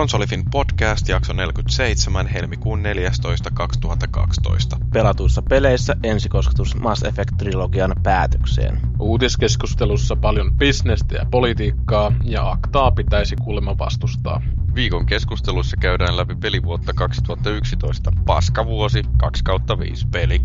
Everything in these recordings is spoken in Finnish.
Konsolifin podcast jakso 47 helmikuun 14. 2012. Pelatuissa peleissä ensikosketus Mass Effect-trilogian päätökseen. Uutiskeskustelussa paljon bisnestä ja politiikkaa, ja aktaa pitäisi kuulemma vastustaa. Viikon keskustelussa käydään läpi pelivuotta 2011. Paskavuosi 2 kautta 5 peli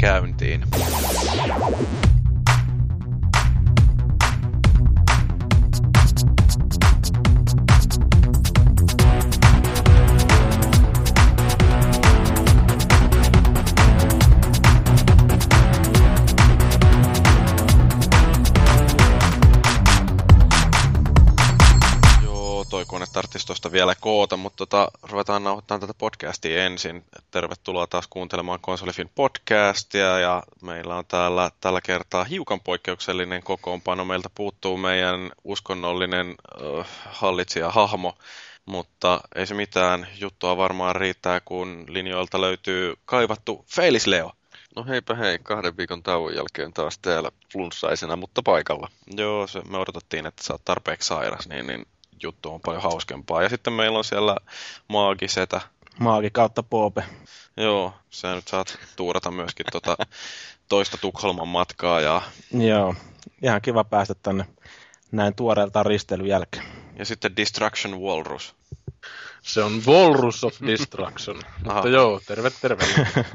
vielä koota, mutta tota, ruvetaan nauhoittamaan tätä podcastia ensin. Tervetuloa taas kuuntelemaan Konsolifin podcastia ja meillä on täällä tällä kertaa hiukan poikkeuksellinen kokoonpano. Meiltä puuttuu meidän uskonnollinen äh, hallitsija hahmo, mutta ei se mitään. Juttua varmaan riittää, kun linjoilta löytyy kaivattu Felis Leo. No heipä hei, kahden viikon tauon jälkeen taas täällä flunssaisena, mutta paikalla. Joo, se, me odotettiin, että sä oot tarpeeksi sairas, niin, niin juttu on paljon hauskempaa. Ja sitten meillä on siellä maagisetä. Maagi kautta Poope. Joo, sä nyt saat tuurata myöskin tota toista Tukholman matkaa. Ja, Joo, ihan kiva päästä tänne näin tuoreeltaan risteilyn jälkeen. ja sitten Distraction Walrus. Se on Walrus of Destruction. Aha. Mutta joo, terve terve.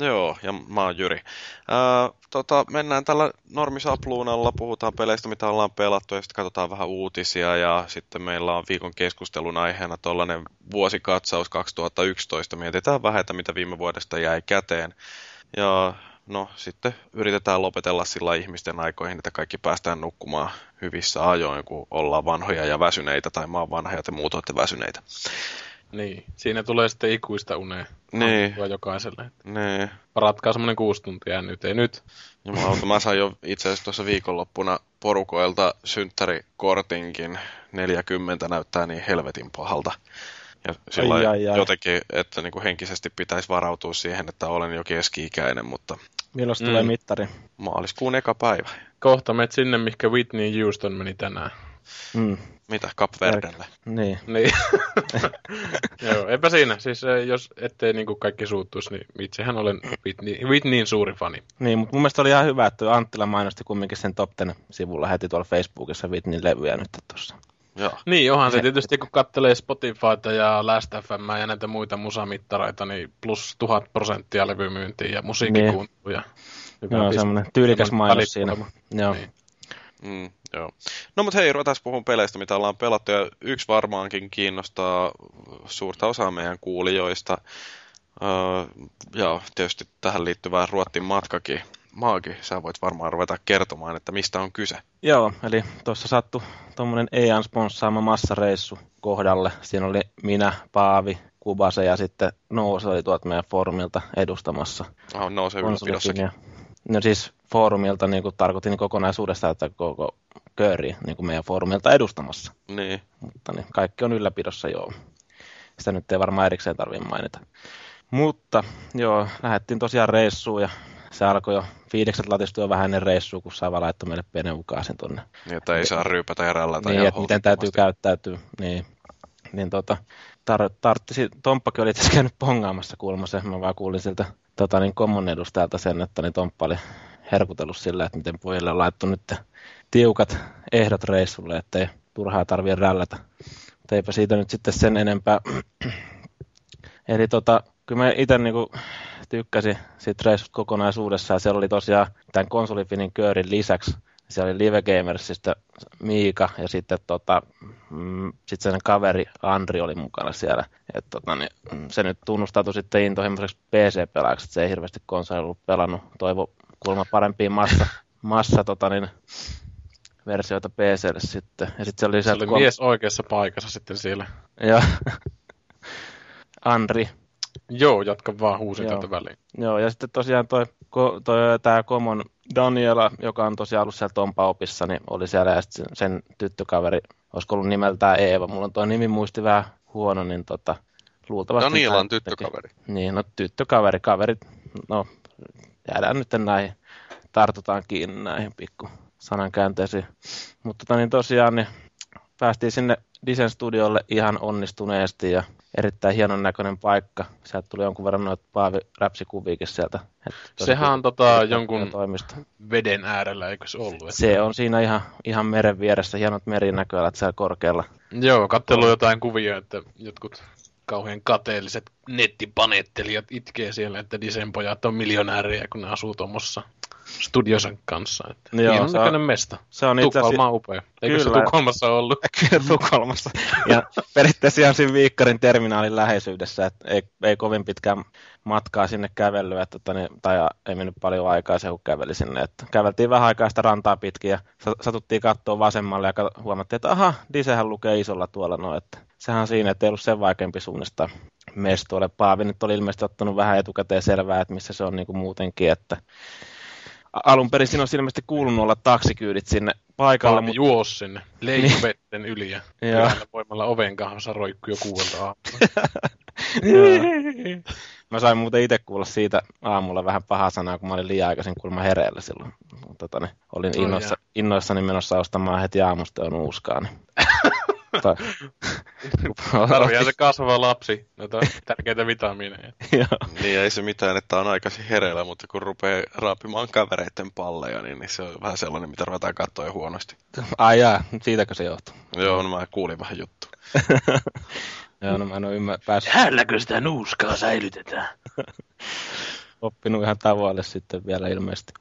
Joo, ja mä oon Jyri. Ää, tota, mennään tällä normisapluunalla, puhutaan peleistä, mitä ollaan pelattu, ja sitten katsotaan vähän uutisia, ja sitten meillä on viikon keskustelun aiheena tuollainen vuosikatsaus 2011. Mietitään vähän, että mitä viime vuodesta jäi käteen. Ja no, sitten yritetään lopetella sillä ihmisten aikoihin, että kaikki päästään nukkumaan hyvissä ajoin, kun ollaan vanhoja ja väsyneitä, tai mä oon vanha ja te muut olette väsyneitä. Niin, siinä tulee sitten ikuista unea. Niin. jokaiselle. Nee. Varatkaa semmonen kuusi tuntia nyt, ei nyt. Jumalauta, mä sain jo itse asiassa tuossa viikonloppuna porukoilta synttärikortinkin 40 näyttää niin helvetin pahalta. Ja sillä Ai, ai, ai, ai. jotenkin, että niin kuin henkisesti pitäisi varautua siihen, että olen jo keski-ikäinen, mutta Milloin Mm. tulee mittari? maaliskuun eka päivä. Kohta menet sinne, mikä Whitney Houston meni tänään. Mm, Mitä, Kapverdelle? niin. Niin. joo, eipä siinä. Siis eh, jos ettei niinku kaikki suuttuisi, niin itsehän olen Whitney, Whitneyin suuri fani. Niin, mutta mun mielestä oli ihan hyvä, että Anttila mainosti kumminkin sen Top Ten sivulla heti tuolla Facebookissa Whitneyn levyjä nyt tuossa. Joo. Niin, onhan se tietysti, kun kattelee Spotifyta ja Last FM ja näitä muita musamittareita, niin plus tuhat prosenttia levymyyntiä ja musiikkikuuntelua. Ja hyvä Joo, semmoinen tyylikäs mainos siinä. Joo. Niin. Mm, joo. No mutta hei, ruvetaan puhumaan peleistä, mitä ollaan pelattu. Ja yksi varmaankin kiinnostaa suurta osaa meidän kuulijoista. Öö, ja tietysti tähän liittyvä Ruottin matkakin. Maagi, sä voit varmaan ruveta kertomaan, että mistä on kyse. Joo, eli tuossa sattui tuommoinen EAN sponssaama massareissu kohdalle. Siinä oli minä, Paavi, Kubase ja sitten Nouse oli tuolta meidän foorumilta edustamassa Oh, nousee ylläpidossakin. No siis foorumilta niin kuin tarkoitin niin kokonaisuudessaan, että koko kööri niin kuin meidän foorumilta edustamassa. Niin. Mutta niin, kaikki on ylläpidossa, joo. Sitä nyt ei varmaan erikseen tarvitse mainita. Mutta joo, lähdettiin tosiaan reissuun ja se alkoi jo fiilikset latistua vähän ennen reissua, kun Sava laittoi meille pienen ukaasin tuonne. Niin, että ei saa ryypätä ja rällätä. Niin, ja että miten täytyy käyttäytyä. Niin, niin tota, tar- tarttisi, Tomppakin oli tässä käynyt pongaamassa kuulemma se. Mä vaan kuulin siltä tota, niin common edustajalta sen, että niin Tomppa oli herkutellut sillä, että miten pojille on laittu nyt tiukat ehdot reissulle, ettei turhaa tarvitse rällätä. Mutta eipä siitä nyt sitten sen enempää. Eli tota, kyllä mä itse niinku tykkäsin siitä reissusta kokonaisuudessaan. Siellä oli tosiaan tämän konsolifinin köörin lisäksi, siellä oli Live Gamersista Miika ja sitten tota, mm, sit sen kaveri Andri oli mukana siellä. Et tota, niin, mm, se nyt tunnustautui sitten intohimoiseksi PC-pelaajaksi, että se ei hirveästi konsoli ollut pelannut. Toivo kuulemma parempia massa, massa tota, niin, versioita PClle sitten. Ja sitten se oli Se oli kom- mies oikeassa paikassa sitten siellä. Ja Andri, Joo, jatka vaan huusin Joo. tältä väliin. Joo, ja sitten tosiaan toi, toi tämä Komon Daniela, joka on tosiaan ollut siellä Tompa-opissa, niin oli siellä ja sitten sen tyttökaveri, olisiko ollut nimeltään Eeva, mulla on tuo nimi muisti vähän huono, niin tota, luultavasti... Daniela on tyttökaveri. teki. Niin, no tyttökaveri, kaverit, no jäädään nyt näihin, tartutaan kiinni näihin pikku sanankäänteisiin. Mutta tota, niin tosiaan niin päästiin sinne Disen studiolle ihan onnistuneesti ja erittäin hienon näköinen paikka. Sieltä tuli jonkun verran noita Paavi räpsikuviikin sieltä. Sehän on tota, jonkun toimista. veden äärellä, eikö se ollut? Että... Se on siinä ihan, ihan meren vieressä, hienot merinäköalat siellä korkealla. Joo, katselu jotain kuvia, että jotkut kauhean kateelliset nettipanettelijat itkee siellä, että Disen pojat on miljonäärejä, kun ne asuu tuommoissa studiosa kanssa. Että Joo, se on, mesta. Se on Tukholma on upea. Eikö Kyllä. se Tukholmassa ollut? Kyllä Tukholmassa. Ja periaatteessa ihan siinä Viikkarin terminaalin läheisyydessä, että ei, ei kovin pitkään matkaa sinne kävellyt, että, tota, niin, tai ei mennyt paljon aikaa se, kun käveli sinne. Että käveltiin vähän aikaa sitä rantaa pitkin ja satuttiin katsoa vasemmalle ja huomattiin, että aha, Disehän lukee isolla tuolla no, että sehän on siinä, että ei ollut sen vaikeampi suunnistaa mestoille. Paavi nyt oli ilmeisesti ottanut vähän etukäteen selvää, että missä se on niin kuin muutenkin, että alun perin siinä on ilmeisesti kuulunut olla taksikyydit sinne paikalle. Mutta... juos sinne leijuvetten yli ja voimalla oven kanssa roikkui jo kuuelta aamulla. Mä sain muuten itse kuulla siitä aamulla vähän pahaa sanaa, kun mä olin liian aikaisin kuulemma hereillä silloin. Tota, niin, olin innoissa, innoissani menossa ostamaan heti aamusta jo nuuskaa. Niin. Tarvii se kasvava lapsi noita tärkeitä vitamiineja. niin ei se mitään, että on aikaisin hereillä, mutta kun rupeaa raapimaan kavereiden palleja, niin, niin se on vähän sellainen, mitä ruvetaan katsoa jo huonosti. Ai jaa, siitäkö se johtuu? Joo, no mä kuulin vähän juttu. Joo, no mä en ole ymmär... päässyt... Sitä nuuskaa säilytetään? Oppinut ihan tavoille sitten vielä ilmeisesti.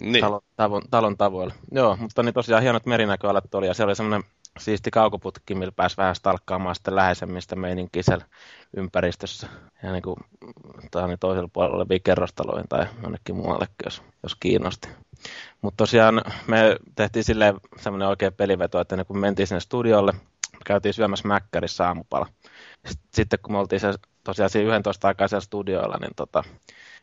Niin. Talon, tavon, talon tavoilla. Joo, mutta niin tosiaan hienot merinäköalat oli ja se oli semmoinen siisti kaukoputki, millä pääsi vähän stalkkaamaan sitten läheisemmistä meininkiä siellä ympäristössä. Ja niin kuin, niin toisella puolella olevia kerrostaloihin tai jonnekin muuallekin, jos, jos kiinnosti. Mutta tosiaan me tehtiin silleen semmoinen oikea peliveto, että kun mentiin sinne studiolle, käytiin syömässä Mäkkärissä aamupala. Sitten kun me oltiin se, tosiaan siinä 11 aikaa siellä studioilla, niin tota,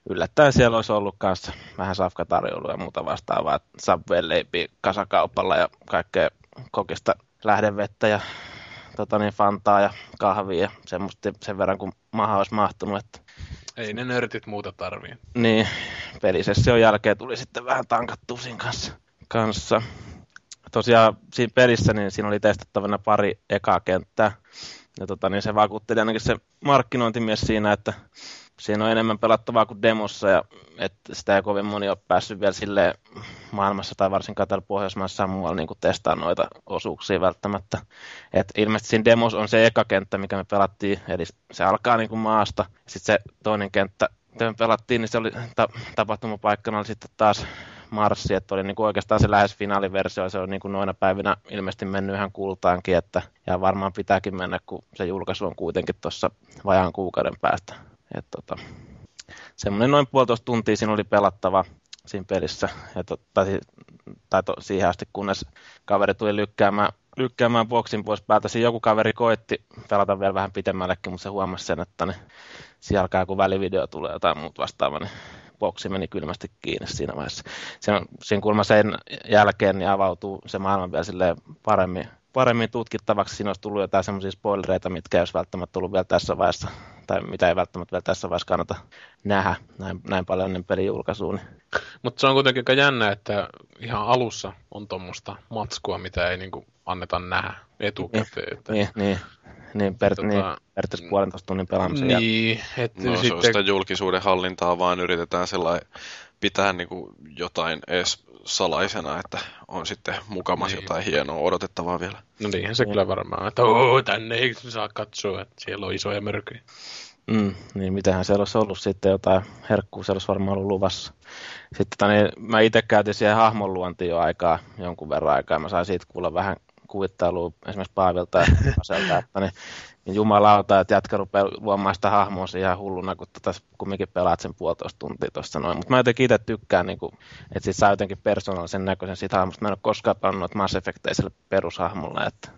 yllättäen siellä olisi ollut myös vähän safkatarjoulua ja muuta vastaavaa. Subway leipi kasakaupalla ja kaikkea kokista lähdevettä ja tota niin, fantaa ja kahvia ja semmoista sen verran kuin maha olisi mahtunut. Että... Ei ne nörtit muuta tarvii. Niin, pelisession jälkeen tuli sitten vähän tankattu siinä kanssa. kanssa. Tosiaan siinä pelissä niin siinä oli testattavana pari ekaa kenttää. Ja tota, niin se vakuutteli ainakin se markkinointimies siinä, että siinä on enemmän pelattavaa kuin demossa ja että sitä ei kovin moni ole päässyt vielä sille maailmassa tai varsinkaan täällä Pohjoismaissa muualla niin testaa noita osuuksia välttämättä. Et ilmeisesti siinä demos on se eka kenttä, mikä me pelattiin, eli se alkaa niin kuin maasta. Sitten se toinen kenttä, mitä me pelattiin, niin se oli ta- tapahtumapaikkana oli sitten taas Marssi, että oli niin kuin oikeastaan se lähes finaaliversio, se on niin kuin noina päivinä ilmeisesti mennyt ihan kultaankin, että, ja varmaan pitääkin mennä, kun se julkaisu on kuitenkin tuossa vajaan kuukauden päästä. Et tota, semmoinen noin puolitoista tuntia siinä oli pelattava siinä pelissä, ja to, tai, tai to, siihen asti, kunnes kaveri tuli lykkäämään, lykkäämään boksin pois päältä. Siinä joku kaveri koitti pelata vielä vähän pitemmällekin, mutta se huomasi sen, että ne, siellä alkaa kun välivideo tulee jotain muuta vastaavaa, niin boksi meni kylmästi kiinni siinä vaiheessa. Siinä, siinä kulma sen jälkeen niin avautuu se maailma vielä paremmin, paremmin tutkittavaksi. Siinä olisi tullut jotain semmoisia spoilereita, mitkä ei olisi välttämättä tullut vielä tässä vaiheessa, tai mitä ei välttämättä vielä tässä vaiheessa kannata nähdä näin, näin paljon ennen pelin julkaisuun. Mutta se on kuitenkin aika jännä, että ihan alussa on tuommoista matskua, mitä ei niinku anneta nähdä etukäteen. Niin, että... niin, niin. Niin, per, tota, niin periaatteessa puolentoista tunnin pelaamisen Niin, että no, sitten... se on sitä julkisuuden hallintaa, vaan yritetään sellainen pitää niin kuin jotain edes salaisena, että on sitten mukamas niin. jotain hienoa odotettavaa vielä. No niinhän se niin. kyllä varmaan, että Oo, tänne ei saa katsoa, että siellä on isoja mörköjä. Mm, niin mitähän siellä olisi ollut sitten jotain herkkuu, siellä olisi varmaan ollut luvassa. Sitten niin, mä itse käytin siihen hahmonluontiin jo aikaa, jonkun verran aikaa, mä sain siitä kuulla vähän kuvittelua esimerkiksi Paavilta ja Aselta, että niin, niin jumalauta, että jätkä rupeaa luomaan sitä hahmoa ihan hulluna, kun tota, kumminkin pelaat sen puolitoista tuntia tuossa noin. Mutta mä jotenkin itse tykkään, niin kuin, että sit saa jotenkin persoonallisen näköisen siitä hahmosta. Mä en ole koskaan pannut Mass Effecteiselle perushahmolle, että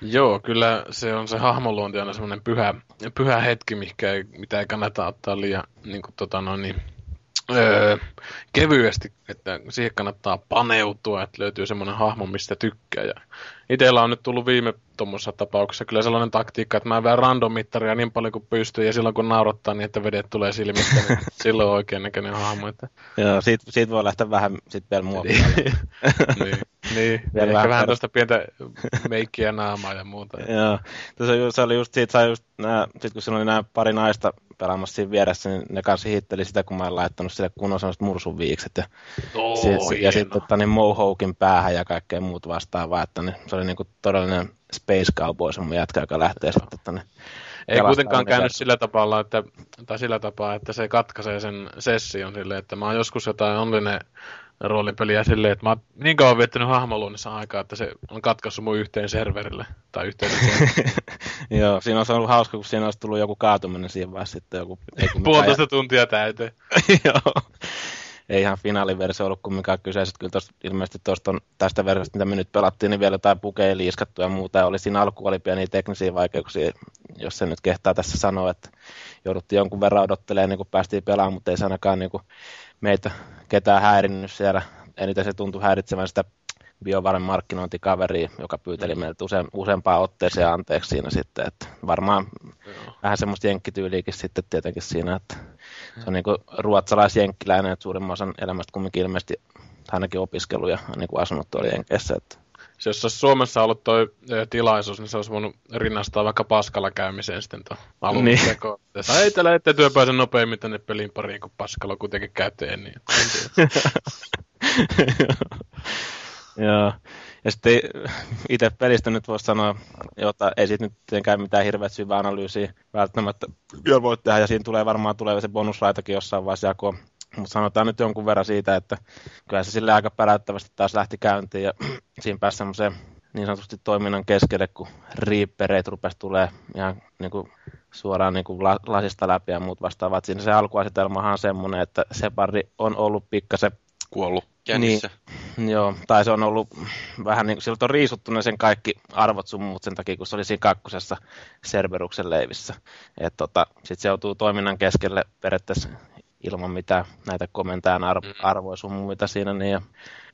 Joo, kyllä se on se hahmoluonti aina semmoinen pyhä, pyhä hetki, mikä ei, mitä ei kannata ottaa liian niin kuin, tota noin, niin, öö, kevyesti, että siihen kannattaa paneutua, että löytyy semmoinen hahmo, mistä tykkää. Ja itellä on nyt tullut viime tuommoisessa tapauksessa kyllä sellainen taktiikka, että mä vähän random-mittaria niin paljon kuin pystyy, ja silloin kun naurattaa niin, että vedet tulee silmistä, niin silloin on oikein näköinen hahmo. Että... Joo, siitä, siitä voi lähteä vähän sitten vielä muokkaamaan. niin, niin. Vielä vähän, vähän tuosta pientä meikkiä naamaa ja muuta. Joo, se oli just siitä, sai just nää, sit kun siinä oli nämä pari naista pelaamassa siinä vieressä, niin ne kanssa hitteli sitä, kun mä en laittanut sille kunnon semmoiset mursuviikset. Ja, oh, sit, ja sitten tota, niin Mohawkin päähän ja kaikkea muut vastaavaa, että niin, se oli niinku todellinen Space Cowboy, se mun jätkä, joka lähtee sitten tänne ei kuitenkaan käynyt sillä tavalla, että, tai sillä tapaa, että se katkaisee sen session silleen, että mä oon joskus jotain onninen roolipeliä silleen, että mä oon niin kauan viettänyt hahmoluunnissa aikaa, että se on katkaissut mun yhteen serverille tai yhteen Joo, siinä olisi ollut hauska, kun siinä olisi tullut joku kaatuminen siihen vaiheessa sitten joku... Puolitoista tuntia täyteen. Joo. Ei ihan finaaliversio ollut kumminkaan kyseessä. Kyllä tosta, ilmeisesti tosta on, tästä versiosta, mitä me nyt pelattiin, niin vielä jotain pukeja liiskattu ja muuta. Ja oli siinä alku oli pieniä teknisiä vaikeuksia, jos se nyt kehtaa tässä sanoa, että jouduttiin jonkun verran odottelemaan, niin kuin päästiin pelaamaan, mutta ei se ainakaan niin kuin meitä ketään häirinnyt siellä. Eniten se tuntui häiritsevän sitä BioVaren markkinointikaveria, joka pyyteli meiltä use, useampaa otteeseen anteeksi siinä sitten, että varmaan Joo. vähän semmoista jenkkityyliäkin sitten tietenkin siinä, että se on niin ruotsalais-jenkkiläinen, että suurimman osan elämästä kumminkin ilmeisesti ainakin opiskelu ja niin kuin asunut tuolla Jenkeissä. Että... Se, jos olisi Suomessa ollut tuo tilaisuus, niin se olisi voinut rinnastaa vaikka paskalla käymiseen sitten tuon alun niin. tekoon. ei täällä ette työ pääse nopeammin tänne pelin pariin, kun paskalla kuitenkin käyteen. Niin... Joo. Ja sitten itse pelistä nyt voisi sanoa, jota ei siitä nyt tietenkään mitään hirveät syvää analyysiä välttämättä vielä voi tehdä, ja siinä tulee varmaan tulee se bonusraitakin jossain vaiheessa jakoon. Mutta sanotaan nyt jonkun verran siitä, että kyllä se sille aika päräyttävästi taas lähti käyntiin, ja siinä pääsi semmoiseen niin sanotusti toiminnan keskelle, kun riippereet rupesi tulee ihan niin kuin suoraan niin kuin lasista läpi ja muut vastaavat. Siinä se alkuasetelmahan on semmoinen, että se pari on ollut pikkasen kuollut. Niin, joo, tai se on ollut vähän niin kuin, siltä on riisuttu ne sen kaikki arvot sun muut sen takia, kun se oli siinä kakkosessa Cerberuksen leivissä. Tota, sitten se joutuu toiminnan keskelle periaatteessa ilman mitään näitä komentajan arvo, mm. arvoja sun muita siinä, niin ja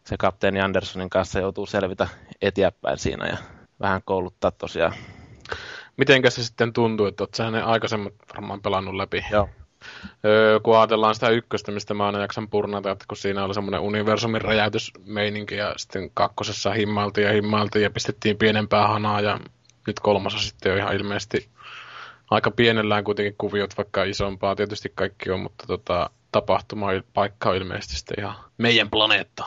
se kapteeni Andersonin kanssa joutuu selvitä eteenpäin siinä ja vähän kouluttaa tosiaan. Mitenkä se sitten tuntuu, että olet sä aikaisemmin varmaan pelannut läpi? Joo, Öö, kun ajatellaan sitä ykköstä, mistä mä aina jaksan purnata, että kun siinä oli semmoinen universumin räjäytysmeininki ja sitten kakkosessa himmailtiin ja himmailtiin ja pistettiin pienempää hanaa ja nyt kolmassa sitten on ihan ilmeisesti aika pienellään kuitenkin kuviot, vaikka isompaa tietysti kaikki on, mutta tota, tapahtuma paikka on ilmeisesti sitten ihan meidän planeetta.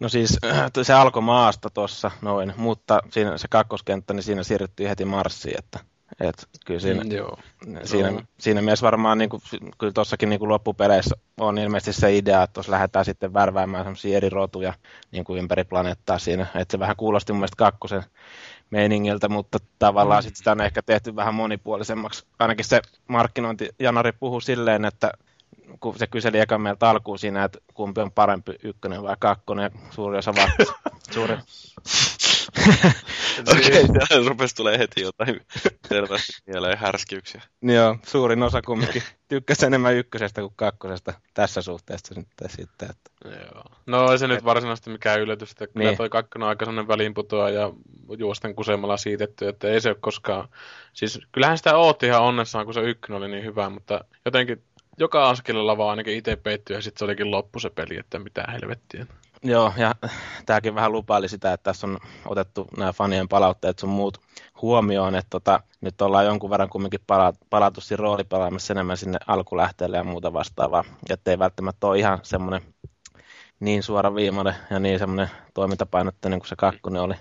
No siis se alkoi maasta tuossa noin, mutta siinä se kakkoskenttä, niin siinä siirryttiin heti Marsiin, että et kyllä siinä, mm, joo. siinä, joo. siinä mielessä varmaan niin kuin, kyllä tuossakin niin kuin loppupeleissä on ilmeisesti se idea, että tuossa lähdetään sitten värväämään sellaisia eri rotuja niin kuin ympäri planeettaa siinä. Että se vähän kuulosti mun mielestä kakkosen meiningiltä, mutta tavallaan mm. sitten sitä on ehkä tehty vähän monipuolisemmaksi. Ainakin se markkinointi, Janari puhuu silleen, että kun se kyseli eka meiltä alkuun siinä, että kumpi on parempi, ykkönen vai kakkonen, suuri osa vastasi. suuri, Okei, okay, rupesi tulee heti jotain selvästi mieleen härskiyksiä. Joo, suurin osa kumminkin tykkäsi enemmän ykkösestä kuin kakkosesta tässä suhteessa sitten. sitten että. Joo. No ei se nyt varsinaisesti mikään yllätys, että kyllä niin. toi kakkonen on aika sellainen väliinputoa ja juosten kusemalla siitetty, että ei se ole koskaan... Siis kyllähän sitä ootti ihan onnessaan, kun se ykkönen oli niin hyvä, mutta jotenkin joka askelella vaan ainakin itse peittyi ja sitten se olikin loppu se peli, että mitä helvettiä. Joo, ja tämäkin vähän lupaili sitä, että tässä on otettu nämä fanien palautteet sun muut huomioon, että tota, nyt ollaan jonkun verran kumminkin pala- palautu siinä roolipelaamassa enemmän sinne alkulähteelle ja muuta vastaavaa, että ei välttämättä ole ihan semmoinen niin suora viimainen ja niin semmoinen toimintapainotteinen kuin se kakkonen oli.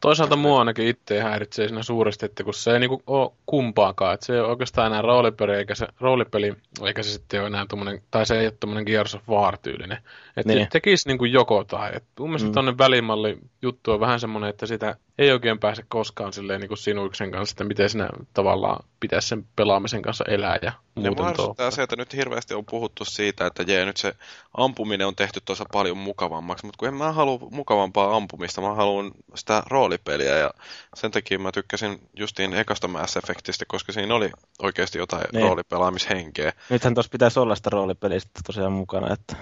Toisaalta mua ainakin itse häiritsee siinä suuresti, että kun se ei niinku ole kumpaakaan, että se ei ole oikeastaan enää roolipeli, eikä se, roolipeli, eikä se sitten ole enää tommonen, tai se ei ole tommonen Gears of War-tyylinen. Että niin. se tekisi niinku joko tai. Et mun mielestä mm. tonne välimalli juttu on vähän semmoinen, että sitä ei oikein pääse koskaan silleen niin kuin sinuksen kanssa, että miten sinä tavallaan pitäisi sen pelaamisen kanssa elää ja muuten ja se, että nyt hirveästi on puhuttu siitä, että jee, nyt se ampuminen on tehty tuossa paljon mukavammaksi, mutta kun en mä halua mukavampaa ampumista, mä haluan sitä roolipeliä ja sen takia mä tykkäsin justiin ekasta Mass Effectistä, koska siinä oli oikeasti jotain niin. roolipelaamishenkeä. Nythän tuossa pitäisi olla sitä roolipelistä tosiaan mukana, että...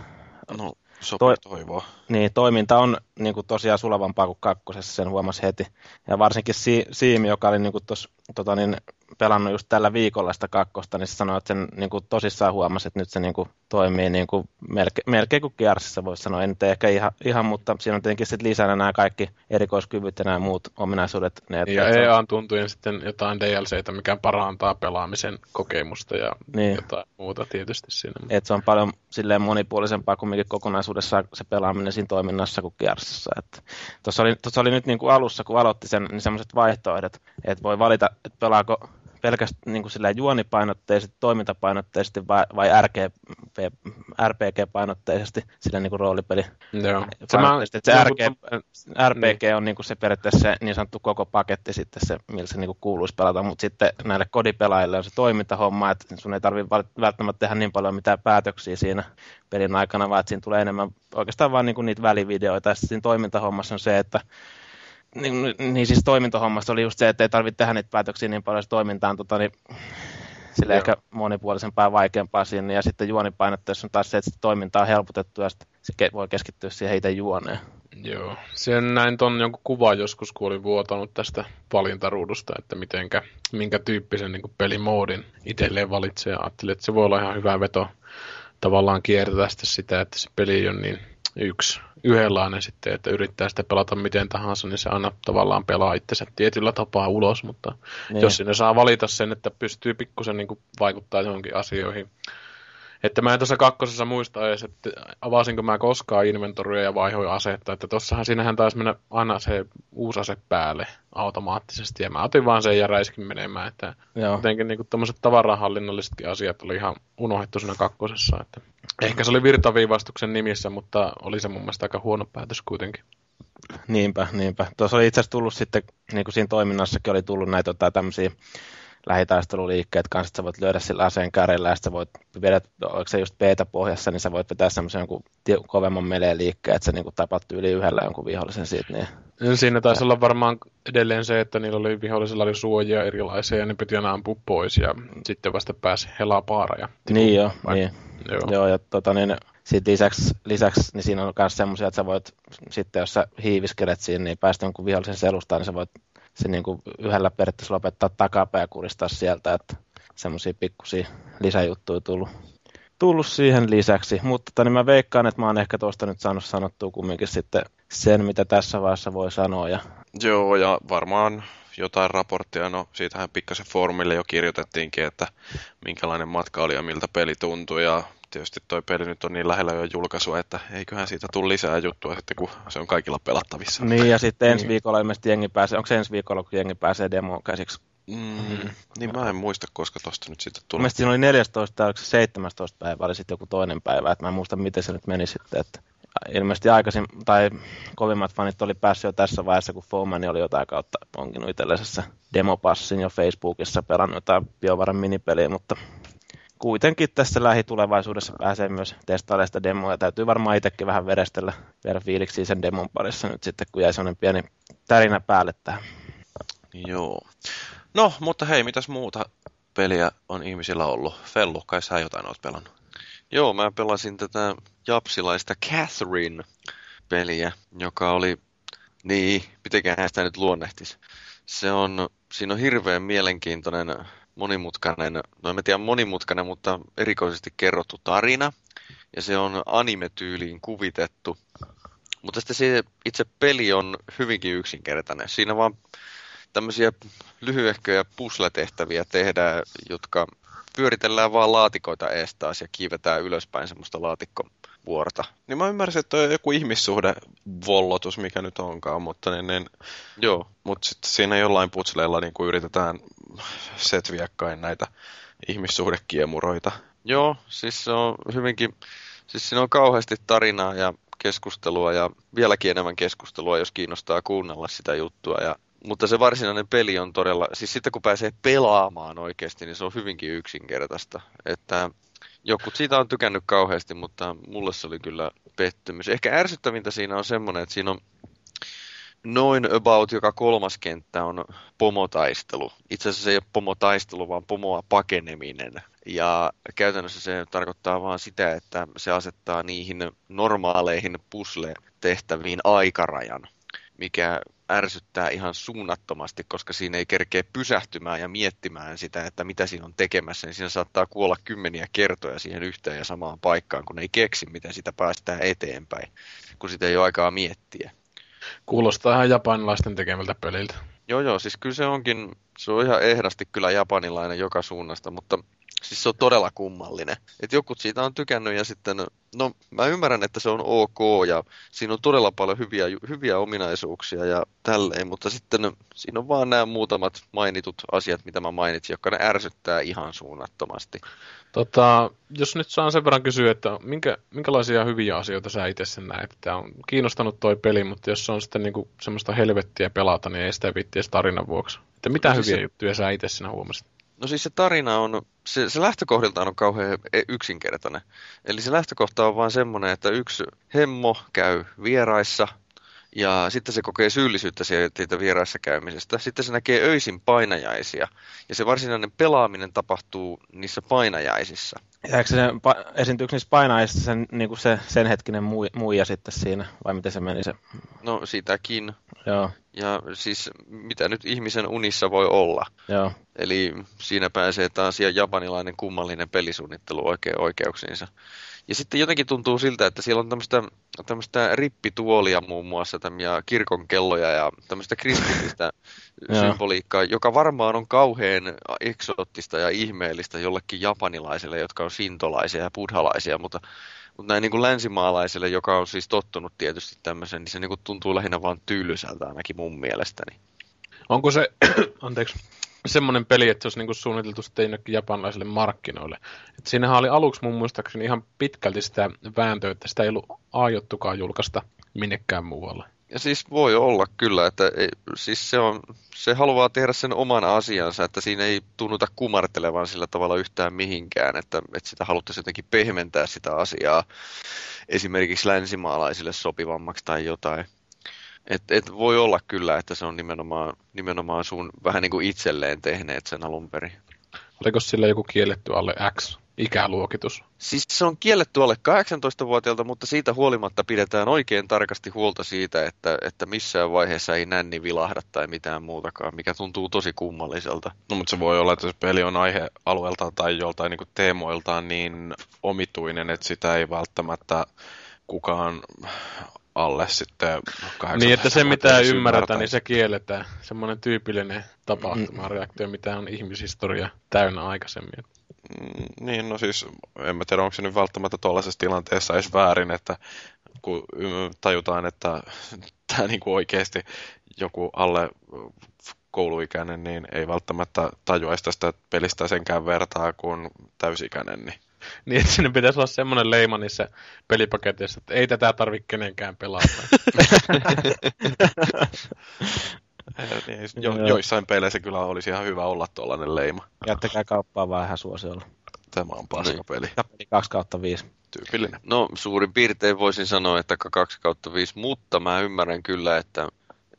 No, Sopii to- toivoa. Niin, toiminta on niin kuin tosiaan sulavampaa kuin kakkosessa, sen huomasi heti. Ja varsinkin si- Siimi, joka oli niin kuin tos, tota niin, pelannut just tällä viikolla sitä kakkosta, niin se sanoi, että sen niin kuin tosissaan huomasi, että nyt se niin kuin toimii niin kuin melke, melkein kuin Gearsissa voisi sanoa. En nyt ehkä ihan, ihan, mutta siinä on tietenkin sitten lisänä nämä kaikki erikoiskyvyt ja nämä muut ominaisuudet. Ne, ja EA tuntujen sitten jotain DLCtä, mikä parantaa pelaamisen kokemusta ja niin. jotain muuta tietysti siinä. Et se on paljon silleen monipuolisempaa kumminkin kokonaisuudessaan se pelaaminen siinä toiminnassa kuin Gearsissa. Tuossa oli, oli nyt niin kuin alussa, kun aloitti sen, niin sellaiset vaihtoehdot, että voi valita, että pelaako pelkästään niin kuin juonipainotteisesti, toimintapainotteisesti vai, vai RGP, RPG-painotteisesti sillä niin kuin roolipeli. Joo. Se, mä, se, RG, RPG niin. on niin kuin se periaatteessa se niin sanottu koko paketti sitten se, millä se niin kuin kuuluisi pelata, mutta sitten näille kodipelaajille on se toimintahomma, että sun ei tarvitse välttämättä tehdä niin paljon mitään päätöksiä siinä pelin aikana, vaan että siinä tulee enemmän oikeastaan vain niin kuin niitä välivideoita. Ja siinä toimintahommassa on se, että niin, niin siis toimintohommasta oli just se, että ei tarvitse tehdä niitä päätöksiä niin paljon, se toiminta on tota, niin, sille ehkä monipuolisempaa ja vaikeampaa siinä. Ja sitten juonipainotteessa on taas se, että toiminta on helpotettu ja sitten se voi keskittyä siihen itse juoneen. Joo, sen näin ton jonkun kuva joskus, kun olin vuotanut tästä valintaruudusta, että mitenkä, minkä tyyppisen niin pelimoodin itselleen valitsee. Ja ajattelin, että se voi olla ihan hyvä veto tavallaan kiertää sitä, että se peli on niin yksi yhdenlainen sitten, että yrittää sitä pelata miten tahansa, niin se aina tavallaan pelaa itsensä tietyllä tapaa ulos, mutta niin. jos sinne saa valita sen, että pystyy pikkusen niin vaikuttaa johonkin asioihin. Että mä en tuossa kakkosessa muista edes, että avasinko mä koskaan inventoria ja vaihoin asetta, että tossahan siinähän taisi mennä aina se uusi ase päälle automaattisesti, ja mä otin vaan sen ja räiskin menemään, että Joo. jotenkin niin tuommoiset tavarahallinnollisetkin asiat oli ihan unohdettu siinä kakkosessa, että Ehkä se oli virtaviivastuksen nimissä, mutta oli se mun mielestä aika huono päätös kuitenkin. Niinpä, niinpä. Tuossa oli itse asiassa tullut sitten, niin kuin siinä toiminnassakin oli tullut näitä tota, tämmöisiä lähitaisteluliikkeet kanssa, että sä voit lyödä sillä aseen kärjellä ja sä voit vedät, oliko se just beta pohjassa, niin sä voit vetää semmoisen jonkun kovemman meleen liikkeen, että sä niin tapat yli yhdellä jonkun vihollisen siitä. Niin... Siinä taisi olla varmaan edelleen se, että niillä oli vihollisilla oli suojia erilaisia ja ne piti aina ampua pois ja sitten vasta pääsi helaa paara. Ja niin joo, niin. Joo. Joo, ja tota, niin, sitten lisäksi, lisäksi niin siinä on myös semmoisia, että sä voit sitten, jos sä hiiviskelet siinä, niin päästä jonkun vihollisen selustaan, niin sä voit se niin kuin yhdellä periaatteessa lopettaa takapää ja kuristaa sieltä, että semmoisia pikkusia lisäjuttuja tullut, tullut siihen lisäksi. Mutta tota, niin mä veikkaan, että mä oon ehkä tuosta nyt saanut sanottua kumminkin sitten sen, mitä tässä vaiheessa voi sanoa. Ja... Joo, ja varmaan jotain raporttia, no siitähän pikkasen foorumille jo kirjoitettiinkin, että minkälainen matka oli ja miltä peli tuntui, ja tietysti toi peli nyt on niin lähellä jo julkaisua, että eiköhän siitä tule lisää juttua sitten, kun se on kaikilla pelattavissa. Niin, ja sitten ensi niin. viikolla ilmeisesti jengi pääsee, onko se ensi viikolla, kun jengi pääsee demoon käsiksi? Mm, niin mä en muista, koska tosta nyt sitten tulee. Mielestäni siinä oli 14 tai 17 päivä, oli sitten joku toinen päivä, että mä en muista, miten se nyt meni sitten, että ilmeisesti aikaisin, tai kovimmat fanit oli päässyt jo tässä vaiheessa, kun Foman oli jotain kautta onkinut itsellisessä demopassin jo Facebookissa pelannut jotain BioVaran minipeliä, mutta kuitenkin tässä lähitulevaisuudessa pääsee myös testailemaan sitä demoa. Täytyy varmaan itsekin vähän verestellä vielä fiiliksi sen demon parissa nyt sitten, kun jäi sellainen pieni tärinä päälle tähän. Joo. No, mutta hei, mitäs muuta peliä on ihmisillä ollut? Fellu, kai sä jotain oot pelannut? Joo, mä pelasin tätä japsilaista Catherine-peliä, joka oli, niin, mitenköhän sitä nyt luonnehtis. Se on, siinä on hirveän mielenkiintoinen monimutkainen, no en tiedä monimutkainen, mutta erikoisesti kerrottu tarina. Ja se on anime-tyyliin kuvitettu. Mutta sitten se itse peli on hyvinkin yksinkertainen. Siinä vaan tämmöisiä lyhyehköjä pusletehtäviä tehdään, jotka pyöritellään vaan laatikoita ees ja kiivetään ylöspäin semmoista laatikkovuorta. Niin mä ymmärsin, että on joku ihmissuhde vollotus, mikä nyt onkaan, mutta niin, niin, joo, mutta sitten siinä jollain putsleilla niin kuin yritetään setviäkkain näitä ihmissuhdekiemuroita. Joo, siis se on hyvinkin, siis siinä on kauheasti tarinaa ja keskustelua ja vieläkin enemmän keskustelua, jos kiinnostaa kuunnella sitä juttua. Ja mutta se varsinainen peli on todella, siis sitten kun pääsee pelaamaan oikeasti, niin se on hyvinkin yksinkertaista. Että Jokut siitä on tykännyt kauheasti, mutta mulle se oli kyllä pettymys. Ehkä ärsyttävintä siinä on semmoinen, että siinä on noin about joka kolmas kenttä on pomotaistelu. Itse asiassa se ei ole pomotaistelu, vaan pomoa pakeneminen. Ja käytännössä se tarkoittaa vaan sitä, että se asettaa niihin normaaleihin pusle-tehtäviin aikarajan, mikä ärsyttää ihan suunnattomasti, koska siinä ei kerkeä pysähtymään ja miettimään sitä, että mitä siinä on tekemässä, niin siinä saattaa kuolla kymmeniä kertoja siihen yhteen ja samaan paikkaan, kun ei keksi, miten sitä päästään eteenpäin, kun sitä ei ole aikaa miettiä. Kuulostaa ihan japanilaisten tekemältä peliltä. Joo, joo, siis kyllä se onkin, se on ihan ehdasti kyllä japanilainen joka suunnasta, mutta Siis se on todella kummallinen. Et jokut siitä on tykännyt ja sitten, no mä ymmärrän, että se on ok ja siinä on todella paljon hyviä, hyviä ominaisuuksia ja tälleen, mutta sitten siinä on vaan nämä muutamat mainitut asiat, mitä mä mainitsin, jotka ne ärsyttää ihan suunnattomasti. Tota, jos nyt saan sen verran kysyä, että minkä, minkälaisia hyviä asioita sä itse sen näet? Tämä on kiinnostanut toi peli, mutta jos se on sitten niinku semmoista helvettiä pelata, niin ei sitä viittiä tarinan vuoksi. Että mitä no, siis hyviä se... juttuja sä itse sinä huomasit? No siis se tarina on, se, se lähtökohdiltaan on kauhean e, yksinkertainen. Eli se lähtökohta on vaan semmoinen, että yksi hemmo käy vieraissa ja sitten se kokee syyllisyyttä siitä vieraissa käymisestä. Sitten se näkee öisin painajaisia ja se varsinainen pelaaminen tapahtuu niissä painajaisissa. Jääkö se, esiintyykö niissä painajaisissa sen, niin kuin se, sen hetkinen muija sitten siinä, vai miten se meni se? No sitäkin. Joo. Ja siis mitä nyt ihmisen unissa voi olla. Joo. Eli siinä pääsee taas japanilainen kummallinen pelisuunnittelu oikein oikeuksiinsa. Ja sitten jotenkin tuntuu siltä, että siellä on tämmöistä, tämmöistä rippituolia muun muassa ja kirkon kelloja ja tämmöistä kristillistä symboliikkaa, joka varmaan on kauhean eksoottista ja ihmeellistä jollekin japanilaisille, jotka on sintolaisia ja buddhalaisia, mutta, mutta näin niin kuin länsimaalaiselle, joka on siis tottunut tietysti tämmöisen, niin se niin kuin tuntuu lähinnä vaan tyylysältä ainakin mun mielestäni. Onko se, anteeksi, semmoinen peli, että se olisi niinku suunniteltu sitten jonnekin japanilaisille markkinoille. Et siinähän oli aluksi mun muistaakseni ihan pitkälti sitä vääntöä, että sitä ei ollut aiottukaan julkaista minnekään muualle. Ja siis voi olla kyllä, että ei, siis se, on, se haluaa tehdä sen oman asiansa, että siinä ei tunnuta kumartelevan sillä tavalla yhtään mihinkään, että, että sitä haluttaisiin jotenkin pehmentää sitä asiaa esimerkiksi länsimaalaisille sopivammaksi tai jotain. Et, et voi olla kyllä, että se on nimenomaan, nimenomaan sun vähän niin kuin itselleen tehneet sen alun perin. Oliko sillä joku kielletty alle X ikäluokitus? Siis se on kielletty alle 18-vuotiaalta, mutta siitä huolimatta pidetään oikein tarkasti huolta siitä, että, että missään vaiheessa ei nänni vilahda tai mitään muutakaan, mikä tuntuu tosi kummalliselta. No mutta se voi olla, että se peli on aihealueeltaan tai joltain niin teemoiltaan niin omituinen, että sitä ei välttämättä kukaan alle sitten Niin, että se mitä ymmärretään, niin se kielletään. Semmoinen tyypillinen tapahtuma, mm. mitä on ihmishistoria täynnä aikaisemmin. Mm, niin, no siis en mä tiedä, onko se nyt välttämättä tuollaisessa tilanteessa edes väärin, että kun tajutaan, että tämä niinku oikeasti joku alle kouluikäinen, niin ei välttämättä tajuaisi tästä pelistä senkään vertaa kuin täysikäinen. Niin niin, että sinne pitäisi olla semmoinen leima niissä pelipaketissa, että ei tätä tarvitse kenenkään pelata. niin, jo, joissain peleissä kyllä olisi ihan hyvä olla tuollainen leima. Jättäkää kauppaa vähän suosiolla. Tämä on paska peli. Peli 2 kautta 5. Tyypillinen. No suurin piirtein voisin sanoa, että 2 kautta 5, mutta mä ymmärrän kyllä, että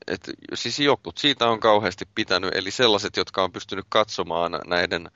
et, siis jokut siitä on kauheasti pitänyt, eli sellaiset, jotka on pystynyt katsomaan näiden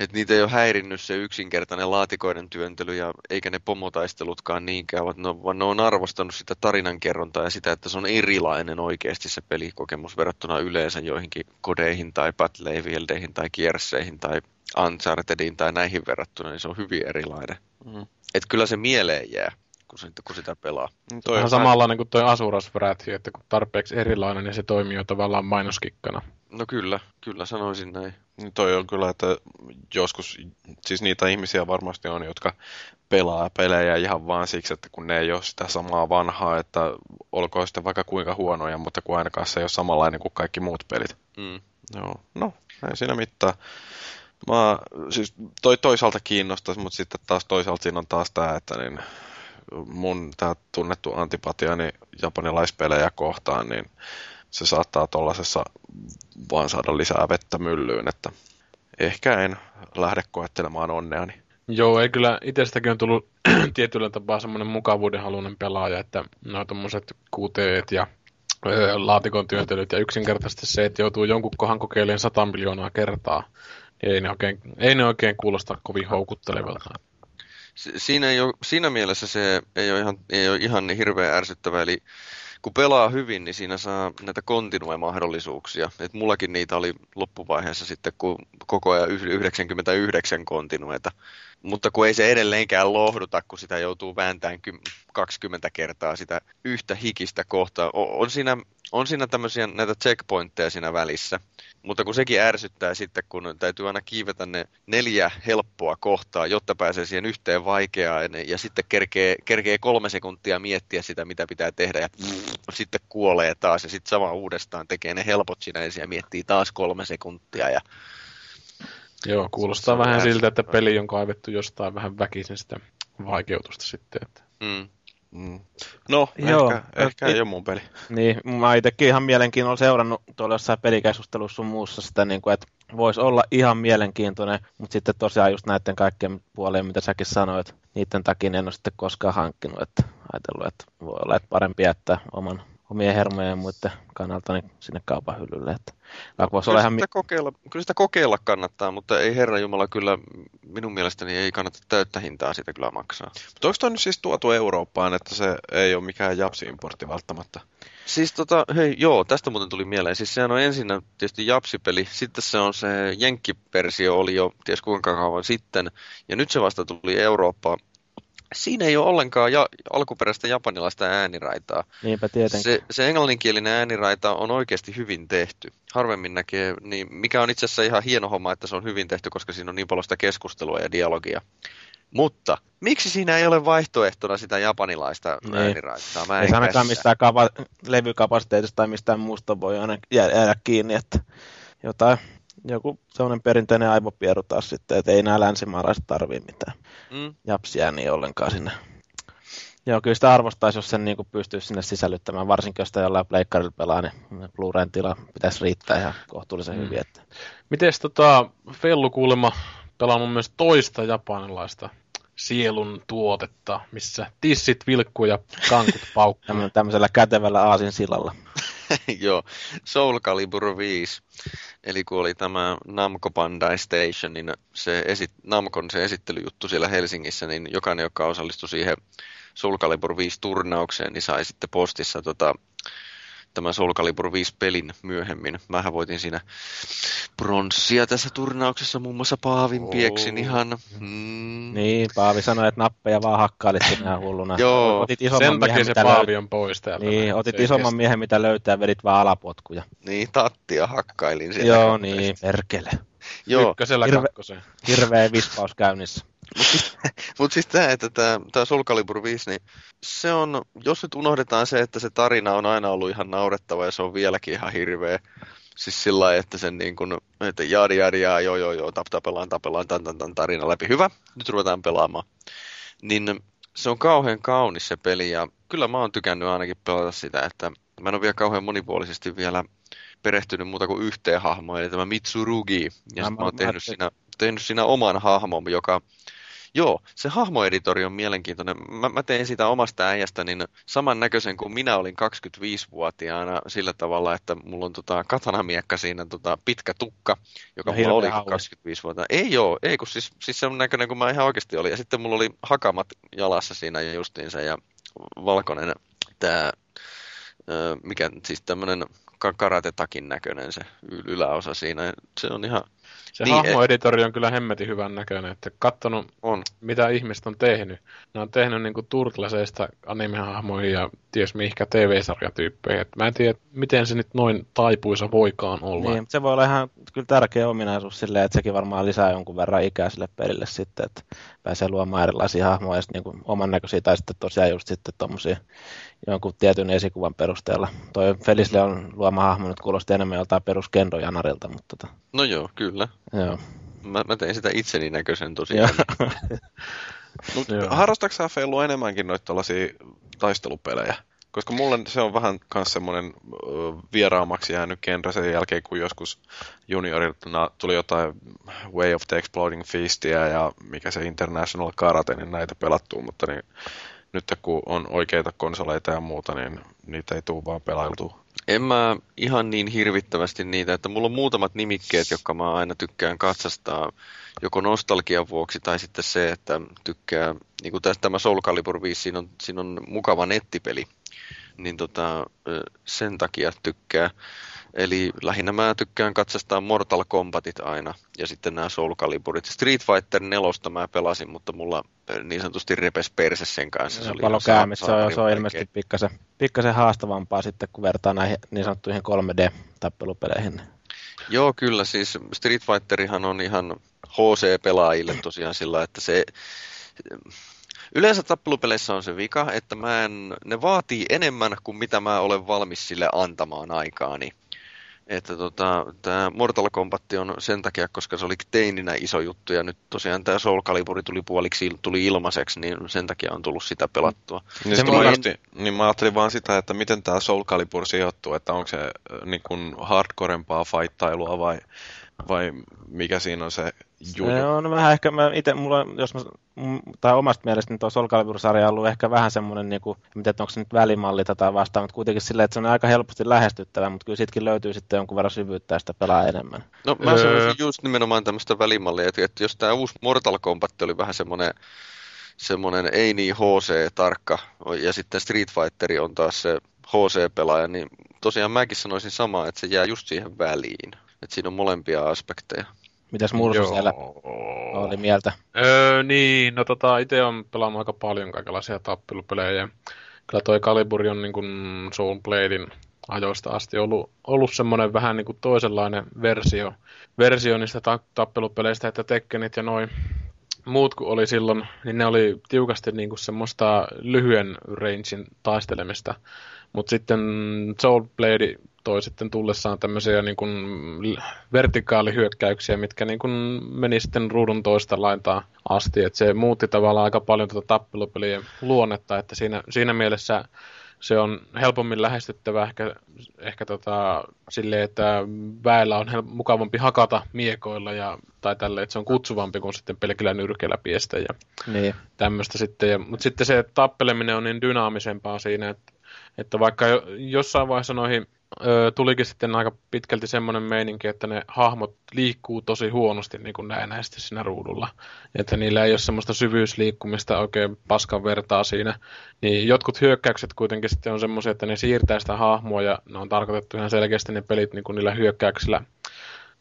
että niitä ei ole häirinnyt se yksinkertainen laatikoiden työntely ja eikä ne pomotaistelutkaan niinkään, vaan ne, on, vaan ne on arvostanut sitä tarinankerrontaa ja sitä, että se on erilainen oikeasti se pelikokemus verrattuna yleensä joihinkin kodeihin tai Battlefieldihin tai Kierseihin tai Unchartediin tai näihin verrattuna, niin se on hyvin erilainen. Mm. Että kyllä se mieleen jää kun, sitä, kun sitä pelaa. Niin toi on samanlainen kuin tuo Asuras Wrath, että kun tarpeeksi erilainen, niin se toimii jo tavallaan mainoskikkana. No kyllä, kyllä sanoisin näin. Niin toi on kyllä, että joskus, siis niitä ihmisiä varmasti on, jotka pelaa pelejä ihan vaan siksi, että kun ne ei ole sitä samaa vanhaa, että olkoon sitten vaikka kuinka huonoja, mutta kun ainakaan se ei ole samanlainen kuin kaikki muut pelit. Mm. Joo, no, ei siinä mitään. Mä, siis toi toisaalta kiinnostaisi, mutta sitten taas toisaalta siinä on taas tämä, että niin mun tämä tunnettu antipatiani japanilaispelejä kohtaan, niin se saattaa tuollaisessa vaan saada lisää vettä myllyyn, että ehkä en lähde koettelemaan onneani. Joo, ei kyllä itsestäkin on tullut tietyllä tapaa semmoinen mukavuudenhaluinen pelaaja, että nämä tommoset QT ja laatikon työntelyt ja yksinkertaisesti se, että joutuu jonkun kohan kokeilemaan 100 miljoonaa kertaa, niin ei ne oikein, ei ne oikein kuulosta kovin houkuttelevalta. Siinä, ei ole, siinä mielessä se ei ole ihan, ei ole ihan niin hirveän ärsyttävä, eli kun pelaa hyvin, niin siinä saa näitä kontinue-mahdollisuuksia. Et mullakin niitä oli loppuvaiheessa sitten, kun koko ajan 99 kontinueta. Mutta kun ei se edelleenkään lohduta, kun sitä joutuu vääntämään 20 kertaa sitä yhtä hikistä kohtaa. On siinä, on siinä tämmöisiä näitä checkpointteja siinä välissä. Mutta kun sekin ärsyttää sitten, kun täytyy aina kiivetä ne neljä helppoa kohtaa, jotta pääsee siihen yhteen vaikeaan, ja sitten kerkee, kerkee kolme sekuntia miettiä sitä, mitä pitää tehdä, ja sitten kuolee taas, ja sitten sama uudestaan tekee ne helpot siinä ensin, ja miettii taas kolme sekuntia, ja Joo, kuulostaa vähän siltä, että peli on kaivettu jostain vähän väkisin sitä vaikeutusta sitten. Että. Mm. Mm. No, Joo, ehkä, ehkä ei ole mun peli. Niin, mä itsekin ihan mielenkiinnolla seurannut tuolla jossain pelikeskustelussa sun muussa sitä, niin kuin, että voisi olla ihan mielenkiintoinen, mutta sitten tosiaan just näiden kaikkien puoleen, mitä säkin sanoit, niiden takia en ole sitten koskaan hankkinut, että ajatellut, että voi olla, että parempi jättää oman omien hermojen ja muiden kannalta niin sinne kaupan hyllylle. Että, kyllä, ihan... sitä kokeilla, kyllä sitä kokeilla kannattaa, mutta ei Herra Jumala kyllä minun mielestäni ei kannata täyttä hintaa sitä kyllä maksaa. Mutta onko toi nyt siis tuotu Eurooppaan, että se ei ole mikään Japsi-importti välttämättä? Siis tota, hei, joo, tästä muuten tuli mieleen. Siis sehän on ensin tietysti Japsipeli, sitten se on se Jenkki-versio oli jo ties kuinka kauan sitten, ja nyt se vasta tuli Eurooppaan siinä ei ole ollenkaan ja, alkuperäistä japanilaista ääniraitaa. Niinpä tietenkin. Se, se englanninkielinen ääniraita on oikeasti hyvin tehty. Harvemmin näkee, niin mikä on itse asiassa ihan hieno homma, että se on hyvin tehty, koska siinä on niin paljon sitä keskustelua ja dialogia. Mutta miksi siinä ei ole vaihtoehtona sitä japanilaista niin. ääniraitaa? Mä ei ainakaan mistään kapa- levykapasiteetista tai mistään muusta voi aina jäädä kiinni, että jotain joku sellainen perinteinen aivopieru taas sitten, että ei nämä länsimaalaiset tarvii mitään mm. japsia niin ollenkaan sinne. Joo, kyllä sitä arvostaisi, jos sen niin kuin pystyisi sinne sisällyttämään, varsinkin jos sitä jollain pleikkarilla pelaa, niin Blu-rayn tila pitäisi riittää ihan kohtuullisen mm. hyvin. Että. Mites tota, Fellu kuulemma pelaa mun mielestä toista japanilaista sielun tuotetta, missä tissit vilkkuu ja kankut paukkuu. Tämmöisellä kätevällä aasin silalla. Joo, Soul Calibur 5. Eli kun oli tämä Namco Bandai Station, niin se esit, Namcon se esittelyjuttu siellä Helsingissä, niin jokainen, joka osallistui siihen Soul Calibur 5 turnaukseen, niin sai sitten postissa tota, tämä Soul Calibur 5 pelin myöhemmin. Mähän voitin siinä pronssia tässä turnauksessa, muun muassa Paavin pieksin ihan. Mm. Niin, Paavi sanoi, että nappeja vaan hakkailit sinä hulluna. Joo, otit isomman sen takia miehen, se Paavi löy... on pois täältä. Niin, otit isomman kestä. miehen, mitä löytää, vedit vaan alapotkuja. Niin, tattia hakkailin siellä. Joo, niin, perkele. Joo. Ykkösellä Hirve, Hirveä vispaus käynnissä. Mutta siis, mut siis tämä, että tämä Soul Calibur 5, niin se on, jos nyt unohdetaan se, että se tarina on aina ollut ihan naurettava ja se on vieläkin ihan hirveä. Siis sillä lailla, että sen niin kuin, että jaadi jaadi jaa, joo joo joo, tap, tapellaan, tapellaan, tan, tan, tan, tarina läpi. Hyvä, nyt ruvetaan pelaamaan. Niin se on kauhean kaunis se peli ja kyllä mä oon tykännyt ainakin pelata sitä, että mä en ole vielä kauhean monipuolisesti vielä perehtynyt muuta kuin yhteen hahmoon, eli tämä Mitsurugi. Ja mä, mä oon tehnyt, siinä, tehnyt siinä oman hahmon, joka Joo, se hahmoeditori on mielenkiintoinen. Mä, mä tein sitä omasta äijästä niin samannäköisen kuin minä olin 25-vuotiaana sillä tavalla, että mulla on tota katanamiekka siinä tota pitkä tukka, joka ja mulla oli 25-vuotiaana. Ei joo, ei kun siis, siis se on näköinen kuin mä ihan oikeasti olin. Ja sitten mulla oli hakamat jalassa siinä justiinsa ja valkoinen tämä, mikä siis tämmöinen karatetakin näköinen se yläosa siinä. Se on ihan se niin, hahmoeditori on kyllä hemmetin hyvän näköinen, että katsonut on. mitä ihmiset on tehnyt. Ne on tehnyt niinku Turtleseista animehahmoihin ja ties mihinkä TV-sarjatyyppeihin. Et mä en tiedä, miten se nyt noin taipuisa voikaan olla. Niin, se voi olla ihan kyllä tärkeä ominaisuus silleen, että sekin varmaan lisää jonkun verran ikää sille pelille sitten, että pääsee luomaan erilaisia hahmoja ja sitten niin oman näköisiä tai sitten tosiaan just sitten tommosia jonkun tietyn esikuvan perusteella. Toi Felisle on luoma hahmo nyt kuulosti enemmän joltain perus Janarilta, mutta tota... No joo, kyllä. Joo. Mä, mä tein sitä itseni näköisen tosiaan. Mut harrastatko sä Fellu enemmänkin noita tällaisia taistelupelejä? Koska mulle se on vähän myös semmoinen vieraamaksi jäänyt genre sen jälkeen, kun joskus juniorilta tuli jotain Way of the Exploding Fistia ja mikä se International Karate, niin näitä pelattuu, mutta niin, nyt kun on oikeita konsoleita ja muuta, niin niitä ei tule vaan pelailtua. En mä ihan niin hirvittävästi niitä, että mulla on muutamat nimikkeet, jotka mä aina tykkään katsastaa joko nostalgian vuoksi tai sitten se, että tykkää, niin kuin tämä Soul Calibur 5, siinä on, siinä on mukava nettipeli, niin tota, sen takia tykkää. Eli lähinnä mä tykkään katsastaa Mortal Kombatit aina ja sitten nämä Soul Caliburit. Street Fighter 4 mä pelasin, mutta mulla niin sanotusti repes perse sen kanssa. Se, se oli se on, se on ilmeisesti pikkasen, pikkasen haastavampaa sitten, kun vertaa näihin niin sanottuihin 3D-tappelupeleihin. Joo, kyllä. Siis Street Fighterihan on ihan HC-pelaajille tosiaan sillä, että se... Yleensä tappelupeleissä on se vika, että mä en, ne vaatii enemmän kuin mitä mä olen valmis sille antamaan aikaani. Että tota, tämä Mortal Kombat on sen takia, koska se oli teininä iso juttu ja nyt tosiaan tämä Soul Calibur tuli puoliksi tuli ilmaiseksi, niin sen takia on tullut sitä pelattua. Niin, se mä, justi, niin mä ajattelin vaan sitä, että miten tämä Soul Calibur sijoittuu, että onko se äh, niin kuin hardcorempaa fighttailua vai vai mikä siinä on se juju? Se on vähän ehkä, mä ite, mulla, jos mä, tai omasta mielestäni tuo Soul Calibur-sarja on ollut ehkä vähän semmoinen, niin kuin, miten onko se nyt välimalli tätä vastaan, mutta kuitenkin silleen, että se on aika helposti lähestyttävä, mutta kyllä siitäkin löytyy sitten jonkun verran syvyyttä ja sitä pelaa enemmän. No mä öö. sanoisin just nimenomaan tämmöistä välimallia, että, että jos tämä uusi Mortal Kombat oli vähän semmoinen semmoinen ei niin HC-tarkka, ja sitten Street Fighter on taas se HC-pelaaja, niin tosiaan mäkin sanoisin samaa, että se jää just siihen väliin. Että siinä on molempia aspekteja. Mitäs Mursu Joo. siellä oli mieltä? Öö, niin, no tota, itse on pelannut aika paljon kaikenlaisia tappelupelejä. Kyllä toi Calibur on niin kuin Soul Bladein ajoista asti ollut, ollut semmoinen vähän niin kuin toisenlainen versio, versio niistä ta- tappelupeleistä, että Tekkenit ja noin muut kuin oli silloin, niin ne oli tiukasti niin kuin semmoista lyhyen rangein taistelemista. Mutta sitten Soul Blade toi sitten tullessaan tämmöisiä niin kuin vertikaalihyökkäyksiä, mitkä niin kuin meni sitten ruudun toista laintaan asti. Et se muutti tavallaan aika paljon tuota tappelupelien luonnetta, että siinä, siinä mielessä se on helpommin lähestyttävä ehkä, ehkä tota, silleen, että väellä on mukavampi hakata miekoilla ja, tai tälle, että se on kutsuvampi kuin sitten pelkillä nyrkeillä piestä ja niin. tämmöistä sitten. Ja, mutta sitten se tappeleminen on niin dynaamisempaa siinä, että, että vaikka jo, jossain vaiheessa noihin ö, tulikin sitten aika pitkälti semmoinen meininki, että ne hahmot liikkuu tosi huonosti niin kuin näennäisesti siinä ruudulla. Että niillä ei ole semmoista syvyysliikkumista oikein paskan vertaa siinä. Niin jotkut hyökkäykset kuitenkin sitten on semmoisia, että ne siirtää sitä hahmoa ja ne on tarkoitettu ihan selkeästi ne pelit niin kuin niillä hyökkäyksillä,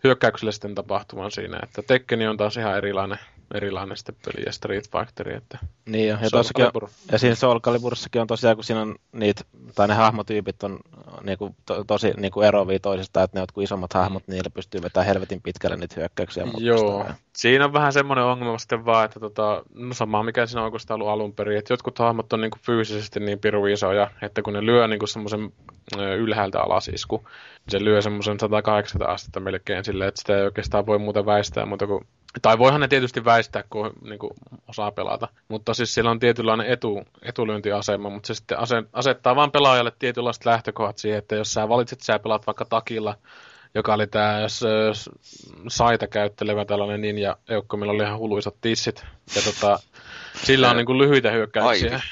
hyökkäyksillä sitten tapahtuvan siinä. Että Tekkeni on taas ihan erilainen erilainen sitten peli ja Street Fighter. Että niin jo, ja, tossakin on, ja siinä Soul Caliburissakin on tosiaan, kun siinä on niitä, tai ne hahmotyypit on niinku, to, tosi niinku eroavia toisistaan, että ne jotkut isommat hahmot, niillä pystyy vetämään helvetin pitkälle niitä hyökkäyksiä. Joo, siinä on vähän semmoinen ongelma sitten vaan, että tota, no sama mikä siinä on oikeastaan ollut alun perin, että jotkut hahmot on niinku fyysisesti niin piru isoja, että kun ne lyö niinku semmoisen ylhäältä alas isku, niin se lyö semmoisen 180 astetta melkein silleen, että sitä ei oikeastaan voi muuten väistää muuta kuin tai voihan ne tietysti väistää, kun niin kuin, osaa pelata. Mutta siis siellä on tietynlainen etu, etulyöntiasema, mutta se sitten asettaa vaan pelaajalle tietynlaiset lähtökohdat siihen, että jos sä valitset, sä pelaat vaikka takilla, joka oli tämä saita käyttelevä tällainen ninja eukko, millä oli ihan huluisat tissit. Ja tota, sillä on niin kuin lyhyitä hyökkäyksiä. Aivi.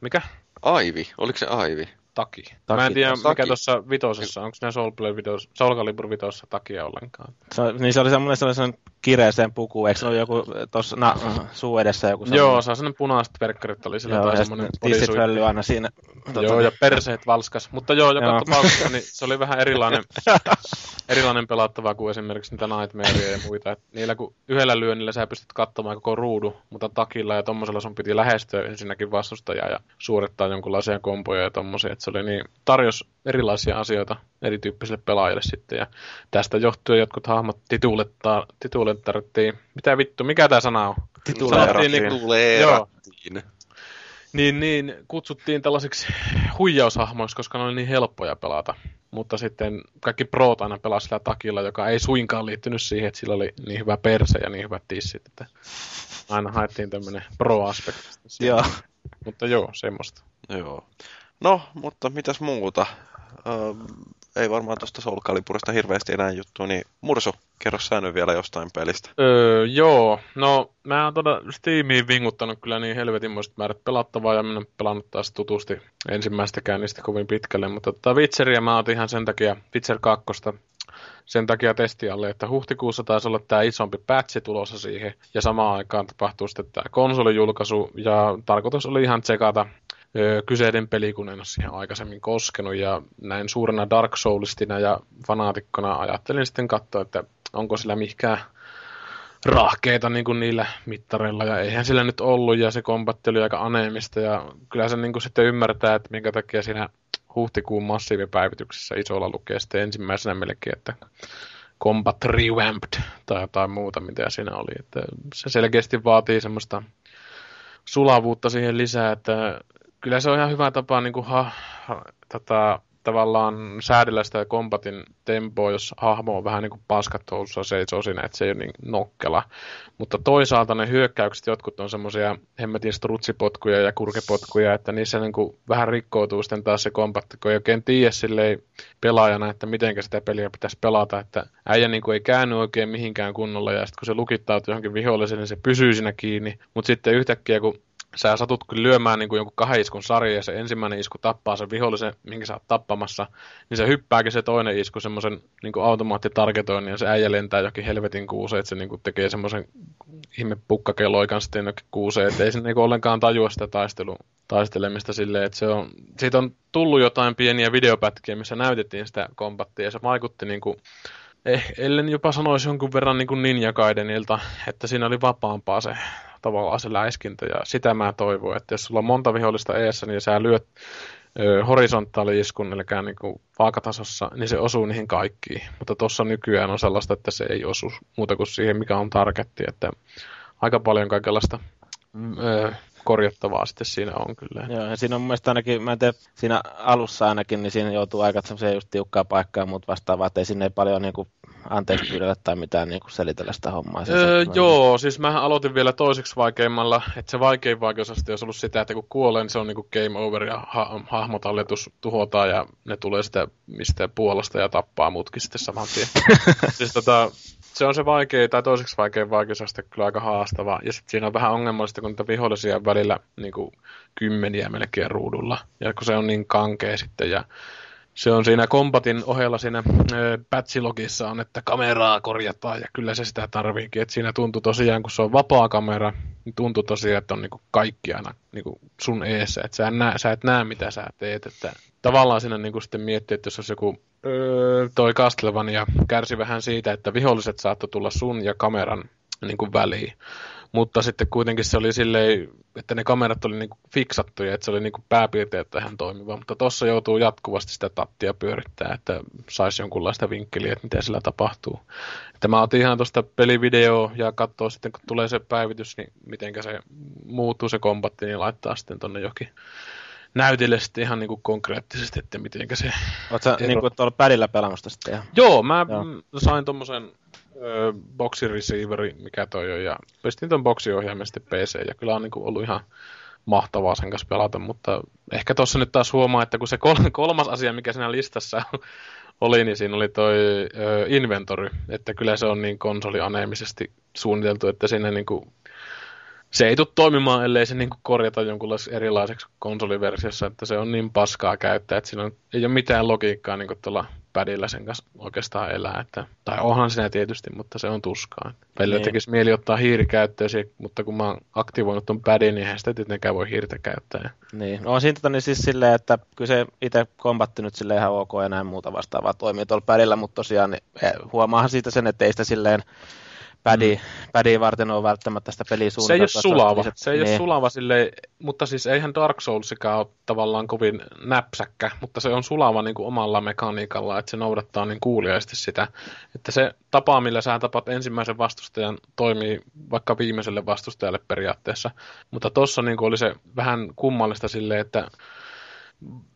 Mikä? Aivi, oliko se Aivi? taki. taki. Mä en tiedä, taki. mikä tuossa vitosessa, onko ne Soul, vitos, Soul Calibur vitossa takia ollenkaan. Se, niin se oli semmoinen sellaisen kireeseen puku, eikö se ole joku tuossa na, suu edessä joku semmoinen? Joo, se on semmoinen punaiset verkkarit oli sillä tai semmoinen tissit aina siinä. Tuota, joo, ja perseet valskas. Mutta joo, joka joo. tapauksessa niin se oli vähän erilainen, erilainen pelattava kuin esimerkiksi niitä Nightmareja ja muita. Et niillä kun yhdellä lyönnillä sä pystyt katsomaan koko ruudu, mutta takilla ja tommosella sun piti lähestyä ensinnäkin vastustajaa ja suorittaa jonkunlaisia kompoja ja tommosia. Et se oli niin, tarjos erilaisia asioita erityyppisille pelaajille sitten. Ja tästä johtuen jotkut hahmot tituulettaa, tituulettarttiin. Mitä vittu, mikä tämä sana on? Tituulettarttiin. Tituuleerattiin. Niin, niin, kutsuttiin tällaisiksi huijaushahmoiksi, koska ne oli niin helppoja pelata. Mutta sitten kaikki proot aina pelasivat sillä takilla, joka ei suinkaan liittynyt siihen, että sillä oli niin hyvä perse ja niin hyvät tissit. Että aina haettiin tämmöinen pro-aspekti. Joo. Mutta joo, semmoista. Joo. No, mutta mitäs muuta? Öö, ei varmaan tuosta Soul Caliburista hirveästi enää juttu, niin Mursu, kerro sä nyt vielä jostain pelistä. Öö, joo, no mä oon tuota Steamiin vinguttanut kyllä niin helvetinmoiset määrät pelattavaa ja minä pelannut taas tutusti ensimmäistäkään niistä kovin pitkälle, mutta tota Witcheria mä otin ihan sen takia, Witcher 2 sen takia testialle, että huhtikuussa taisi olla tämä isompi patchi tulossa siihen, ja samaan aikaan tapahtuu sitten tämä konsolijulkaisu, ja tarkoitus oli ihan tsekata kyseinen peli, kun en ole siihen aikaisemmin koskenut, ja näin suurena Dark Soulstina ja fanaatikkona ajattelin sitten katsoa, että onko sillä mikään rahkeita niin kuin niillä mittareilla, ja eihän sillä nyt ollut, ja se kombatti oli aika aneemista, ja kyllä se niin kuin sitten ymmärtää, että minkä takia siinä huhtikuun massiivipäivityksessä isolla lukee sitten ensimmäisenä melkein, että Combat Revamped tai jotain muuta, mitä siinä oli. Että se selkeästi vaatii semmoista sulavuutta siihen lisää, että kyllä se on ihan hyvä tapa niin kuin ha, ha, tota, tavallaan säädellä sitä kombatin tempoa, jos hahmo on vähän niin kuin paskat housussa seisoo siinä, että se ei ole niin nokkela. Mutta toisaalta ne hyökkäykset, jotkut on semmoisia hemmetin strutsipotkuja ja kurkepotkuja, että niissä niin kuin vähän rikkoutuu sitten taas se kombatti, kun ei oikein tiedä silleen pelaajana, että miten sitä peliä pitäisi pelata, että äijä niin kuin ei käänny oikein mihinkään kunnolla ja sitten kun se lukittautuu johonkin viholliseen, niin se pysyy siinä kiinni, mutta sitten yhtäkkiä kun sä satut kyllä lyömään niin kuin jonkun kahden iskun sarja ja se ensimmäinen isku tappaa sen vihollisen, minkä sä oot tappamassa, niin se hyppääkin se toinen isku semmoisen niin automaattitargetoinnin ja se äijä lentää jokin helvetin kuuseen, että se niin kuin tekee semmoisen ihme pukkakeloikan sitten jokin kuuseen, että ei se niin ollenkaan tajua sitä taistelu, taistelemista silleen, että se on, siitä on tullut jotain pieniä videopätkiä, missä näytettiin sitä kombattia ja se vaikutti niin kuin eh, ellen jopa sanoisi jonkun verran niin kuin Ninja Gaidenilta, että siinä oli vapaampaa se tavallaan se läiskintä, ja sitä mä toivon, että jos sulla on monta vihollista eessä, niin sä lyöt horisontaaliiskun, eli niin kuin vaakatasossa, niin se osuu niihin kaikkiin. Mutta tuossa nykyään on sellaista, että se ei osu muuta kuin siihen, mikä on targetti, että aika paljon kaikenlaista mm, ö, korjattavaa sitten siinä on kyllä. Joo, ja siinä on mun mielestä ainakin, mä en tiedä, siinä alussa ainakin, niin siinä joutuu aika semmoiseen just tiukkaa paikkaa ja muut vastaavaa, että ei sinne ei paljon niin kuin anteeksi pyydellä tai mitään niin kuin selitellä sitä hommaa. öö, joo, siis mä aloitin vielä toiseksi vaikeimmalla, että se vaikein vaikeusaste olisi ollut sitä, että kun kuolee, niin se on niin kuin game over ja ha- hahmotalletus tuhotaan ja ne tulee sitä mistä puolesta ja tappaa muutkin sitten saman tien. siis tota, se on se vaikea, tai toiseksi vaikein vaikeusaste kyllä aika haastava. Ja sitten siinä on vähän ongelmallista, kun niitä vihollisia välillä niin kuin kymmeniä melkein ruudulla. Ja kun se on niin kankea sitten ja se on siinä kompatin ohella siinä patchilogissa on, että kameraa korjataan ja kyllä se sitä tarviikin. Et siinä tuntuu tosiaan, kun se on vapaa kamera, niin tuntuu tosiaan, että on niinku kaikki aina niinku sun eessä. Että sä, näe, sä et näe, mitä sä teet. Että tavallaan siinä niinku sitten miettii, että jos olisi joku öö, toi Castlevania kärsi vähän siitä, että viholliset saattoi tulla sun ja kameran niinku väliin. Mutta sitten kuitenkin se oli silleen, että ne kamerat oli niinku fiksattuja, että se oli niinku pääpiirteet tähän toimiva. Mutta tuossa joutuu jatkuvasti sitä tattia pyörittää, että saisi jonkunlaista vinkkeliä, että miten sillä tapahtuu. Että mä otin ihan tuosta pelivideo ja katsoa sitten, kun tulee se päivitys, niin miten se muuttuu se kombatti, niin laittaa sitten tonne jokin näytille sitten ihan niinku konkreettisesti, että miten se... Oletko sä ero... niinku tuolla pädillä pelaamasta sitten? Joo, mä Joo. sain tuommoisen boxi-receiveri, mikä toi on, ja pistin ton boxiohjaimen sitten PC, ja kyllä on niin kuin ollut ihan mahtavaa sen kanssa pelata, mutta ehkä tuossa nyt taas huomaa, että kun se kolmas asia, mikä siinä listassa oli, niin siinä oli toi ö, inventory, että kyllä se on niin konsolianeemisesti suunniteltu, että siinä niin se ei tule toimimaan, ellei se niin kuin korjata jonkunlaiseksi erilaiseksi konsoliversiossa, että se on niin paskaa käyttää, että siinä on, ei ole mitään logiikkaa niin kuin tuolla padilla sen kanssa oikeastaan elää. Että, tai onhan siinä tietysti, mutta se on tuskaa. Välillä niin. tekisi mieli ottaa hiiri käyttöön, mutta kun mä oon aktivoinut ton padin, niin eihän sitä tietenkään voi hiirtä käyttää. Niin, no on siinä tota, niin siis silleen, että kyllä se itse kombatti nyt silleen ihan ok ja näin muuta vastaavaa toimii tuolla padilla, mutta tosiaan niin, eh, huomaahan siitä sen, että ei sitä silleen pädi, mm. pädi varten on välttämättä sitä peliä Se ei ole sulava, se ei niin. ole sulava silleen, mutta siis eihän Dark Soulsikaan ole tavallaan kovin näpsäkkä, mutta se on sulava niin kuin omalla mekaniikalla, että se noudattaa niin kuuliaisesti sitä, että se tapa, millä sä tapat ensimmäisen vastustajan, toimii vaikka viimeiselle vastustajalle periaatteessa, mutta tossa niin oli se vähän kummallista silleen, että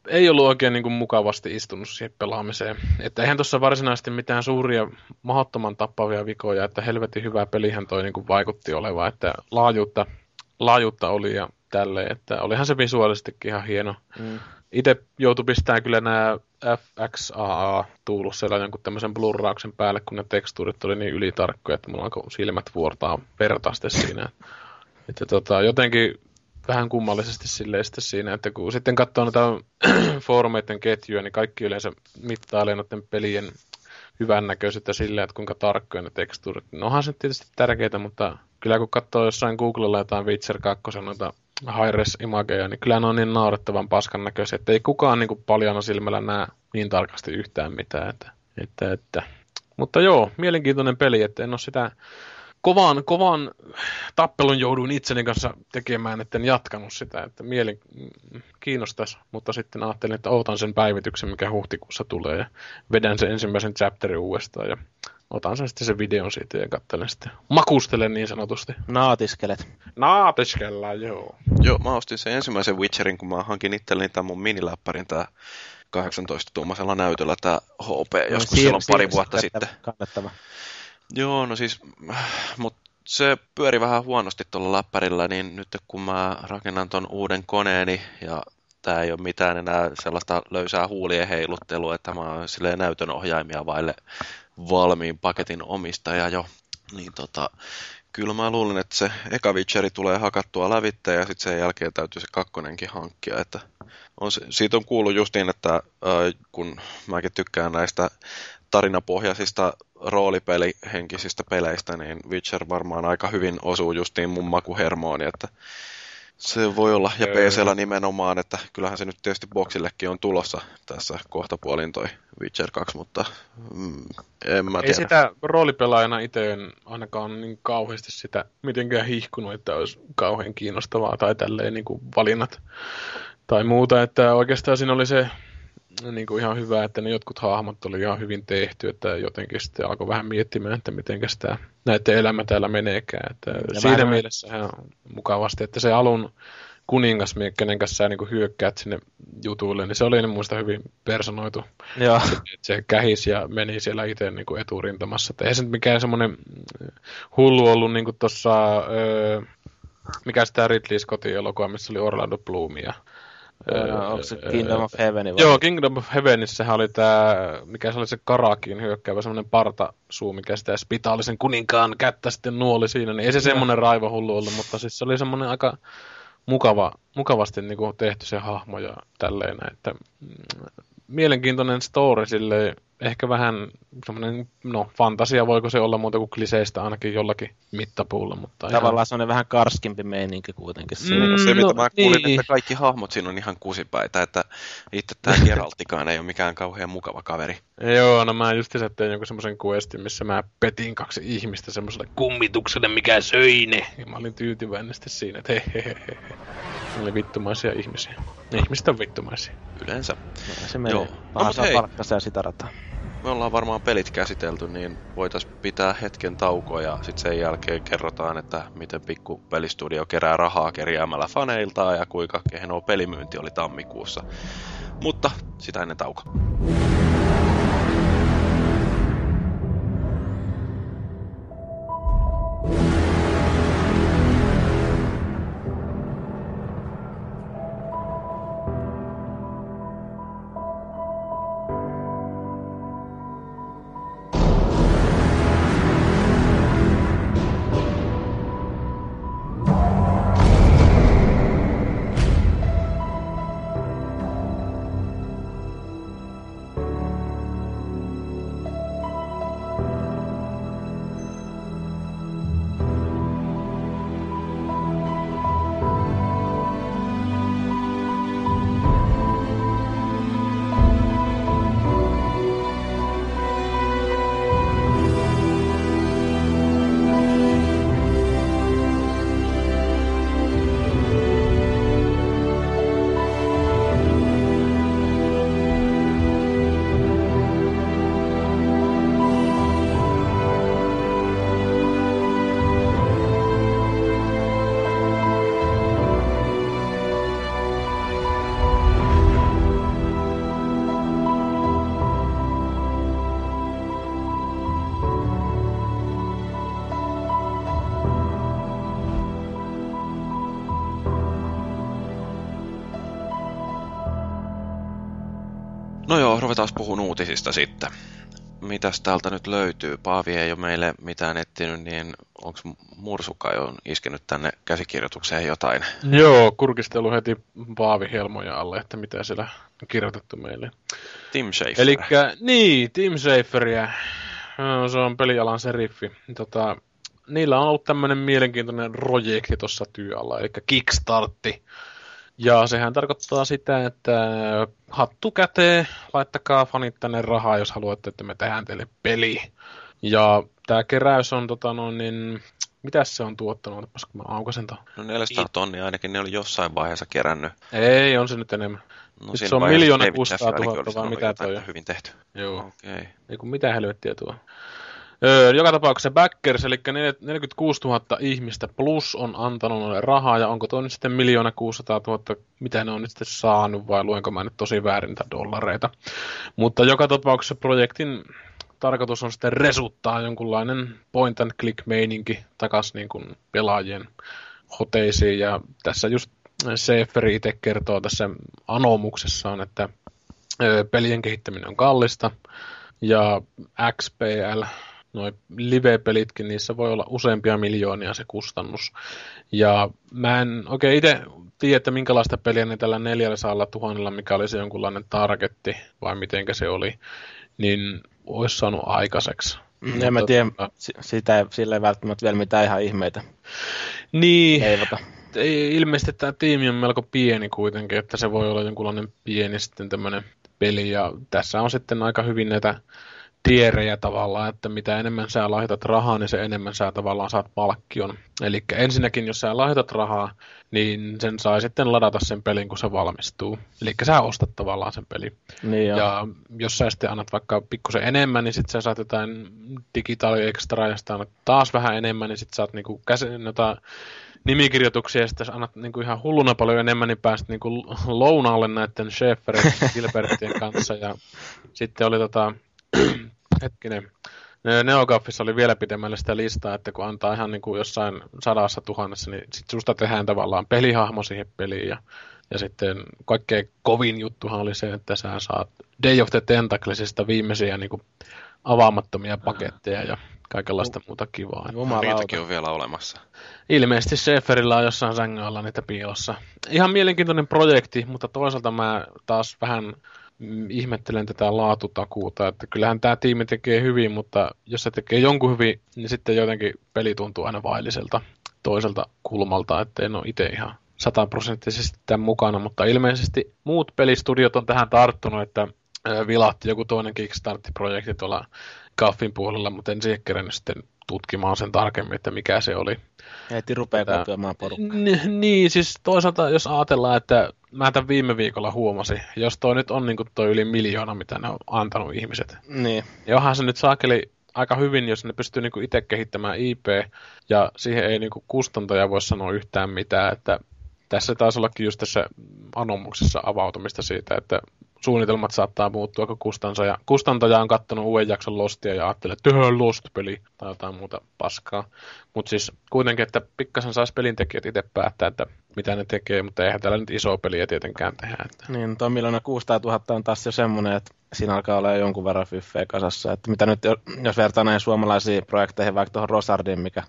ei ollut oikein niin kuin mukavasti istunut siihen pelaamiseen. Että eihän tuossa varsinaisesti mitään suuria, mahdottoman tappavia vikoja, että helvetin hyvä pelihän toi niin kuin vaikutti olevan, että laajuutta, laajuutta oli ja tälleen, että olihan se visuaalisestikin ihan hieno. Mm. itse joutui pistämään kyllä nämä FXAA-tuulus siellä jonkun tämmöisen blurrauksen päälle, kun ne tekstuurit oli niin ylitarkkoja, että mulla alkoi silmät vuortaa vertaasti siinä. Että tota, jotenkin vähän kummallisesti silleen sitten siinä, että kun sitten katsoo noita foorumeiden ketjuja, niin kaikki yleensä mittailee noiden pelien hyvännäköisyyttä silleen, että kuinka tarkkoja ne tekstuurit. No onhan se tietysti tärkeitä, mutta kyllä kun katsoo jossain Googlella jotain Witcher 2 noita high-res imageja, niin kyllä ne on niin naurettavan paskan näköisiä, että ei kukaan niin kuin paljana silmällä näe niin tarkasti yhtään mitään. Että, että, että. Mutta joo, mielenkiintoinen peli, että en ole sitä kovan, kovan tappelun jouduin itseni kanssa tekemään, etten jatkanut sitä, että mieli kiinnostaisi, mutta sitten ajattelin, että otan sen päivityksen, mikä huhtikuussa tulee ja vedän sen ensimmäisen chapterin uudestaan ja otan sen sitten sen videon siitä ja katselen sitten. Makustelen niin sanotusti. Naatiskelet. Naatiskellaan, joo. Joo, mä ostin sen ensimmäisen Witcherin, kun mä hankin itselleni tämän mun miniläppärin, tää 18-tuumaisella näytöllä tämä HP, no, joskus siir- silloin pari vuotta sitten. Kannattava. Joo, no siis, mutta se pyöri vähän huonosti tuolla läppärillä, niin nyt kun mä rakennan ton uuden koneeni ja tämä ei ole mitään enää sellaista löysää huulien heiluttelua, että mä oon silleen näytön ohjaimia vaille valmiin paketin omistaja jo, niin tota, kyllä mä luulen, että se eka Witcheri tulee hakattua lävitteen ja sitten sen jälkeen täytyy se kakkonenkin hankkia, että on, siitä on kuullut justiin, että äh, kun mäkin tykkään näistä tarinapohjaisista roolipelihenkisistä peleistä, niin Witcher varmaan aika hyvin osuu justiin mun makuhermooni, että se voi olla, ja PCllä nimenomaan, että kyllähän se nyt tietysti boksillekin on tulossa tässä kohta puolin toi Witcher 2, mutta mm, en mä tiedä. Ei sitä roolipelaajana itse en ainakaan niin kauheasti sitä mitenkään hihkunut, että olisi kauhean kiinnostavaa tai tälleen niin kuin valinnat tai muuta, että oikeastaan siinä oli se niin kuin ihan hyvä, että ne jotkut hahmot oli ihan hyvin tehty, että jotenkin sitten alkoi vähän miettimään, että miten sitä näiden elämä täällä meneekään. Että ja siinä mielessä ihan mukavasti, että se alun kuningas, kenen kanssa sä niin hyökkäät sinne jutuille, niin se oli niin muista hyvin personoitu. Joo. Se, se kähis ja meni siellä itse niin kuin eturintamassa. Että ei se nyt mikään semmoinen hullu ollut niin tuossa, öö, mikä sitä Ridley Scottin elokuva, missä oli Orlando Bloom ja Öö, onko se Kingdom of Heaven? Vai? Joo, Kingdom of Heavenissähän oli tämä, mikä se oli se Karakin hyökkäävä semmoinen partasuu, mikä sitä spitaalisen kuninkaan kättä sitten nuoli siinä, niin ei se semmoinen raivohullu ollut, mutta siis se oli semmoinen aika mukava, mukavasti niin kuin tehty se hahmo ja tälleen, että mm, mielenkiintoinen story sille ehkä vähän semmoinen, no fantasia voiko se olla muuta kuin kliseistä ainakin jollakin mittapuulla, mutta Tavallaan ihan... semmoinen vähän karskimpi meininki kuitenkin. Mm, se, mitä no, mä kuulin, niin. että kaikki hahmot siinä on ihan kusipäitä, että itse tämä Geraltikaan ei ole mikään kauhean mukava kaveri. Joo, no mä just tein jonkun semmoisen questin, missä mä petin kaksi ihmistä semmoiselle kummitukselle, mikä söi ne. Ja mä olin tyytyväinen sitten siinä, että hehehehe. Ne oli vittumaisia ihmisiä. Ne ihmiset on vittumaisia. Yleensä. No, se menee. Joo. no, saa palkkansa ja sitä rataa me ollaan varmaan pelit käsitelty, niin voitaisiin pitää hetken taukoa ja sitten sen jälkeen kerrotaan, että miten pikku pelistudio kerää rahaa kerjäämällä faneiltaan ja kuinka kehnoa pelimyynti oli tammikuussa. Mutta sitä ennen tauko. No joo, ruvetaan puhun uutisista sitten. Mitäs täältä nyt löytyy? Paavi ei ole meille mitään etsinyt, niin onko Mursuka jo iskenyt tänne käsikirjoitukseen jotain? Joo, kurkistelu heti Paavi-helmoja alle, että mitä siellä on kirjoitettu meille. Tim Schafer. Eli niin, Tim Schaferia. Se on pelialan seriffi. Tota, niillä on ollut tämmöinen mielenkiintoinen projekti tuossa työalla, eli Kickstartti. Ja sehän tarkoittaa sitä, että hattu käteen, laittakaa fanit tänne rahaa, jos haluatte, että me tehdään teille peli. Ja tämä keräys on, tota noin, niin, mitä se on tuottanut? Otapas, kun mä aukasen ton. No 400 tonnia ainakin ne oli jossain vaiheessa kerännyt. Ei, on se nyt enemmän. No, nyt se on miljoona 600 000 vai mitä toi on? Hyvin tehty. Joo. Okay. Ei kun mitä helvettiä tuo. Öö, joka tapauksessa backers, eli 46 000 ihmistä plus on antanut noille rahaa, ja onko tuo nyt sitten miljoona 600 000, mitä ne on nyt sitten saanut, vai luenko mä nyt tosi väärin dollareita. Mutta joka tapauksessa projektin tarkoitus on sitten resuttaa jonkunlainen point and click meininki takas niin kuin pelaajien hoteisiin, ja tässä just Seferi itse kertoo tässä anomuksessaan, että pelien kehittäminen on kallista, ja XPL, noin live-pelitkin, niissä voi olla useampia miljoonia se kustannus. Ja mä en oikein itse tiedä, että minkälaista peliä ne tällä 400 tuhannella, mikä oli se jonkunlainen targetti, vai mitenkä se oli, niin olisi saanut aikaiseksi. Mm, en mä tiedä, sitä, sillä ei välttämättä vielä mitään ihan ihmeitä. Niin, Eivota. ilmeisesti tämä tiimi on melko pieni kuitenkin, että se voi olla jonkunlainen pieni sitten tämmöinen peli, ja tässä on sitten aika hyvin näitä tierejä tavallaan, että mitä enemmän sä lahjoitat rahaa, niin se enemmän sä tavallaan saat palkkion. Eli ensinnäkin, jos sä lahjoitat rahaa, niin sen saa sitten ladata sen pelin, kun se valmistuu. Eli sä ostat tavallaan sen pelin. Niin ja jos sä sitten annat vaikka pikkusen enemmän, niin sitten sä saat jotain digitaali extra, ja sitten annat taas vähän enemmän, niin sitten saat niinku käsin, jota, nimikirjoituksia, ja sitten jos annat niinku ihan hulluna paljon enemmän, niin pääst niinku lounaalle näiden Schäferin Gilbertien kanssa. Ja sitten oli tota, hetkinen, Neogaffissa oli vielä pidemmälle sitä listaa, että kun antaa ihan niin kuin jossain sadassa tuhannessa, niin sit susta tehdään tavallaan pelihahmo siihen peliin. Ja, ja sitten kaikkein kovin juttuhan oli se, että sä saat Day of the Tentaclesista viimeisiä niin kuin avaamattomia paketteja ja kaikenlaista muuta kivaa. Jumalauta. Niitäkin on vielä olemassa. Ilmeisesti Seferillä on jossain sängyn alla niitä piilossa. Ihan mielenkiintoinen projekti, mutta toisaalta mä taas vähän ihmettelen tätä laatutakuuta, että kyllähän tämä tiimi tekee hyvin, mutta jos se tekee jonkun hyvin, niin sitten jotenkin peli tuntuu aina vailliselta toiselta kulmalta, että en ole itse ihan sataprosenttisesti tämän mukana, mutta ilmeisesti muut pelistudiot on tähän tarttunut, että vilahti joku toinen Kickstarter-projekti tuolla Gaffin puolella, mutta en siihen kerennyt sitten tutkimaan sen tarkemmin, että mikä se oli. Heti rupeaa kotoamaan porukkaa. N- niin, siis toisaalta jos ajatellaan, että mä tämän viime viikolla huomasin, jos toi nyt on niin toi yli miljoona, mitä ne on antanut ihmiset. Niin. Ja onhan se nyt saakeli aika hyvin, jos ne pystyy niin itse kehittämään IP, ja siihen ei niin kustantaja voi sanoa yhtään mitään, että tässä taisi ollakin just tässä anomuksessa avautumista siitä, että suunnitelmat saattaa muuttua, kun kustantaja, kustantaja on kattonut uuden jakson Lostia ja ajattelee, että tehdään Lost-peli tai jotain muuta paskaa. Mutta siis kuitenkin, että pikkasen saisi pelintekijät itse päättää, että mitä ne tekee, mutta eihän täällä nyt iso peliä tietenkään tehdä. Että. Niin, tuo miljoona 600 000 on taas jo semmoinen, että siinä alkaa olla jonkun verran fyffeä kasassa. Että mitä nyt, jos vertaa näihin suomalaisiin projekteihin, vaikka tuohon Rosardiin, mikä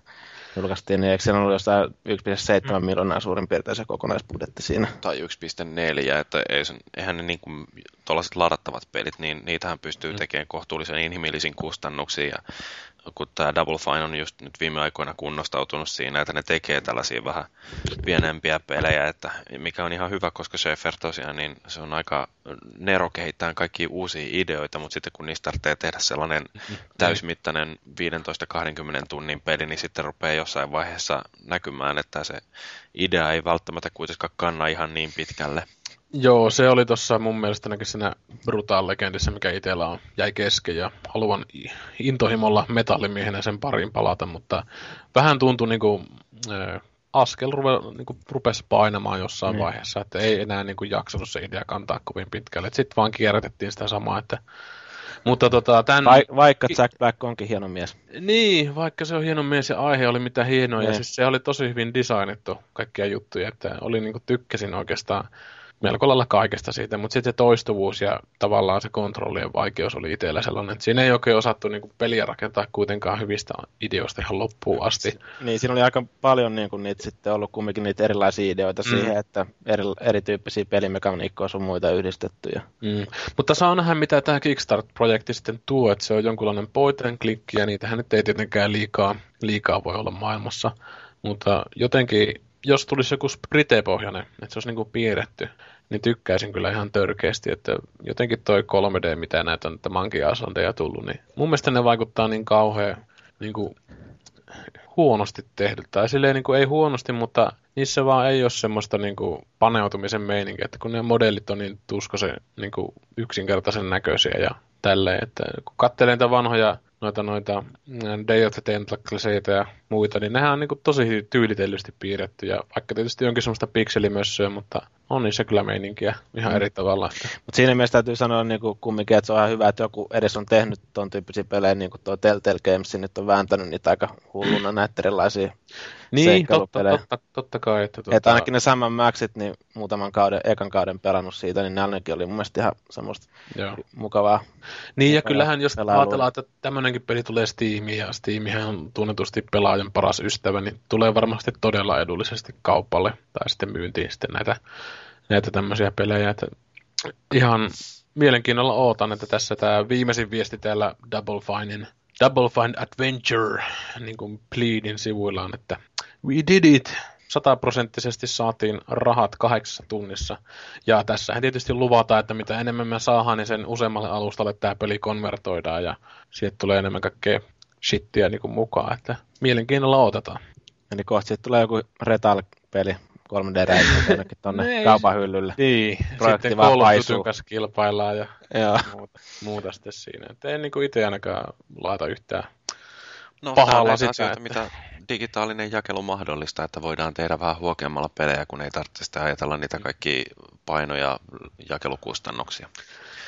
julkaistiin, niin eikö siinä ollut jossain 1,7 mm. miljoonaa suurin piirtein se kokonaisbudjetti siinä? Tai 1,4, että ei sen, eihän ne niin kuin, tuollaiset ladattavat pelit, niin niitähän pystyy mm. tekemään kohtuullisen inhimillisin kustannuksia ja kun tämä Double Fine on just nyt viime aikoina kunnostautunut siinä, että ne tekee tällaisia vähän pienempiä pelejä, että mikä on ihan hyvä, koska Schaefer tosiaan, niin se on aika nero kehittää kaikki uusia ideoita, mutta sitten kun niistä tarvitsee tehdä sellainen täysmittainen 15-20 tunnin peli, niin sitten rupeaa jossain vaiheessa näkymään, että se idea ei välttämättä kuitenkaan kanna ihan niin pitkälle. Joo, se oli tuossa mun mielestä siinä Brutal Legendissä, mikä itsellä on, jäi kesken ja haluan intohimolla metallimiehenä sen parin palata, mutta vähän tuntui niinku, äh, askel ruve, niinku, rupesi painamaan jossain mm. vaiheessa, että ei enää niinku, jaksanut se idea kantaa kovin pitkälle. Sitten vaan kierrätettiin sitä samaa, että mutta tota, tämän... Va- vaikka Jack Black onkin hieno mies. Niin, vaikka se on hieno mies ja aihe oli mitä hienoa. Ja niin. siis se oli tosi hyvin designettu kaikkia juttuja, että oli niinku tykkäsin oikeastaan melko lailla kaikesta siitä, mutta sitten se toistuvuus ja tavallaan se kontrollien vaikeus oli itsellä sellainen, että siinä ei oikein osattu niin kuin peliä rakentaa kuitenkaan hyvistä ideoista ihan loppuun asti. Niin, siinä oli aika paljon niin kuin niitä sitten ollut kumminkin niitä erilaisia ideoita mm. siihen, että eri, erityyppisiä pelimekaniikkoja sun muita yhdistettyjä. Mm. Mutta saa nähdä, mitä tämä Kickstart-projekti sitten tuo, että se on jonkunlainen point and click, ja niitähän nyt ei tietenkään liikaa, liikaa voi olla maailmassa. Mutta jotenkin jos tulisi joku sprite-pohjainen, että se olisi niinku piirretty, niin tykkäisin kyllä ihan törkeästi, että jotenkin toi 3D, mitä näitä on, että mankiasandeja tullut, niin mun mielestä ne vaikuttaa niin kauhean niin kuin, huonosti tehdyt. Tai silleen niin kuin, ei huonosti, mutta niissä vaan ei ole semmoista niin kuin, paneutumisen meininkiä, että kun ne modellit on niin tuskoisen niin kuin, yksinkertaisen näköisiä ja tälleen, että kun katselen niitä vanhoja noita, noita mm, Day of the Tentacleseita ja muita, niin nehän on niin kuin tosi tyylitellysti piirretty. Ja vaikka tietysti onkin semmoista pikselimössöä, mutta on niissä kyllä meininkiä ihan mm. eri tavalla. Mutta siinä mielessä täytyy sanoa niin kuin kumminkin, että se on ihan hyvä, että joku edes on tehnyt tuon tyyppisiä pelejä, niin kuin tuo Telltale Games nyt on vääntänyt niitä aika hulluna näitä erilaisia niin, totta, totta, totta kai. Että, tuota... että ainakin ne Sam Maxit, niin muutaman kauden, ekan kauden pelannut siitä, niin ne ainakin oli mun mielestä ihan semmoista Joo. mukavaa. Niin, ja kyllähän jos ajatellaan, että tämmöinenkin peli tulee Steamiin, ja Steamihän on tunnetusti pelaajan paras ystävä, niin tulee varmasti todella edullisesti kaupalle, tai sitten myyntiin sitten näitä, näitä tämmöisiä pelejä, että ihan mielenkiinnolla ootan, että tässä tämä viimeisin viesti täällä Double Finein Double Fine Adventure, niin kuin Pleadin sivuilla on, että we did it, sataprosenttisesti saatiin rahat kahdeksassa tunnissa. Ja tässä tietysti luvataan, että mitä enemmän me saadaan, niin sen useammalle alustalle tämä peli konvertoidaan ja sieltä tulee enemmän kaikkea shittiä niin kuin mukaan, että mielenkiinnolla otetaan. Eli kohta sitten tulee joku Retal-peli 3D-räiskintä jonnekin tuonne kaupan hyllylle. Niin, Projekti sitten koulutuksen kanssa kilpaillaan ja. Muuta, muuta sitten siinä. Et en niin itse ainakaan laita yhtään no, pahalla sitä. Asioita, että... mitä digitaalinen jakelu mahdollistaa, että voidaan tehdä vähän huokeammalla pelejä, kun ei tarvitse sitten ajatella niitä kaikki painoja jakelukustannuksia.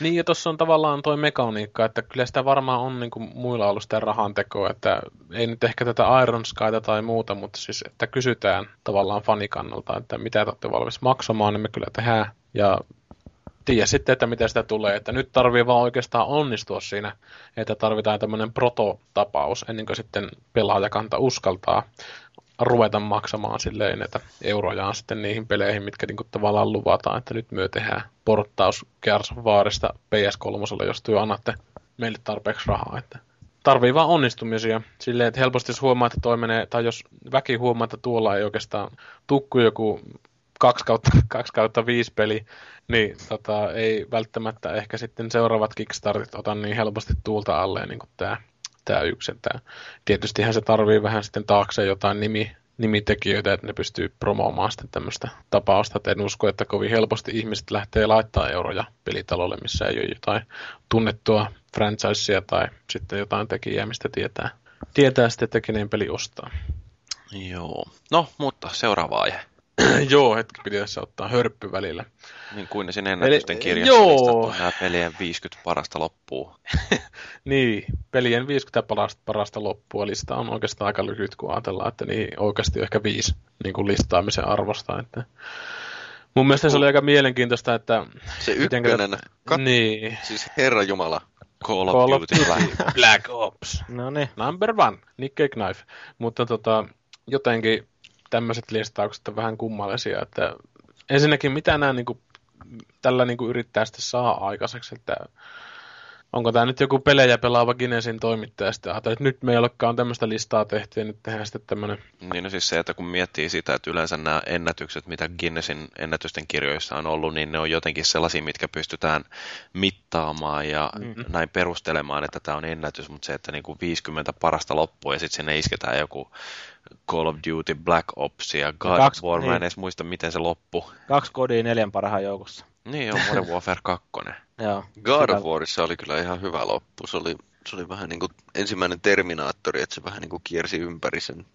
Niin, ja tuossa on tavallaan tuo mekaniikka, että kyllä sitä varmaan on niin kuin muilla ollut sitä rahantekoa, että ei nyt ehkä tätä Iron Skyta tai muuta, mutta siis, että kysytään tavallaan fanikannalta, että mitä te olette valmis maksamaan, niin me kyllä tehdään. Ja tiedä sitten, että miten sitä tulee. Että nyt tarvii vaan oikeastaan onnistua siinä, että tarvitaan tämmöinen prototapaus ennen kuin sitten pelaajakanta uskaltaa ruveta maksamaan silleen, että eurojaan sitten niihin peleihin, mitkä niinku tavallaan luvataan, että nyt myö tehdään porttaus Gears of Warista PS3, jos työ annatte meille tarpeeksi rahaa. Että tarvii vaan onnistumisia silleen, että helposti jos huomaa, että toi menee, tai jos väki huomaa, että tuolla ei oikeastaan tukku joku 2 kautta, 2 kautta 5 peli, niin tota, ei välttämättä ehkä sitten seuraavat Kickstartit ota niin helposti tuulta alle niin kuin tämä tämä yksi. Että tietystihän se tarvii vähän sitten taakse jotain nimi, nimitekijöitä, että ne pystyy promoomaan sitten tämmöistä tapausta. Että en usko, että kovin helposti ihmiset lähtee laittaa euroja pelitalolle, missä ei ole jotain tunnettua franchisea tai sitten jotain tekijää, mistä tietää, tietää sitten, että kenen peli ostaa. Joo. No, mutta seuraava aihe. Joo, hetki piti tässä ottaa hörppy välillä. Niin kuin sinne ennätysten kirjassa joo. nämä pelien 50 parasta loppua. niin, pelien 50 parasta, parasta loppua lista on oikeastaan aika lyhyt, kun ajatellaan, että niin oikeasti ehkä viisi niin kuin listaamisen arvosta. Että... Mun mielestä se oli aika mielenkiintoista, että... Se ykkönen, tätä... kat... niin. siis Herra Jumala, Call of Duty Black. Black Ops. No niin. Number one, Nick Knife. Mutta tota, jotenkin tämmöiset listaukset on vähän kummallisia, että ensinnäkin mitä nämä niin kuin, tällä niin kuin yrittää sitten saa aikaiseksi, että onko tämä nyt joku pelejä pelaava Guinnessin toimittaja sitten että nyt me ei olekaan tämmöistä listaa tehty ja nyt tehdään sitten tämmöinen. Niin no siis se, että kun miettii sitä, että yleensä nämä ennätykset, mitä Guinnessin ennätysten kirjoissa on ollut, niin ne on jotenkin sellaisia, mitkä pystytään mittaamaan ja mm-hmm. näin perustelemaan, että tämä on ennätys, mutta se, että niin kuin 50 parasta loppua ja sitten sinne isketään joku Call of Duty, Black Ops ja God kaksi, of War, niin. mä en edes muista miten se loppu. Kaksi kodia neljän parhaan joukossa. Niin on Modern Warfare 2. Joo. God of Warissa oli kyllä ihan hyvä loppu. Se oli, se oli vähän niin kuin ensimmäinen Terminaattori, että se vähän niin kuin kiersi ympäri sen.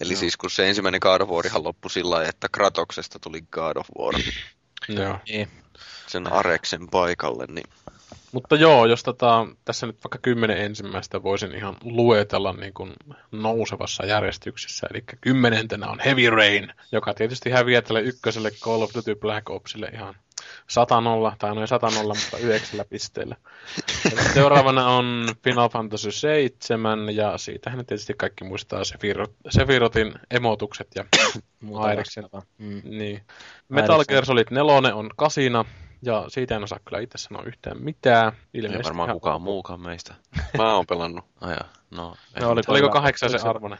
Eli Joo. siis kun se ensimmäinen God of War loppui sillä lailla, että Kratoksesta tuli God of War. Joo. Niin. Sen Areksen paikalle, niin Mutta joo, jos tota, tässä nyt vaikka kymmenen ensimmäistä voisin ihan luetella niin kuin nousevassa järjestyksessä. Eli kymmenentenä on Heavy Rain, joka tietysti häviää tälle ykköselle Call of Duty Black Opsille ihan 100 nolla, tai noin 100 nolla, mutta yhdeksällä pisteellä. seuraavana on Final Fantasy 7, ja siitähän tietysti kaikki muistaa Sephiroth, Sephirotin emotukset ja Aireksen. Mm. Niin. Metal Gear Solid 4 on kasina, ja siitä en osaa kyllä itse sanoa yhtään mitään. Ilmeisesti ei varmaan ihan... kukaan muukaan meistä. Mä oon pelannut. Oh, no, no oli, oliko kahdeksan se arvone?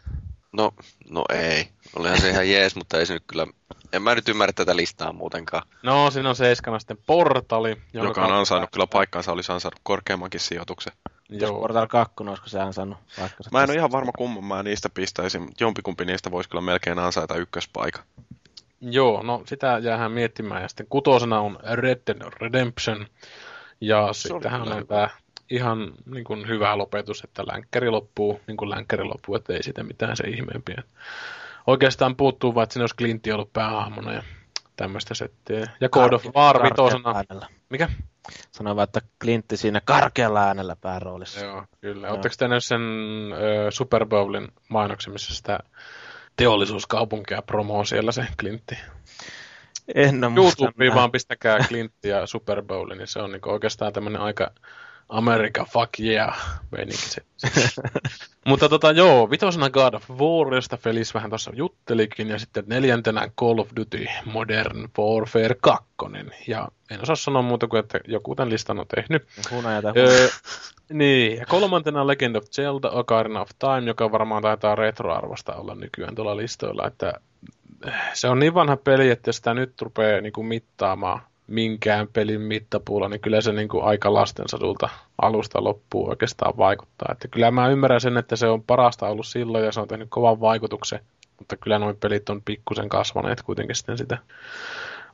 No, no ei. Olihan se ihan jees, mutta ei se nyt kyllä... En mä nyt ymmärrä tätä listaa muutenkaan. No, siinä on seiskana sitten Portali. Joka on ansainnut kyllä paikkansa, olisi ansainnut korkeammankin sijoituksen. Jos Portal 2, olisiko se ansainnut paikkansa? Mä en ole ihan varma kumman mä niistä pistäisin. Jompikumpi niistä voisi kyllä melkein ansaita ykköspaikan. Joo, no sitä jäähän miettimään. Ja sitten kutosena on Red Dead Redemption. Ja sittenhän on tämä ihan niin kuin hyvä lopetus, että länkkäri loppuu, niin kuin länkkäri loppuu, että ei sitä mitään se ihmeempiä. Oikeastaan puuttuu vaan, että siinä olisi Clintti ollut päähahmona ja tämmöistä settiä. Ja God of War vitosena. Mikä? Sanoi vaan, että Clintti siinä karkealla äänellä pääroolissa. Joo, kyllä. Joo. Oletteko te sen ö, Super Bowlin mainoksen, missä sitä teollisuuskaupunkia promoo siellä se Clintti? En ole YouTubeen vaan pistäkää Clintti ja Super Bowl, niin se on niin oikeastaan tämmöinen aika America, fuck yeah, meininki Mutta tota joo, vitosena God of War, josta Felis vähän tuossa juttelikin, ja sitten neljäntenä Call of Duty Modern Warfare 2. Ja en osaa sanoa muuta kuin, että joku tämän listan on tehnyt. Hunajata öö, Niin, ja kolmantena Legend of Zelda Ocarina of Time, joka varmaan taitaa retroarvosta olla nykyään tuolla listoilla, että se on niin vanha peli, että sitä nyt rupeaa niin kuin mittaamaan minkään pelin mittapuulla, niin kyllä se niin kuin aika lastensadulta alusta loppuun oikeastaan vaikuttaa. Että kyllä mä ymmärrän sen, että se on parasta ollut silloin ja se on tehnyt kovan vaikutuksen, mutta kyllä nuo pelit on pikkusen kasvaneet kuitenkin sitten sitä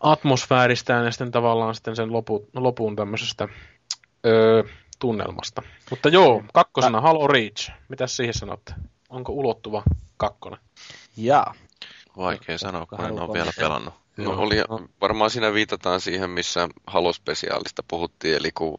atmosfääristään ja sitten tavallaan sitten sen lopu, lopun tämmöisestä öö, tunnelmasta. Mutta joo, kakkosena Halo Reach. Mitäs siihen sanotte? Onko ulottuva kakkonen? Jaa. Vaikea sanoa, kun en ole vielä pelannut. No, oli, varmaan siinä viitataan siihen, missä Halo-spesiaalista puhuttiin, eli kun,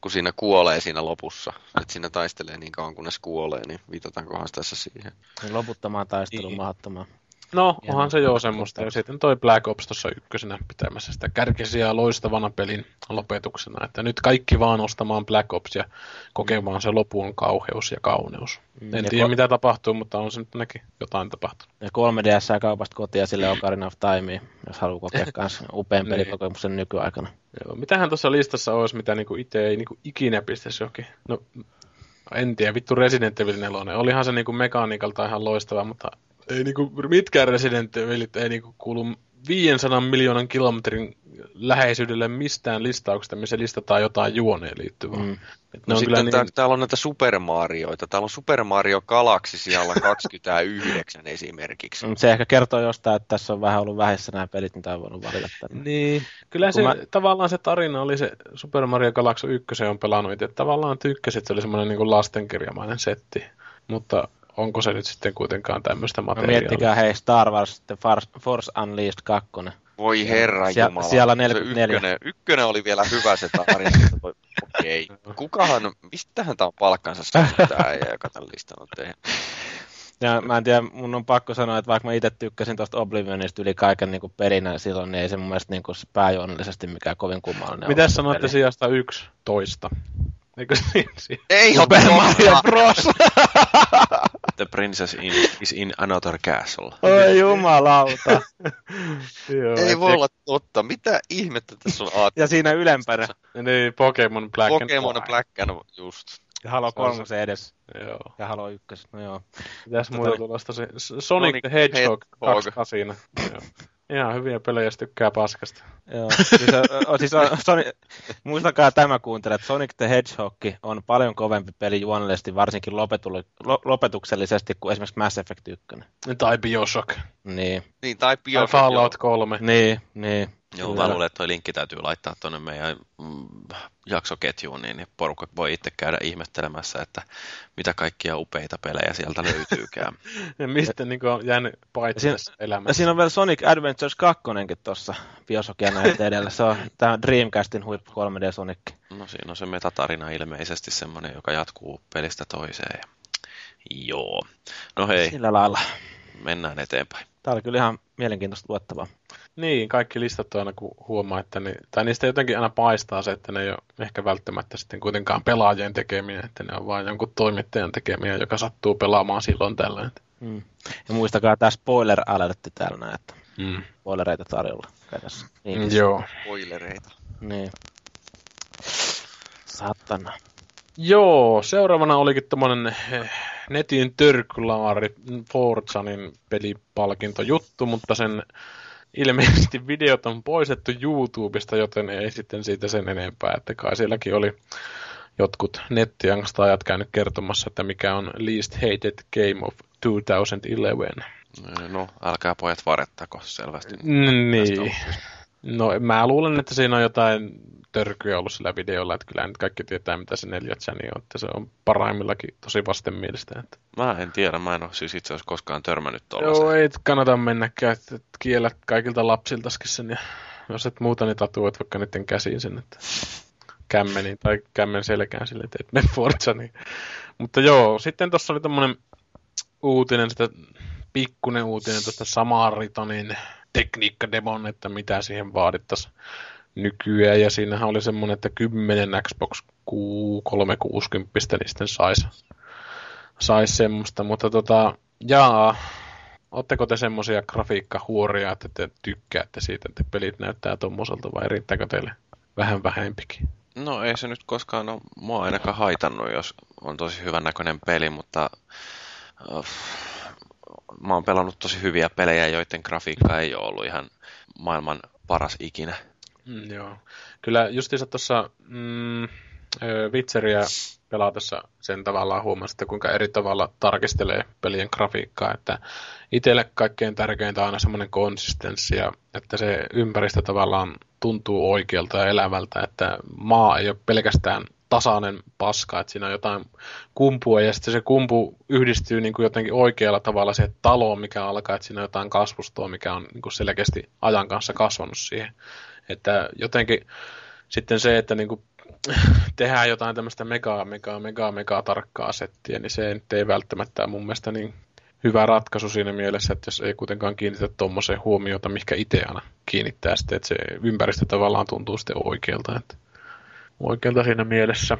kun siinä kuolee siinä lopussa, että siinä taistelee niin kauan kunnes kuolee, niin viitataankohan tässä siihen. Niin loputtamaan taistelun niin. mahdottomaan. No, onhan se joo semmoista. Ja sitten toi Black Ops tuossa ykkösenä pitämässä sitä kärkisiä loistavana pelin lopetuksena. Että nyt kaikki vaan ostamaan Black Ops ja kokemaan se lopun kauheus ja kauneus. Mm. En ja tiedä ko- mitä tapahtuu, mutta on se nyt ainakin jotain tapahtunut. Ja 3DS kaupasta kotia sille Ocarina of Time, jos haluaa kokea myös upean niin. pelikokemuksen nykyaikana. Joo, mitähän tuossa listassa olisi, mitä niinku itse ei niinku ikinä pistäisi johonkin. No, en tiedä, vittu Resident Evil 4. Olihan se niinku mekaniikalta ihan loistava, mutta ei niinku, mitkään Resident Evilit ei niinku kuulu 500 miljoonan kilometrin läheisyydelle mistään listauksesta, missä listataan jotain juoneen liittyvää. Mm. no sitten niin... täällä on näitä Super Marioita. Täällä on Super Mario Galaxy siellä 29 esimerkiksi. Se ehkä kertoo jostain, että tässä on vähän ollut vähessä nämä pelit, mitä on voinut valita tänne. Niin, kyllä se, mä... tavallaan se tarina oli se Super Mario Galaxy 1 on pelannut että tavallaan tykkäsit, se oli semmoinen niin lastenkirjamainen setti. Mutta onko se nyt sitten kuitenkaan tämmöistä no materiaalia. No miettikää hei Star Wars The Force Unleashed 2. Voi herra Sie- jumala. Siellä 44. Ykkönen, ykkönen oli vielä hyvä se tarina. Okei. Okay. Kukahan, mistähän tämä on palkkansa tämä äijä, joka tämän listan on tehnyt? Ja mä en tiedä, mun on pakko sanoa, että vaikka mä itse tykkäsin tuosta Oblivionista yli kaiken niin perinä silloin, niin ei se mun mielestä niin pääjuonnollisesti mikään kovin kummallinen Mitä sanoitte sijasta yksi toista? Eikö siinä? Ei Super Mario Bros. The princess in, is in another castle. Oi jumalauta. Joo, Ei voi olla totta. Mitä ihmettä tässä on aattu? Ja siinä ylempänä. Niin, Pokemon Black Pokemon and Black and just. Ja Halo 3 se edes. Joo. Ja Halo 1, no joo. Mitäs muuta tulosta se? Sonic, Sonic the Hedgehog 2 kasina. Joo. Ihan hyviä pelejä, jos tykkää paskasta. Joo, siis, on, siis on, Sonic, muistakaa tämä kuuntele, että Sonic the Hedgehog on paljon kovempi peli juonellisesti, varsinkin lopetuksellisesti kuin esimerkiksi Mass Effect 1. Tai Bioshock. Niin. Niin, tai Bioshock. Tai Fallout 3. Niin, niin. Joo, mä luulen, että toi linkki täytyy laittaa tuonne meidän mm, jaksoketjuun, niin porukka voi itse käydä ihmettelemässä, että mitä kaikkia upeita pelejä sieltä löytyykään. ja mistä niin on jäänyt paitsi siinä, elämässä. Siinä on vielä Sonic Adventures 2 tuossa Bioshockia näyttää edellä. Se on tämä Dreamcastin huippu 3D Sonic. No siinä on se metatarina ilmeisesti semmoinen, joka jatkuu pelistä toiseen. Joo. No hei. Sillä lailla. Mennään eteenpäin. Tämä oli kyllä ihan mielenkiintoista luettavaa. Niin, kaikki listat on aina kun huomaa, että ne, tai niistä jotenkin aina paistaa se, että ne ei ole ehkä välttämättä sitten kuitenkaan pelaajien tekemiä, että ne on vain jonkun toimittajan tekemiä, joka sattuu pelaamaan silloin tällöin. Mm. Ja muistakaa tämä spoiler alertti täällä näin, että Mm. spoilereita tarjolla. Tässä. Niin, Joo. Spoilereita. niin. Satana. Joo, seuraavana olikin tämmönen eh, netin törkylaari Forzanin pelipalkintojuttu, mutta sen ilmeisesti videot on poistettu YouTubesta, joten ei sitten siitä sen enempää, että kai sielläkin oli jotkut nettiangstaajat käynyt kertomassa, että mikä on least hated game of 2011. No, älkää pojat varettako selvästi. Niin. No mä luulen, että siinä on jotain törkyä ollut sillä videolla, että kyllä nyt kaikki tietää, mitä se 4 chani on, että se on parhaimmillakin tosi vastenmielistä. Että... Mä en tiedä, mä en ole siis itse asiassa koskaan törmännyt Joo, tuollaiseen. ei kannata mennäkään, että kiellät kaikilta lapsiltaskin sen, ja jos et muuta, niin tatuoit vaikka niiden käsiin sen, että kämmeniin tai kämmen selkään sille, että et mene Forza, niin. Mutta joo, sitten tuossa oli tämmönen uutinen, sitä pikkunen uutinen tuosta Samaritonin tekniikkademon, että mitä siihen vaadittaisiin nykyään, ja siinähän oli semmoinen, että 10 Xbox 360 niin sitten saisi sais semmoista, mutta tota, jaa, Oletteko te semmoisia grafiikkahuoria, että te tykkäätte siitä, että pelit näyttää tommoselta vai riittääkö teille vähän vähempikin? No ei se nyt koskaan ole mua ainakaan haitannut, jos on tosi hyvän näköinen peli, mutta uh, mä oon pelannut tosi hyviä pelejä, joiden grafiikka ei ole ollut ihan maailman paras ikinä. Mm, joo. Kyllä justiinsa tuossa mm, Witcheria pelatessa sen tavallaan huomasi, että kuinka eri tavalla tarkistelee pelien grafiikkaa, että itselle kaikkein tärkeintä on aina semmoinen konsistenssi ja että se ympäristö tavallaan tuntuu oikealta ja elävältä, että maa ei ole pelkästään tasainen paska, että siinä on jotain kumpua ja sitten se kumpu yhdistyy niin kuin jotenkin oikealla tavalla siihen taloon, mikä alkaa, että siinä on jotain kasvustoa, mikä on niin kuin selkeästi ajan kanssa kasvanut siihen. Että jotenkin sitten se, että niin kuin tehdään jotain tämmöistä mega, mega, mega, mega tarkkaa settiä, niin se nyt ei välttämättä mun mielestä niin hyvä ratkaisu siinä mielessä, että jos ei kuitenkaan kiinnitä tuommoiseen huomiota, mikä itse aina kiinnittää sitten, että se ympäristö tavallaan tuntuu sitten oikealta, että oikealta siinä mielessä.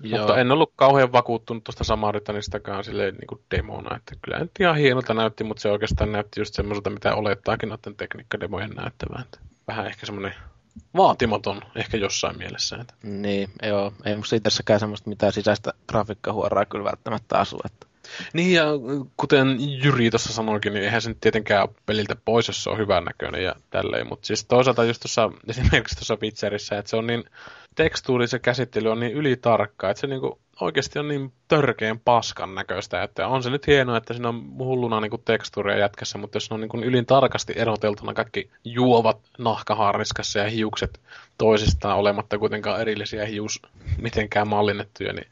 Joo. Mutta en ollut kauhean vakuuttunut tuosta Samaritanistakaan silleen niin kuin demona, että kyllä nyt ihan hienolta näytti, mutta se oikeastaan näytti just semmoiselta, mitä olettaakin noiden tekniikkademojen näyttävän. Että vähän ehkä semmoinen vaatimaton ehkä jossain mielessä. Että. Niin, joo. Ei musta itsessäkään semmoista mitään sisäistä grafiikkahuoraa kyllä välttämättä asu. Että. Niin ja kuten Jyri tuossa sanoikin, niin eihän se nyt tietenkään ole peliltä pois, jos se on hyvän näköinen ja tälleen. Mutta siis toisaalta just tuossa esimerkiksi tuossa Witcherissä, että se on niin tekstuuri, se käsittely on niin ylitarkka, että se niinku oikeasti on niin törkeän paskan näköistä, että on se nyt hienoa, että siinä on hulluna niinku tekstuuria jätkässä, mutta jos on niinku ylin tarkasti eroteltuna kaikki juovat nahkaharniskassa ja hiukset toisistaan olematta kuitenkaan erillisiä hius mitenkään mallinnettuja, niin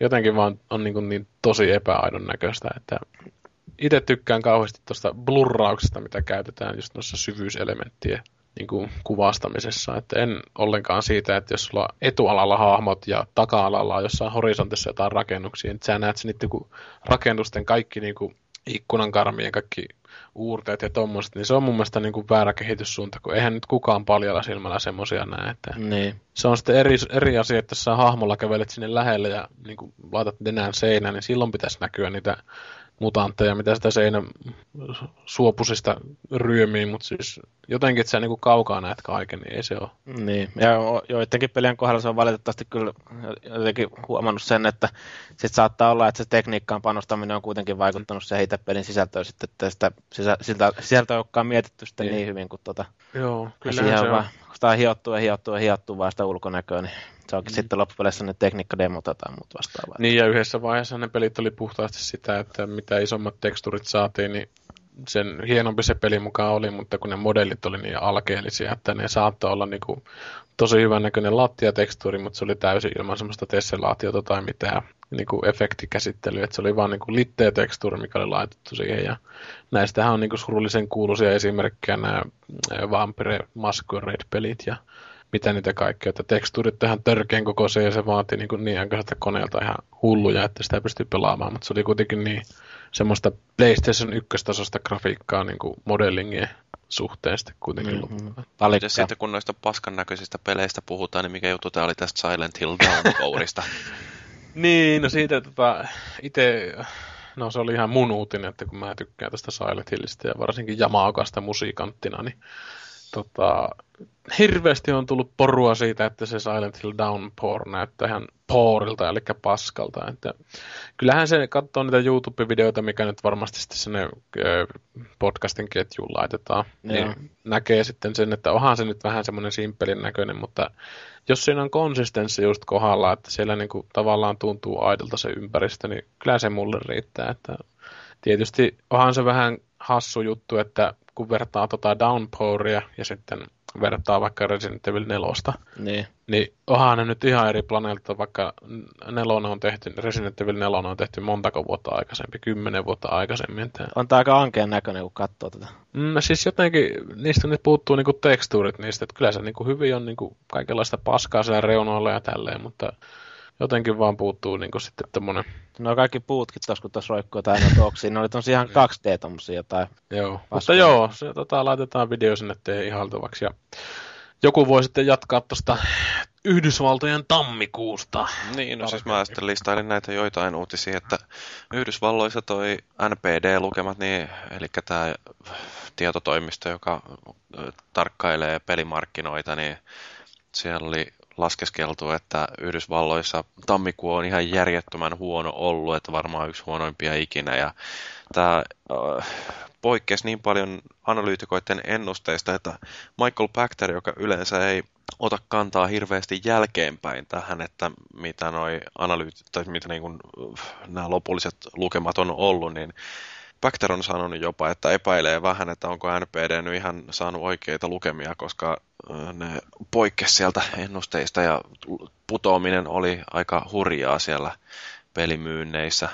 jotenkin vaan on niin, niin tosi epäaidon näköistä, että itse tykkään kauheasti tuosta blurrauksesta, mitä käytetään just noissa syvyyselementtien niin kuin kuvastamisessa, että en ollenkaan siitä, että jos sulla etualalla hahmot ja taka-alalla on jossain horisontissa jotain rakennuksia, niin sä näet sen niiden rakennusten kaikki niin kuin ikkunankarmien kaikki uurteet ja tommoset, niin se on mun mielestä niin kuin väärä kehityssuunta, kun eihän nyt kukaan paljalla silmällä semmosia näe. Että Niin. se on sitten eri, eri asia, että jos sä hahmolla kävelet sinne lähelle ja niin kuin laitat nenään seinään, niin silloin pitäisi näkyä niitä mutantteja, mitä sitä seinä suopusista ryömii, mutta siis jotenkin, että sä niin kaukaa näet kaiken, niin ei se ole. Niin, ja joidenkin pelien kohdalla se on valitettavasti kyllä jotenkin huomannut sen, että sit saattaa olla, että se tekniikkaan panostaminen on kuitenkin vaikuttanut siihen itse pelin sisältöön, sitten, että sitä sisä, siltä, sisältöä ei olekaan mietitty sitten niin, niin hyvin kuin tota, Joo, kyllä se on vaan, kun sitä on hiottua ja hiottua ja hiottua vaan sitä ulkonäköä, niin se onkin Mm. sitten loppupeleissä ne tekniikkademo tai muuta vastaavaa. Niin ja yhdessä vaiheessa ne pelit oli puhtaasti sitä, että mitä isommat teksturit saatiin, niin sen hienompi se peli mukaan oli, mutta kun ne modellit oli niin alkeellisia, että ne saattoi olla niinku tosi hyvän näköinen lattiatekstuuri, mutta se oli täysin ilman semmoista tessellaatiota tai mitään niinku efektikäsittelyä, että se oli vaan niinku litteä tekstuuri, mikä oli laitettu siihen ja näistähän on niinku surullisen kuuluisia esimerkkejä nämä Vampire Masquerade-pelit ja mitä niitä kaikkea, että tekstuurit ihan törkeän kokoisia ja se vaati niin, kuin niin aikaiselta koneelta ihan hulluja, että sitä pystyy pelaamaan, mutta se oli kuitenkin niin semmoista PlayStation 1-tasosta grafiikkaa niin kuin modellingien suhteen sitten kuitenkin mm-hmm. Ja sitten kun noista paskan näköisistä peleistä puhutaan, niin mikä juttu tämä oli tästä Silent Hill Downpourista? niin, no siitä tota, itse, no se oli ihan mun uutinen, että kun mä tykkään tästä Silent Hillistä ja varsinkin Yamaokasta musiikanttina, niin tota, hirveästi on tullut porua siitä, että se Silent Hill Downpour näyttää ihan poorilta, eli paskalta. Että kyllähän se katsoo niitä YouTube-videoita, mikä nyt varmasti sitten sinne podcastin ketjuun laitetaan, niin näkee sitten sen, että onhan se nyt vähän semmoinen simppelin näköinen, mutta jos siinä on konsistenssi just kohdalla, että siellä niinku tavallaan tuntuu aidolta se ympäristö, niin kyllä se mulle riittää. Että tietysti onhan se vähän hassu juttu, että kun vertaa tota Downpouria ja sitten vertaa vaikka Resident Evil 4, niin. niin onhan ne nyt ihan eri planeelta, vaikka nelonen on tehty, Resident Evil 4 on tehty montako vuotta aikaisempi, kymmenen vuotta aikaisemmin. On tämä aika ankeen näköinen, kun katsoo tätä. Mm, no siis jotenkin, niistä nyt puuttuu niinku tekstuurit niistä, että kyllä se niinku hyvin on niinku kaikenlaista paskaa siellä reunoilla ja tälleen, mutta jotenkin vaan puuttuu niin kuin sitten tämmönen... No kaikki puutkin tuossa, kun tuossa roikkuu tai oksia, ne oli tosiaan ihan 2D niin. tommosia tai... Joo, mutta joo, se tota, laitetaan video sinne teidän ihaltavaksi ja joku voi sitten jatkaa tuosta Yhdysvaltojen tammikuusta. Niin, no siis mä sitten listailin näitä joitain uutisia, että Yhdysvalloissa toi NPD-lukemat, niin, eli tämä tietotoimisto, joka tarkkailee pelimarkkinoita, niin siellä oli laskeskeltu, että Yhdysvalloissa tammikuu on ihan järjettömän huono ollut, että varmaan yksi huonoimpia ikinä. Ja tämä äh, poikkesi niin paljon analyytikoiden ennusteista, että Michael Pachter, joka yleensä ei ota kantaa hirveästi jälkeenpäin tähän, että mitä noi analyyt, tai mitä niin kuin, nämä lopulliset lukemat on ollut, niin Pachter on sanonut jopa, että epäilee vähän, että onko NPD nyt ihan saanut oikeita lukemia, koska ne poikkesi sieltä ennusteista ja putoaminen oli aika hurjaa siellä pelimyynneissä.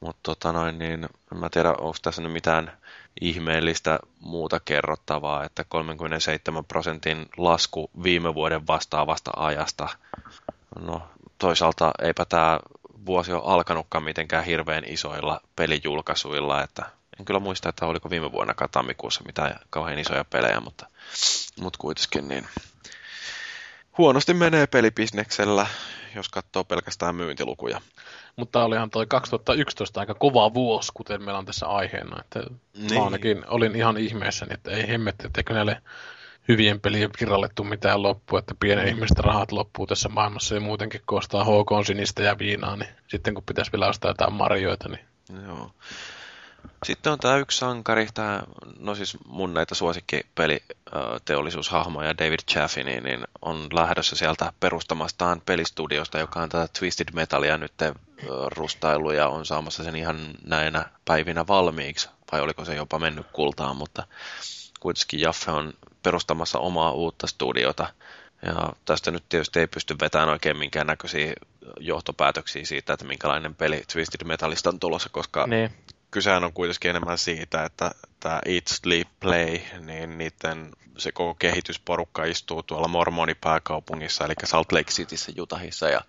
Mutta tota noin, niin en mä tiedä, onko tässä nyt mitään ihmeellistä muuta kerrottavaa, että 37 prosentin lasku viime vuoden vastaavasta ajasta. No toisaalta eipä tämä vuosi ole alkanutkaan mitenkään hirveän isoilla pelijulkaisuilla, että en kyllä muista, että oliko viime vuonna tammikuussa mitään kauhean isoja pelejä, mutta, mutta kuitenkin niin huonosti menee pelibisneksellä, jos katsoo pelkästään myyntilukuja. Mutta olihan toi 2011 aika kova vuosi, kuten meillä on tässä aiheena. Että niin. ainakin olin ihan ihmeessäni, että ei hemmetti, että näille hyvien pelien kirralle tule mitään loppua, että pienen mm. ihmisten rahat loppuu tässä maailmassa ja muutenkin koostaa HK sinistä ja viinaa, niin sitten kun pitäisi vielä ostaa jotain marjoita, niin... Joo. Sitten on tämä yksi sankari, tämä, no siis mun näitä suosikkipeliteollisuushahmoja, David Chaffin, niin, on lähdössä sieltä perustamastaan pelistudiosta, joka on tätä Twisted Metalia nyt rustailu ja on saamassa sen ihan näinä päivinä valmiiksi, vai oliko se jopa mennyt kultaan, mutta kuitenkin Jaffe on perustamassa omaa uutta studiota. Ja tästä nyt tietysti ei pysty vetämään oikein minkään näköisiä johtopäätöksiä siitä, että minkälainen peli Twisted Metalista on tulossa, koska niin. Kysehän on kuitenkin enemmän siitä, että tämä Eat, Sleep, Play, niin niiden se koko kehitysporukka istuu tuolla mormonipääkaupungissa, eli Salt Lake Cityssä Jutahissa, ja,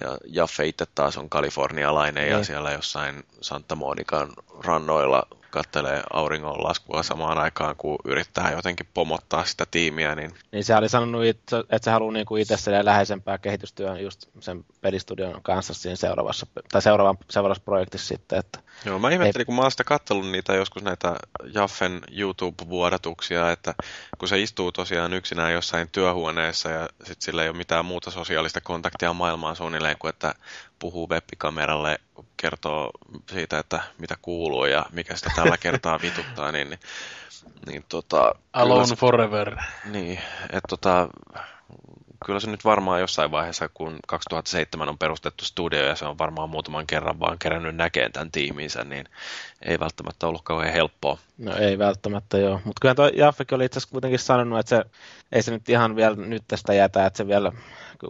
ja Jaffe itse taas on kalifornialainen, ja siellä jossain Santa Monican rannoilla kattelee auringonlaskua samaan aikaan, kun yrittää jotenkin pomottaa sitä tiimiä. Niin, niin se oli sanonut, että se haluaa niinku itse läheisempää kehitystyön just sen pelistudion kanssa siinä seuraavassa, tai seuraavan, seuraavassa projektissa sitten. Että Joo, mä ihmettelin, ei... kun mä oon sitä kattellut niitä joskus näitä Jaffen YouTube-vuodatuksia, että kun se istuu tosiaan yksinään jossain työhuoneessa ja sitten sillä ei ole mitään muuta sosiaalista kontaktia maailmaan suunnilleen kuin että puhuu webbikameralle, kertoo siitä, että mitä kuuluu ja mikä sitä tällä kertaa vituttaa, niin, niin, niin tota... Alone se, forever. Niin, että tota, kyllä se nyt varmaan jossain vaiheessa, kun 2007 on perustettu studio ja se on varmaan muutaman kerran vaan kerännyt näkeen tämän tiiminsä, niin ei välttämättä ollut kauhean helppoa. No ei välttämättä joo, mutta kyllä tuo Jaffekin oli itse asiassa kuitenkin sanonut, että se, ei se nyt ihan vielä nyt tästä jätä, että se vielä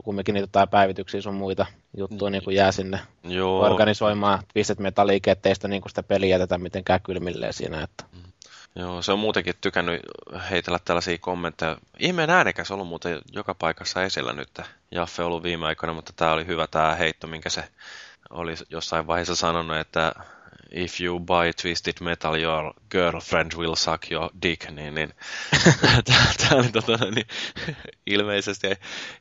kumminkin niitä jotain päivityksiä sun muita juttuja niin kuin jää sinne Joo. organisoimaan Twisted Metallic, ettei sitä, niin kuin sitä peliä jätetä mitenkään kylmilleen siinä. Että. Mm. Joo, se on muutenkin tykännyt heitellä tällaisia kommentteja. Ihmeen äänekäs ollut muuten joka paikassa esillä nyt. Jaffe on ollut viime aikoina, mutta tämä oli hyvä tämä heitto, minkä se oli jossain vaiheessa sanonut, että if you buy twisted metal, your girlfriend will suck your dick, niin, niin tämä oli tota, niin, ilmeisesti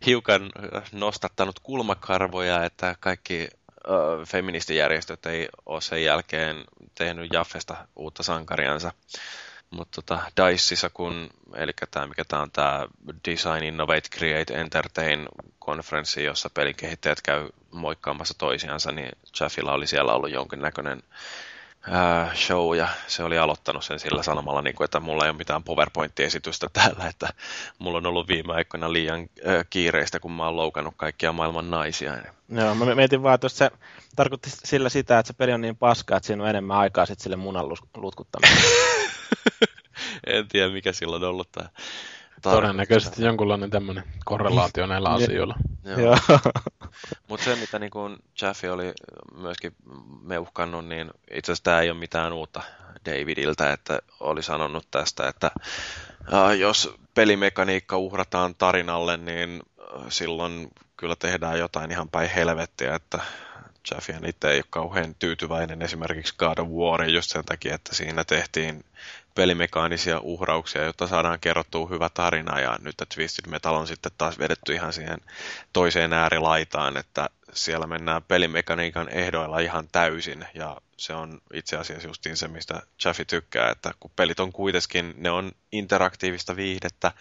hiukan nostattanut kulmakarvoja, että kaikki feministijärjestöt ei ole sen jälkeen tehnyt Jaffesta uutta sankariansa. Mutta tota, DICEissa, kun, eli tämä mikä tämä on tämä Design, Innovate, Create, Entertain konferenssi, jossa pelikehittäjät käy moikkaamassa toisiansa, niin Chaffilla oli siellä ollut jonkinnäköinen ää, show ja se oli aloittanut sen sillä sanomalla, niin kuin, että mulla ei ole mitään PowerPoint-esitystä täällä, että mulla on ollut viime aikoina liian ää, kiireistä, kun mä oon loukannut kaikkia maailman naisia. Joo, mä mietin vaan, että jos se tarkoitti sillä sitä, että se peli on niin paska, että siinä on enemmän aikaa sitten sille munan lutkuttamiseen. en tiedä, mikä silloin on ollut tämä Todennäköisesti jonkunlainen tämmöinen korrelaatio näillä asioilla. Joo. Mutta se, mitä niin kun Jaffe oli myöskin meuhkannut, niin itse asiassa tämä ei ole mitään uutta Davidiltä, että oli sanonut tästä, että äh, jos pelimekaniikka uhrataan tarinalle, niin silloin kyllä tehdään jotain ihan päin helvettiä, että Jaffian itse ei ole kauhean tyytyväinen esimerkiksi God of War just sen takia, että siinä tehtiin pelimekaanisia uhrauksia, jotta saadaan kerrottua hyvä tarina ja nyt Twisted Metal on sitten taas vedetty ihan siihen toiseen äärilaitaan, että siellä mennään pelimekaniikan ehdoilla ihan täysin ja se on itse asiassa justiin se, mistä Jaffi tykkää, että kun pelit on kuitenkin, ne on interaktiivista viihdettä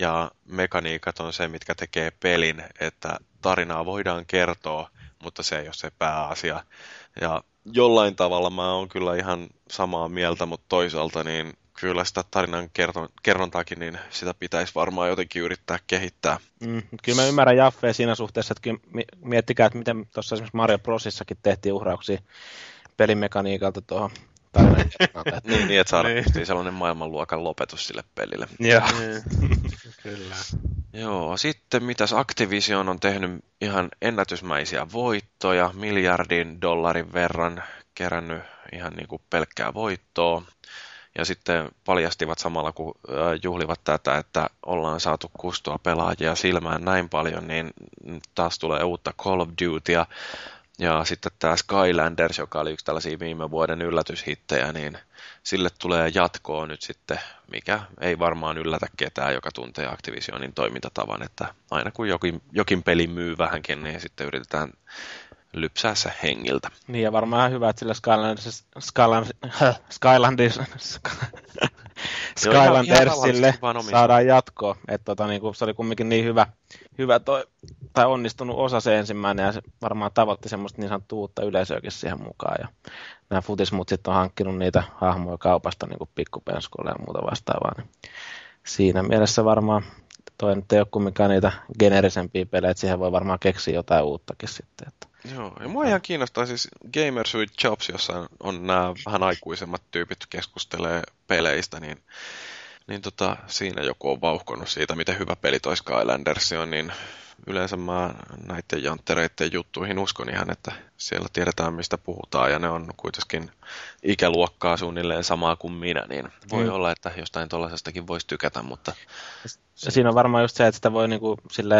ja mekaniikat on se, mitkä tekee pelin, että tarinaa voidaan kertoa, mutta se ei ole se pääasia. Ja jollain tavalla mä oon kyllä ihan samaa mieltä, mutta toisaalta niin kyllä sitä tarinan kerrontaakin, niin sitä pitäisi varmaan jotenkin yrittää kehittää. Mm, kyllä mä ymmärrän Jaffea siinä suhteessa, että miettikää, että miten tuossa esimerkiksi Mario Brosissakin tehtiin uhrauksia pelimekaniikalta tuohon niin, niin, että saadaan niin. sellainen maailmanluokan lopetus sille pelille. Joo. Niin. Kyllä. Joo, sitten mitäs Activision on tehnyt ihan ennätysmäisiä voittoja, miljardin dollarin verran kerännyt ihan niin kuin pelkkää voittoa. Ja sitten paljastivat samalla, kun juhlivat tätä, että ollaan saatu kustua pelaajia silmään näin paljon, niin taas tulee uutta Call of Dutya. Ja sitten tämä Skylanders, joka oli yksi tällaisia viime vuoden yllätyshittejä, niin sille tulee jatkoa nyt sitten, mikä ei varmaan yllätä ketään, joka tuntee Activisionin toimintatavan, että aina kun jokin, jokin peli myy vähänkin, niin sitten yritetään lypsää se hengiltä. Niin ja varmaan hyvä, että sillä Skylanders, Skylanders, Skylanders, Skylandersille saadaan jatkoa. Että tota, niin kuin, se oli kumminkin niin hyvä, hyvä toi, tai onnistunut osa se ensimmäinen, ja se varmaan tavoitti semmoista niin sanottua uutta yleisöäkin siihen mukaan. Ja nämä futismutsit on hankkinut niitä hahmoja kaupasta niin pikkupenskuille ja muuta vastaavaa. Niin siinä mielessä varmaan toi nyt ei ole kumminkaan niitä generisempiä pelejä, että siihen voi varmaan keksiä jotain uuttakin sitten. Että Joo, ja mua ihan kiinnostaa siis Gamers with Jobs, jossa on nämä vähän aikuisemmat tyypit keskustelee peleistä, niin, niin tota, siinä joku on vauhkonut siitä, miten hyvä peli toi Skylanders on, niin yleensä mä näiden janttereiden juttuihin uskon ihan, että siellä tiedetään mistä puhutaan ja ne on kuitenkin ikäluokkaa suunnilleen samaa kuin minä, niin voi mm. olla, että jostain tuollaisestakin voisi tykätä, mutta... Ja siinä on varmaan just se, että sitä voi niinku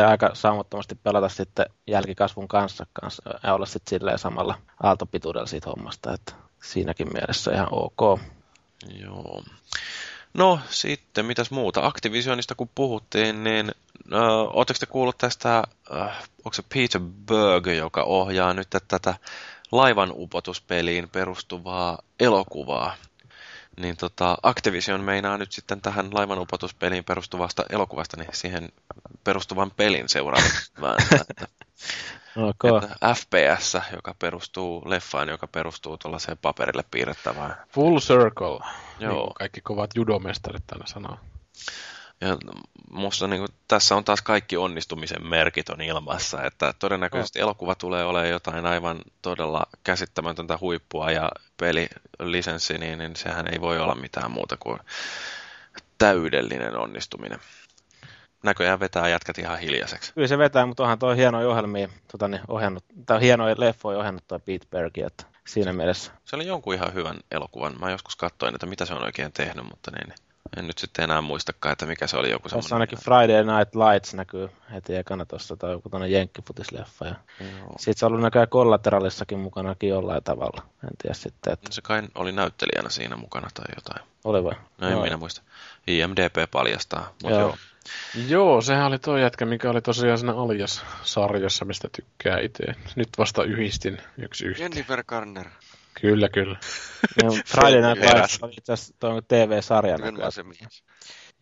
aika saumattomasti pelata sitten jälkikasvun kanssa, kanssa ja olla sitten silleen samalla aaltopituudella siitä hommasta, että siinäkin mielessä ihan ok. Joo. No sitten, mitäs muuta? Activisionista kun puhuttiin, niin äh, ootteko te kuullut tästä, äh, onko se Peter Berg, joka ohjaa nyt tätä laivan upotuspeliin perustuvaa elokuvaa? Niin tota, Activision meinaa nyt sitten tähän laivan upotuspeliin perustuvasta elokuvasta, niin siihen perustuvan pelin seuraavaksi Okay. Että FPS, joka perustuu leffaan, joka perustuu tuollaiseen paperille piirrettävään. Full circle. Joo. Niin kaikki kovat judomestarit tänne sanoo. Ja musta niin kuin, tässä on taas kaikki onnistumisen merkit on ilmassa, että todennäköisesti oh. elokuva tulee olemaan jotain aivan todella käsittämätöntä huippua ja pelilisenssi, niin, niin sehän ei voi olla mitään muuta kuin täydellinen onnistuminen näköjään vetää jätkät ihan hiljaiseksi. Kyllä se vetää, mutta onhan tuo hienoja ohjelmia, tota, niin ohjannut, tai hienoja leffoja ohjannut tuo Pete Berg, että siinä mielessä. Se oli jonkun ihan hyvän elokuvan. Mä joskus katsoin, että mitä se on oikein tehnyt, mutta niin, en nyt sitten enää muistakaan, että mikä se oli joku semmoinen. ainakin Friday Night Lights näkyy heti ekana tuossa, tai joku tuonne jenkkifutisleffa. Ja... Sitten se on ollut näköjään kollateralissakin mukanakin jollain tavalla. En tiedä sitten, että... Se kai oli näyttelijänä siinä mukana tai jotain. Oli vai? No en minä muista. IMDP paljastaa, mutta joo. joo. Joo, sehän oli tuo jätkä, mikä oli tosiaan siinä Alias-sarjassa, mistä tykkää itse. Nyt vasta yhdistin yksi yhteen. Jennifer Garner. Kyllä, kyllä. Friday Night Lights oli itse asiassa TV-sarja. se mies.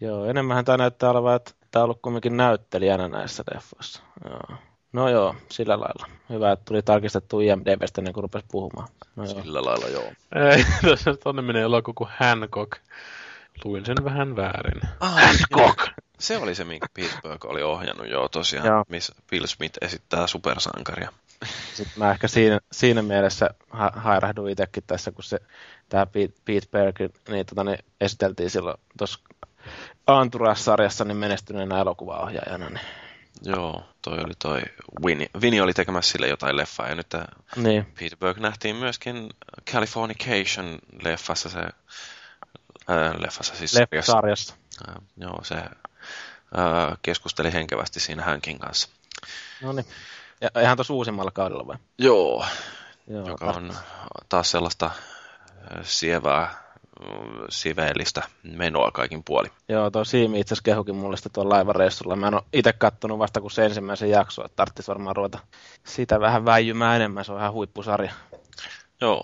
Joo, enemmän tämä näyttää olevan, että tämä on ollut kumminkin näyttelijänä näissä leffoissa. Joo. No joo, sillä lailla. Hyvä, että tuli tarkistettu IMDBstä ennen kuin rupesi puhumaan. No joo. Sillä lailla joo. Ei, tonne menee elokuva kuin Hancock. Luin sen vähän väärin. Ah, Hancock! Se oli se, minkä Pittsburgh oli ohjannut, joo tosiaan, joo. missä Bill Smith esittää supersankaria. Sitten mä ehkä siinä, siinä mielessä ha- hairahduin itsekin tässä, kun se, tämä Pete, Pete Berg, niin, tota, niin esiteltiin silloin tuossa Anturas-sarjassa niin menestyneenä elokuvaohjaajana. Niin. Joo, toi oli toi Winnie. Winnie oli tekemässä sille jotain leffaa ja nyt niin. Peter Berg nähtiin myöskin Californication-leffassa se äh, leffassa siis Leffasarjassa. Äh, joo, se keskusteli henkevästi siinä hänkin kanssa. No niin. Ja ihan tuossa uusimmalla kaudella vai? Joo, Joo joka on taas sellaista sievää, siveellistä menoa kaikin puoli. Joo, tuo Siimi itse asiassa kehukin mulle sitä tuolla laivareissulla. Mä en ole itse kattonut vasta kuin se ensimmäisen jakso, että tarvitsisi varmaan ruveta sitä vähän väijymään enemmän. Se on ihan huippusarja. Joo.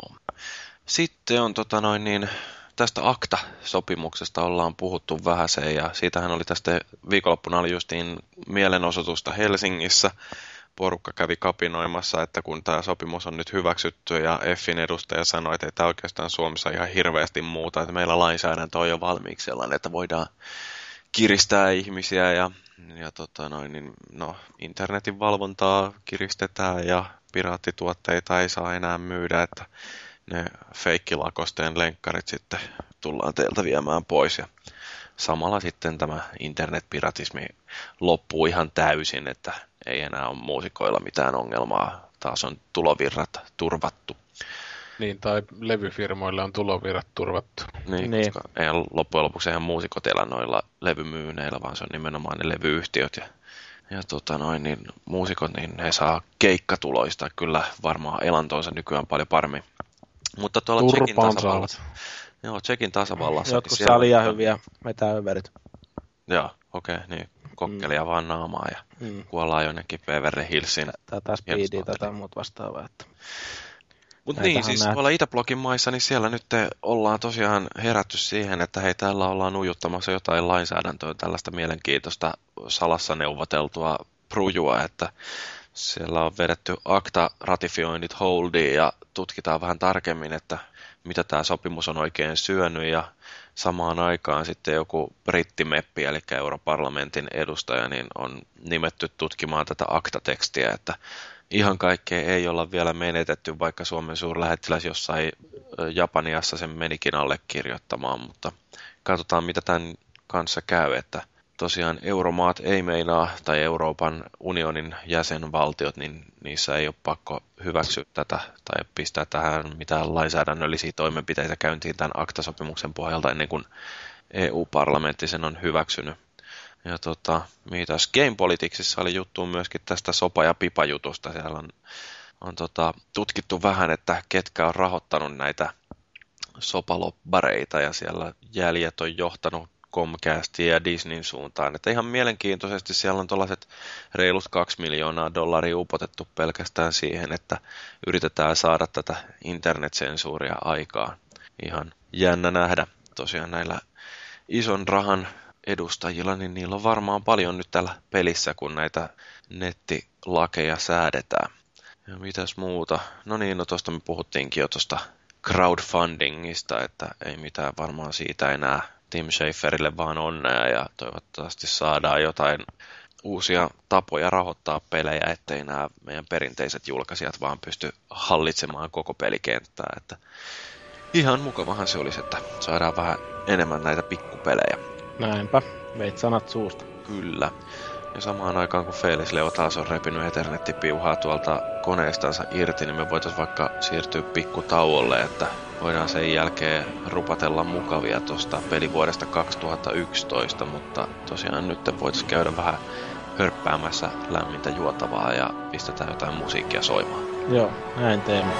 Sitten on tota noin niin, tästä akta-sopimuksesta ollaan puhuttu vähän se, ja siitähän oli tästä viikonloppuna oli justiin mielenosoitusta Helsingissä. Porukka kävi kapinoimassa, että kun tämä sopimus on nyt hyväksytty ja EFFin edustaja sanoi, että ei tämä oikeastaan Suomessa ihan hirveästi muuta, että meillä lainsäädäntö on jo valmiiksi sellainen, että voidaan kiristää ihmisiä ja, ja tota noin, niin, no, internetin valvontaa kiristetään ja piraattituotteita ei saa enää myydä, että ne feikkilakosteen lenkkarit sitten tullaan teiltä viemään pois. Ja samalla sitten tämä internetpiratismi loppuu ihan täysin, että ei enää ole muusikoilla mitään ongelmaa. Taas on tulovirrat turvattu. Niin, tai levyfirmoille on tulovirrat turvattu. Niin, niin. koska ei loppujen lopuksi ihan muusikot elä noilla levymyyneillä, vaan se on nimenomaan ne levyyhtiöt. Ja, ja tota noin, niin muusikot, niin he saa keikkatuloista kyllä varmaan elantoonsa nykyään paljon paremmin. Mutta tuolla Tsekin tasavallassa, joo, Tsekin tasavallassa. Jotkut saa liian hyviä vetää överit. Joo, okei, okay, niin kokkelia mm. vaan naamaa ja mm. kuollaan jonnekin Beverly Hillsin. Tätä speedia, tätä muut vastaavaa. Että... Mutta niin, siis näet... tuolla Itäblogin maissa, niin siellä nyt ollaan tosiaan herätty siihen, että hei, täällä ollaan ujuttamassa jotain lainsäädäntöä, tällaista mielenkiintoista salassa neuvoteltua prujua, että siellä on vedetty akta-ratifioinnit holdiin ja tutkitaan vähän tarkemmin, että mitä tämä sopimus on oikein syönyt ja samaan aikaan sitten joku brittimeppi, eli europarlamentin edustaja, niin on nimetty tutkimaan tätä aktatekstiä, että ihan kaikkea ei olla vielä menetetty, vaikka Suomen suurlähettiläs jossain Japaniassa sen menikin allekirjoittamaan, mutta katsotaan mitä tämän kanssa käy, että tosiaan euromaat ei meinaa, tai Euroopan unionin jäsenvaltiot, niin niissä ei ole pakko hyväksyä tätä tai pistää tähän mitään lainsäädännöllisiä toimenpiteitä käyntiin tämän aktasopimuksen pohjalta ennen kuin EU-parlamentti sen on hyväksynyt. Ja tota, mitäs Game Politicsissa oli juttu myöskin tästä sopa- ja pipa-jutusta. Siellä on, on tota, tutkittu vähän, että ketkä on rahoittanut näitä sopalobbareita ja siellä jäljet on johtanut Comcastin ja Disneyn suuntaan. Että ihan mielenkiintoisesti siellä on tuollaiset reilut kaksi miljoonaa dollaria upotettu pelkästään siihen, että yritetään saada tätä internetsensuuria aikaan. Ihan jännä nähdä tosiaan näillä ison rahan edustajilla, niin niillä on varmaan paljon nyt tällä pelissä, kun näitä nettilakeja säädetään. Ja mitäs muuta? No niin, no tuosta me puhuttiinkin jo tuosta crowdfundingista, että ei mitään varmaan siitä enää Tim Schaferille vaan onnea ja toivottavasti saadaan jotain uusia tapoja rahoittaa pelejä, ettei nämä meidän perinteiset julkaisijat vaan pysty hallitsemaan koko pelikenttää. Että ihan mukavahan se olisi, että saadaan vähän enemmän näitä pikkupelejä. Näinpä, veit sanat suusta. Kyllä. Ja samaan aikaan kun Felix Leo taas on repinyt Eternettipiuhaa tuolta koneestansa irti, niin me voitaisiin vaikka siirtyä pikkutauolle, että voidaan sen jälkeen rupatella mukavia tuosta pelivuodesta 2011, mutta tosiaan nyt voitaisiin käydä vähän hörppäämässä lämmintä juotavaa ja pistetään jotain musiikkia soimaan. Joo, näin teemme.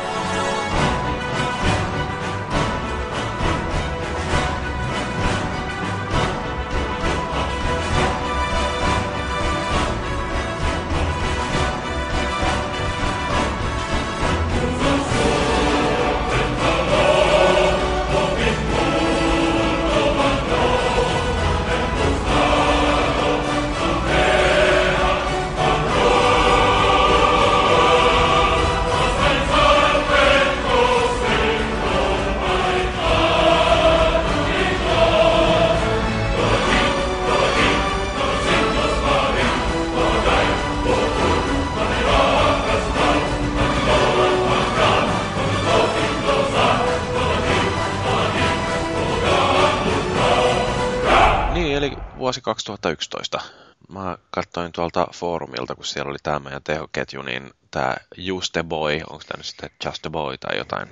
2011. Mä katsoin tuolta foorumilta, kun siellä oli tämä meidän tehoketju, niin tämä Just the Boy, onko tämä nyt sitten Just the Boy tai jotain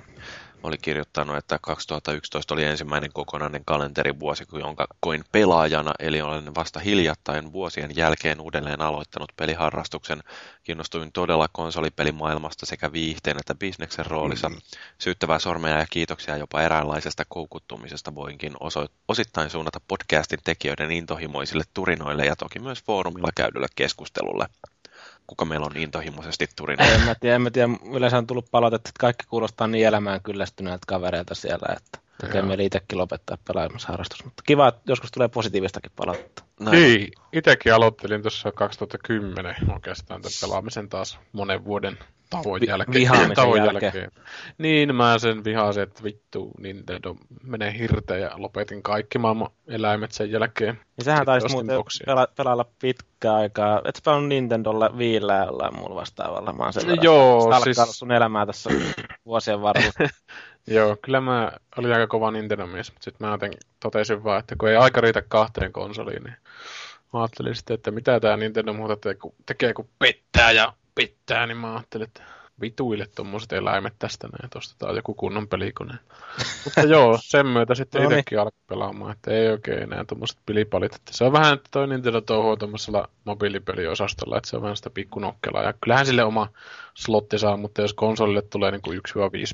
oli kirjoittanut, että 2011 oli ensimmäinen kokonainen kalenterivuosi, jonka koin pelaajana, eli olen vasta hiljattain vuosien jälkeen uudelleen aloittanut peliharrastuksen. Kiinnostuin todella konsolipelimaailmasta sekä viihteen että bisneksen roolissa. Mm-hmm. Syyttävää sormea ja kiitoksia jopa eräänlaisesta koukuttumisesta voinkin oso- osittain suunnata podcastin tekijöiden intohimoisille turinoille ja toki myös foorumilla käydylle keskustelulle kuka meillä on intohimoisesti Turin. En mä tiedä, en mä tiedä. Yleensä on tullut palautetta, että kaikki kuulostaa niin elämään kyllästyneiltä kavereilta siellä, että tekee mieli itsekin lopettaa pelaamassa harrastus. Mutta kiva, että joskus tulee positiivistakin palautetta. Näin. Niin, itsekin aloittelin tuossa 2010 oikeastaan tämän pelaamisen taas monen vuoden tauon jälkeen. Vihaamisen tauon jälkeen. jälkeen. Niin, mä sen vihasin, että vittu Nintendo menee hirteen ja lopetin kaikki maailman eläimet sen jälkeen. Ja sähän taisi muuten pela- pelailla pitkään aikaa. Et sä pelannut Nintendolla viillä ja jollain muulla vastaavalla. Mä oon sen verran Joo, siis... sun elämää tässä vuosien varrella. Joo, kyllä mä olin aika kova Nintendo-mies, mutta sitten mä jotenkin totesin vaan, että kun ei aika riitä kahteen konsoliin, niin mä ajattelin sitten, että mitä tämä Nintendo muuta tekee, kun pettää ja pettää, niin mä ajattelin, että vituille tuommoiset eläimet tästä näin, on joku kunnon pelikone. Mutta joo, sen myötä sitten no niin. itsekin alkoi pelaamaan, että ei oikein enää tuommoiset pilipalit. Että se on vähän, että toi Nintendo touhuu tuommoisella mobiilipeliosastolla, että se on vähän sitä pikkunokkelaa. Ja kyllähän sille oma slotti saa, mutta jos konsolille tulee niin kuin 1-5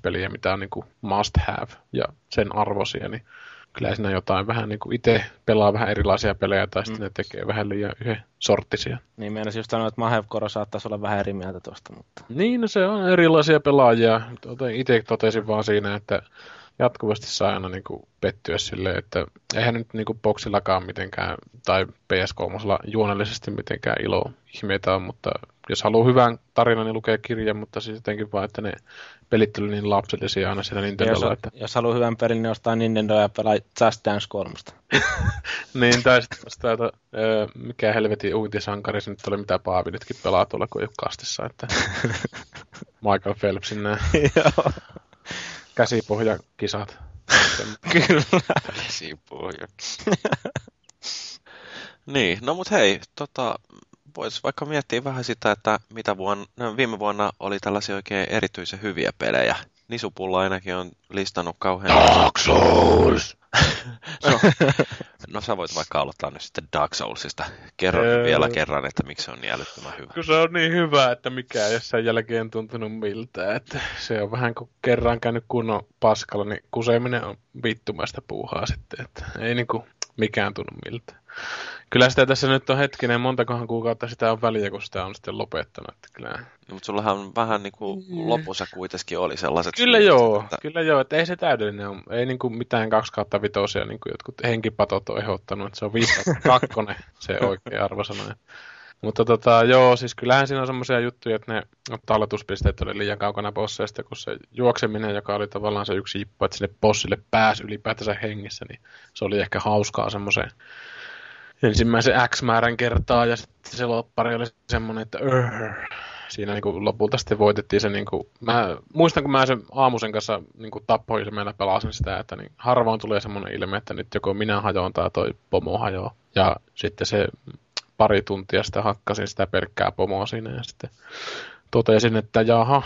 peliä, mitä on niin kuin must have ja sen arvosia, niin kyllä siinä jotain vähän niin kuin itse pelaa vähän erilaisia pelejä tai sitten mm. ne tekee vähän liian yhden sorttisia. Niin meinasin just sanoa, että Mahevkoro saattaisi olla vähän eri mieltä tuosta. Mutta... Niin, no se on erilaisia pelaajia. Itse totesin vaan siinä, että jatkuvasti saa aina niin kuin pettyä silleen, että eihän nyt niin kuin boksillakaan mitenkään tai PS3 juonellisesti mitenkään ilo ihmeitä on, mutta jos haluaa hyvän tarinan, niin lukee kirjan, mutta siis jotenkin vaan, että ne pelit oli niin lapsellisia aina siellä Nintendolla. Jos, että... jos haluaa hyvän pelin, niin ostaa Nintendo ja pelaa Just Dance 3. niin, tai sitten ostaa, että, mikä helvetin uutisankari se nyt oli, mitä Paavi nytkin pelaa tuolla, kun ei ole kastissa, että Michael Phelpsin nämä käsipohjakisat. Kyllä. Käsipohja. niin, no mut hei, tota, voisi vaikka miettiä vähän sitä, että mitä vuonna, no viime vuonna oli tällaisia oikein erityisen hyviä pelejä. Nisupulla ainakin on listannut kauhean... Dark Souls! no, no sä voit vaikka aloittaa nyt sitten Dark Soulsista. Kerro öö... vielä kerran, että miksi se on niin älyttömän hyvä. Kun se on niin hyvä, että mikä ei sen jälkeen tuntunut miltä. Että se on vähän kuin kerran käynyt kunnon paskalla, niin kuseminen on vittumaista puuhaa sitten. Että ei niinku mikään tunnu miltä. Kyllä sitä tässä nyt on hetkinen, montakohan kuukautta sitä on väliä, kun sitä on sitten lopettanut. Että kyllä. No, mutta sullahan vähän niin kuin mm. lopussa kuitenkin oli sellaiset... Kyllä syyt, joo, että... kyllä joo, että ei se täydellinen ole. Ei niin kuin mitään 2 kautta vitosia, niin kuin jotkut henkipatot on ehdottanut, että se on 5 kakkonen se oikea arvosana. Mutta tota, joo, siis kyllähän siinä on semmoisia juttuja, että ne talletuspisteet oli liian kaukana bosseista, kun se juokseminen, joka oli tavallaan se yksi jippo, että sinne bossille pääsi ylipäätänsä hengissä, niin se oli ehkä hauskaa semmoiseen ensimmäisen X määrän kertaa ja sitten se loppari oli semmoinen, että öö, siinä niin kuin lopulta sitten voitettiin se, niin kuin, mä muistan kun mä sen aamuisen kanssa niin kuin tappoin ja meillä pelasin sitä, että niin harvoin tulee semmoinen ilme, että nyt joko minä hajoan tai toi pomo hajoaa. Ja sitten se pari tuntia sitä hakkasin sitä pelkkää pomoa siinä ja sitten totesin, että jaha,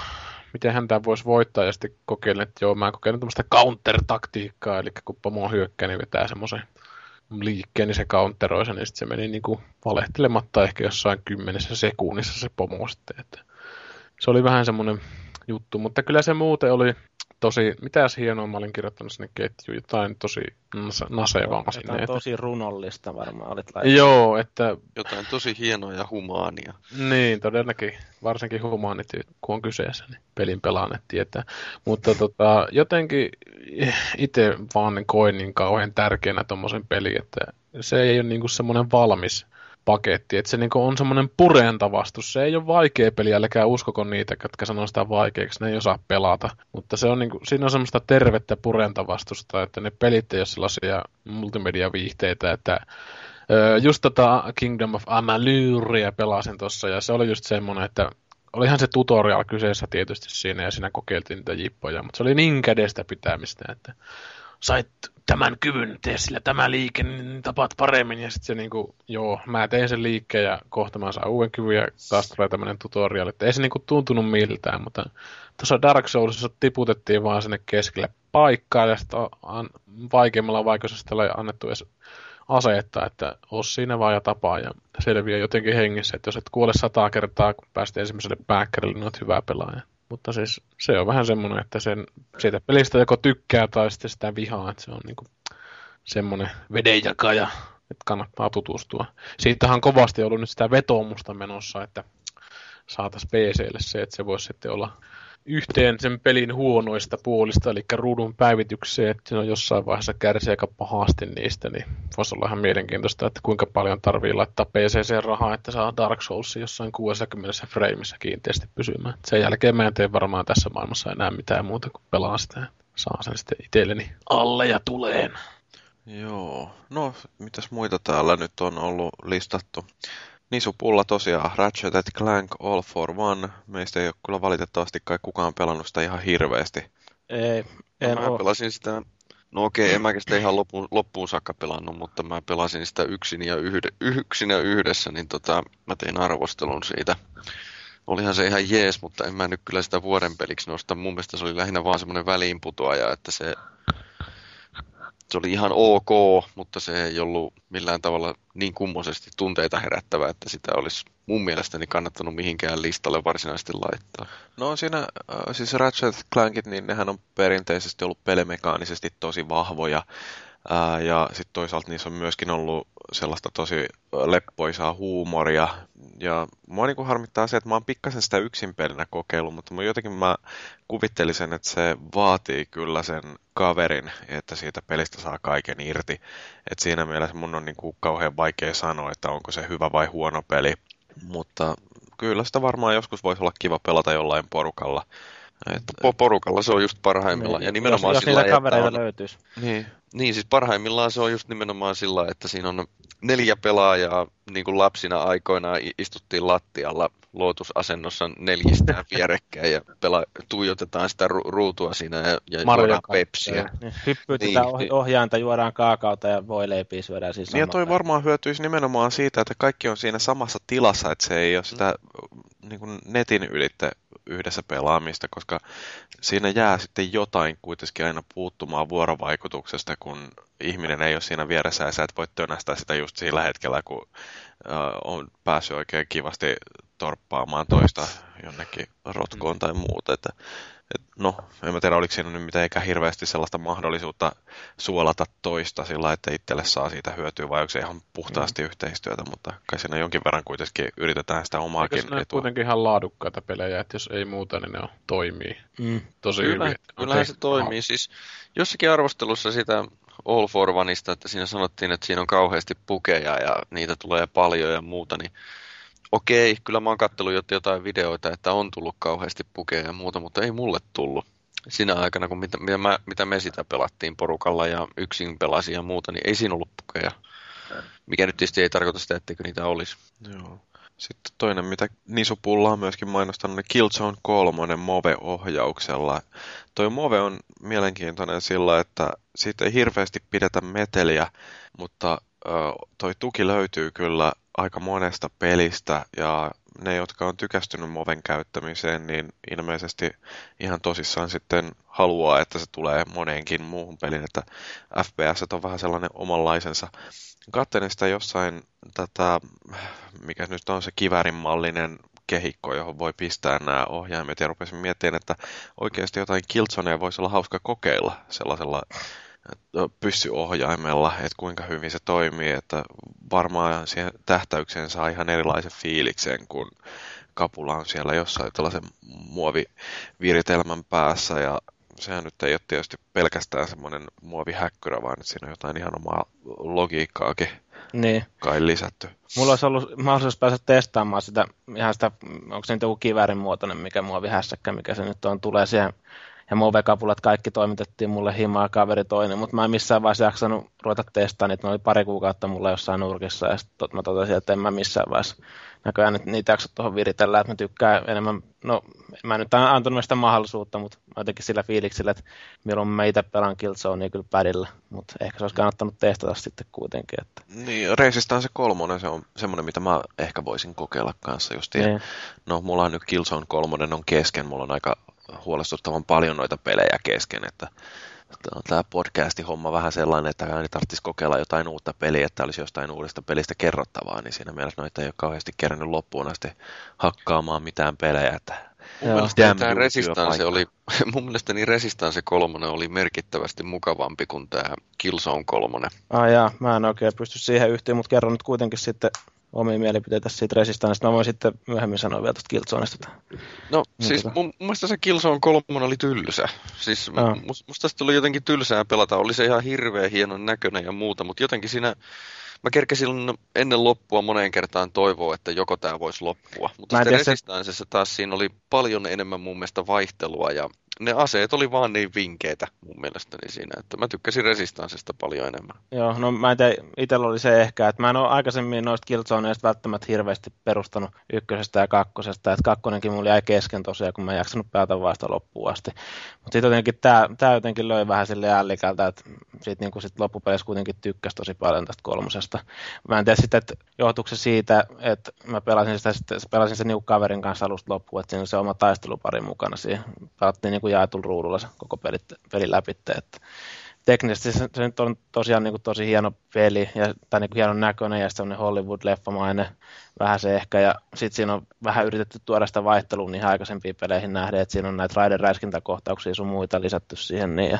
miten hän tämä voisi voittaa ja sitten kokeilin, että joo, mä kokeilin tämmöistä counter-taktiikkaa, eli kun pomo hyökkää, niin vetää semmoisen liikkeen, niin se counteroi sen, niin se meni niin kuin valehtelematta ehkä jossain kymmenessä sekunnissa se pomo sitten, että se oli vähän semmoinen juttu, mutta kyllä se muuten oli tosi, mitäs hienoa mä olin kirjoittanut sinne ketjuun, jotain tosi nasevaa sinne. Jotain tosi runollista varmaan olit laittanut. Joo, että... Jotain tosi hienoa ja humaania. Niin, todellakin. Varsinkin humaanit, kun on kyseessä, niin pelin pelaaneet tietää. Mutta tota, jotenkin itse vaan koin niin kauhean tärkeänä tuommoisen pelin, että se ei ole niinku semmoinen valmis paketti. Että se niinku on semmoinen purentavastus. Se ei ole vaikea peli, älkää uskoko niitä, jotka sanoo sitä vaikeaksi. Ne ei osaa pelata. Mutta se on niinku, siinä on semmoista tervettä purentavastusta, että ne pelit ei ole sellaisia multimedia-viihteitä, että just tota Kingdom of Amaluria pelasin tuossa, ja se oli just semmoinen, että olihan se tutorial kyseessä tietysti siinä, ja siinä kokeiltiin niitä jippoja, mutta se oli niin kädestä pitämistä, että sait tämän kyvyn, tee sillä tämä liike, niin tapaat paremmin. Ja sitten se niinku, joo, mä tein sen liikkeen ja kohta mä saan uuden kyvyn ja taas tulee tämmöinen tutorial. Että ei se niinku tuntunut miltään, mutta tuossa Dark Soulsissa tiputettiin vaan sinne keskelle paikkaa ja sitten vaikeimmalla vaikeusastella ei annettu edes aseetta, että os siinä vaan ja tapaa ja selviää jotenkin hengissä, että jos et kuole sata kertaa, kun päästä ensimmäiselle pääkkärille, niin olet hyvä pelaaja. Mutta siis se on vähän semmoinen, että sen, siitä pelistä joko tykkää tai sitten sitä vihaa, että se on niinku semmoinen vedenjakaja, että kannattaa tutustua. Siitähän on kovasti ollut nyt sitä vetoomusta menossa, että saataisiin PClle se, että se voisi sitten olla yhteen sen pelin huonoista puolista, eli ruudun päivitykseen, että se on jossain vaiheessa kärsi aika pahasti niistä, niin voisi olla ihan mielenkiintoista, että kuinka paljon tarvii laittaa PCC-rahaa, että saa Dark Souls jossain 60 frameissa kiinteästi pysymään. Sen jälkeen mä en tee varmaan tässä maailmassa enää mitään muuta kuin pelaa sitä. Saa sen sitten itselleni alle ja tuleen. Joo, no mitäs muita täällä nyt on ollut listattu? Nisupulla tosiaan Ratchet Clank All for One. Meistä ei ole kyllä valitettavasti kai kukaan pelannut sitä ihan hirveästi. Ei, en no, mä pelasin sitä, no okei, en mäkin sitä ihan loppuun, loppuun saakka pelannut, mutta mä pelasin sitä yksin ja, yhde, yksin ja yhdessä, niin tota, mä tein arvostelun siitä. Olihan se ihan jees, mutta en mä nyt kyllä sitä vuoden peliksi nosta. Mun mielestä se oli lähinnä vaan semmoinen väliinputoaja, että se se oli ihan ok, mutta se ei ollut millään tavalla niin kummosesti tunteita herättävää, että sitä olisi mun mielestäni kannattanut mihinkään listalle varsinaisesti laittaa. No siinä, äh, siis Ratchet Clankit, niin nehän on perinteisesti ollut pelimekaanisesti tosi vahvoja, Ja sitten toisaalta niissä on myöskin ollut sellaista tosi leppoisaa huumoria. Ja mua niinku harmittaa se, että mä oon pikkasen sitä yksin pelinä kokeillut, mutta mä jotenkin mä kuvittelisin, että se vaatii kyllä sen kaverin, että siitä pelistä saa kaiken irti. Et siinä mielessä mun on niinku kauhean vaikea sanoa, että onko se hyvä vai huono peli. Mutta kyllä sitä varmaan joskus voisi olla kiva pelata jollain porukalla. Et, porukalla se on just parhaimmillaan. Niin, ja nimenomaan jos, jos niitä kavereita on, löytyisi. Niin, niin, siis parhaimmillaan se on just nimenomaan sillä, että siinä on neljä pelaajaa, niin kuin lapsina aikoinaan istuttiin lattialla lootusasennossa neljistä vierekkäin ja pela- tuijotetaan sitä ru- ruutua siinä ja, ja juodaan pepsiä. Niin, hyppyytetään niin, ohjainta, juodaan kaakaota ja voi leipiä syödään siis Niin ja toi varmaan hyötyisi nimenomaan siitä, että kaikki on siinä samassa tilassa, että se ei ole sitä mm. niin kuin netin ylitte yhdessä pelaamista, koska siinä jää sitten jotain kuitenkin aina puuttumaan vuorovaikutuksesta, kun ihminen ei ole siinä vieressä ja sä et voi tönästää sitä just sillä hetkellä, kun äh, on päässyt oikein kivasti torppaamaan toista jonnekin rotkoon mm. tai muuta. Että et, no, en mä tiedä, oliko siinä nyt mitenkään hirveästi sellaista mahdollisuutta suolata toista sillä, että itselle saa siitä hyötyä, vai onko se ihan puhtaasti mm. yhteistyötä, mutta kai siinä jonkin verran kuitenkin yritetään sitä omaakin Eikö etua. kuitenkin ihan laadukkaita pelejä, että jos ei muuta, niin ne on, toimii mm. tosi Kyllä, hyvin. Kyllähän okay. se toimii. Siis jossakin arvostelussa sitä All for Oneista, että siinä sanottiin, että siinä on kauheasti pukeja ja niitä tulee paljon ja muuta, niin okei, kyllä mä oon kattellut jotain videoita, että on tullut kauheasti pukeja ja muuta, mutta ei mulle tullut. Sinä aikana, kun mitä, mitä, mä, mitä me sitä pelattiin porukalla ja yksin pelasin ja muuta, niin ei siinä ollut pukeja. Mikä nyt tietysti ei tarkoita sitä, etteikö niitä olisi. Joo. Sitten toinen, mitä Nisupulla on myöskin mainostanut, niin Killzone 3 Move-ohjauksella. Toi Move on mielenkiintoinen sillä, että siitä ei hirveästi pidetä meteliä, mutta toi tuki löytyy kyllä aika monesta pelistä ja ne, jotka on tykästynyt Moven käyttämiseen, niin ilmeisesti ihan tosissaan sitten haluaa, että se tulee moneenkin muuhun peliin, että FPS on vähän sellainen omanlaisensa. Katselin sitä jossain tätä, mikä nyt on se kivärin mallinen kehikko, johon voi pistää nämä ohjaimet ja rupesin miettimään, että oikeasti jotain Killzonea voisi olla hauska kokeilla sellaisella pyssyohjaimella, että kuinka hyvin se toimii, että varmaan siihen tähtäykseen saa ihan erilaisen fiiliksen, kun kapula on siellä jossain tällaisen muoviviritelmän päässä ja sehän nyt ei ole tietysti pelkästään semmoinen muovihäkkyrä, vaan että siinä on jotain ihan omaa logiikkaakin niin. kai lisätty. Mulla olisi ollut mahdollisuus päästä testaamaan sitä, ihan sitä, onko se nyt joku kiväärin muotoinen, mikä muovihässäkkä, mikä se nyt on, tulee siihen ja Move-kapulat kaikki toimitettiin mulle himaa kaveri toinen, mutta mä en missään vaiheessa jaksanut ruveta testaamaan niitä, ne oli pari kuukautta mulla jossain nurkissa, ja sitten mä totesin, että en mä missään vaiheessa näköjään nyt niitä jaksa tuohon viritellä, että mä tykkään enemmän, no mä nyt antanut sitä mahdollisuutta, mutta mä jotenkin sillä fiiliksellä, että milloin mä itse pelaan Killzonea kyllä pädillä, mutta ehkä se olisi kannattanut testata sitten kuitenkin. Että. Niin, Resistance kolmonen, se on semmoinen, mitä mä ehkä voisin kokeilla kanssa just. Niin. No, mulla on nyt Killzone kolmonen on kesken, mulla on aika huolestuttavan paljon noita pelejä kesken, että tämä podcastin homma vähän sellainen, että aina tarvitsisi kokeilla jotain uutta peliä, että olisi jostain uudesta pelistä kerrottavaa, niin siinä mielessä noita ei ole kauheasti kerännyt loppuun asti hakkaamaan mitään pelejä. Että mun mielestä tämä Resistance oli, mun mielestäni Resistance 3 oli merkittävästi mukavampi kuin tämä Killzone 3. Ah jaa, mä en oikein pysty siihen yhteen, mutta kerron nyt kuitenkin sitten omia mielipiteitä siitä Resistancesta. Mä voin sitten myöhemmin sanoa vielä tuosta Killzoneista. No niin siis tota. mun, mun mielestä se Killzone 3 oli tylsä. Siis no. musta tästä tuli jotenkin tylsää pelata. Oli se ihan hirveän hienon näköinen ja muuta, mutta jotenkin siinä mä kerkesin ennen loppua moneen kertaan toivoa, että joko tämä voisi loppua. Mutta sitten Resistancessa taas siinä oli paljon enemmän mun mielestä vaihtelua ja ne aseet oli vaan niin vinkeitä mun mielestäni siinä, että mä tykkäsin Resistancesta paljon enemmän. Joo, no mä en tiedä, oli se ehkä, että mä en ole aikaisemmin noista Killzoneista välttämättä hirveästi perustanut ykkösestä ja kakkosesta, että kakkonenkin mulla jäi kesken tosiaan, kun mä en jaksanut päätä vasta loppuun asti. Mutta sitten jotenkin tämä, jotenkin löi vähän sille ällikältä, että siitä niin sit loppupeleissä kuitenkin tykkäsi tosi paljon tästä kolmosesta. Mä en tiedä sitten, että johtuuko se siitä, että mä pelasin sitä, pelasin sen niin kaverin kanssa alusta loppuun, että siinä on se oma taistelupari mukana siihen. Pelattiin niin kuin jaetulla ruudulla se koko peli, peli läpi. Että teknisesti se, se nyt on tosiaan niin kuin tosi hieno peli ja, tai niin kuin hienon näköinen ja semmoinen Hollywood-leffamainen vähän se ehkä. Ja sitten siinä on vähän yritetty tuoda sitä vaihtelua niihin aikaisempiin peleihin nähden, että siinä on näitä raideräiskintäkohtauksia sun muita lisätty siihen niin ja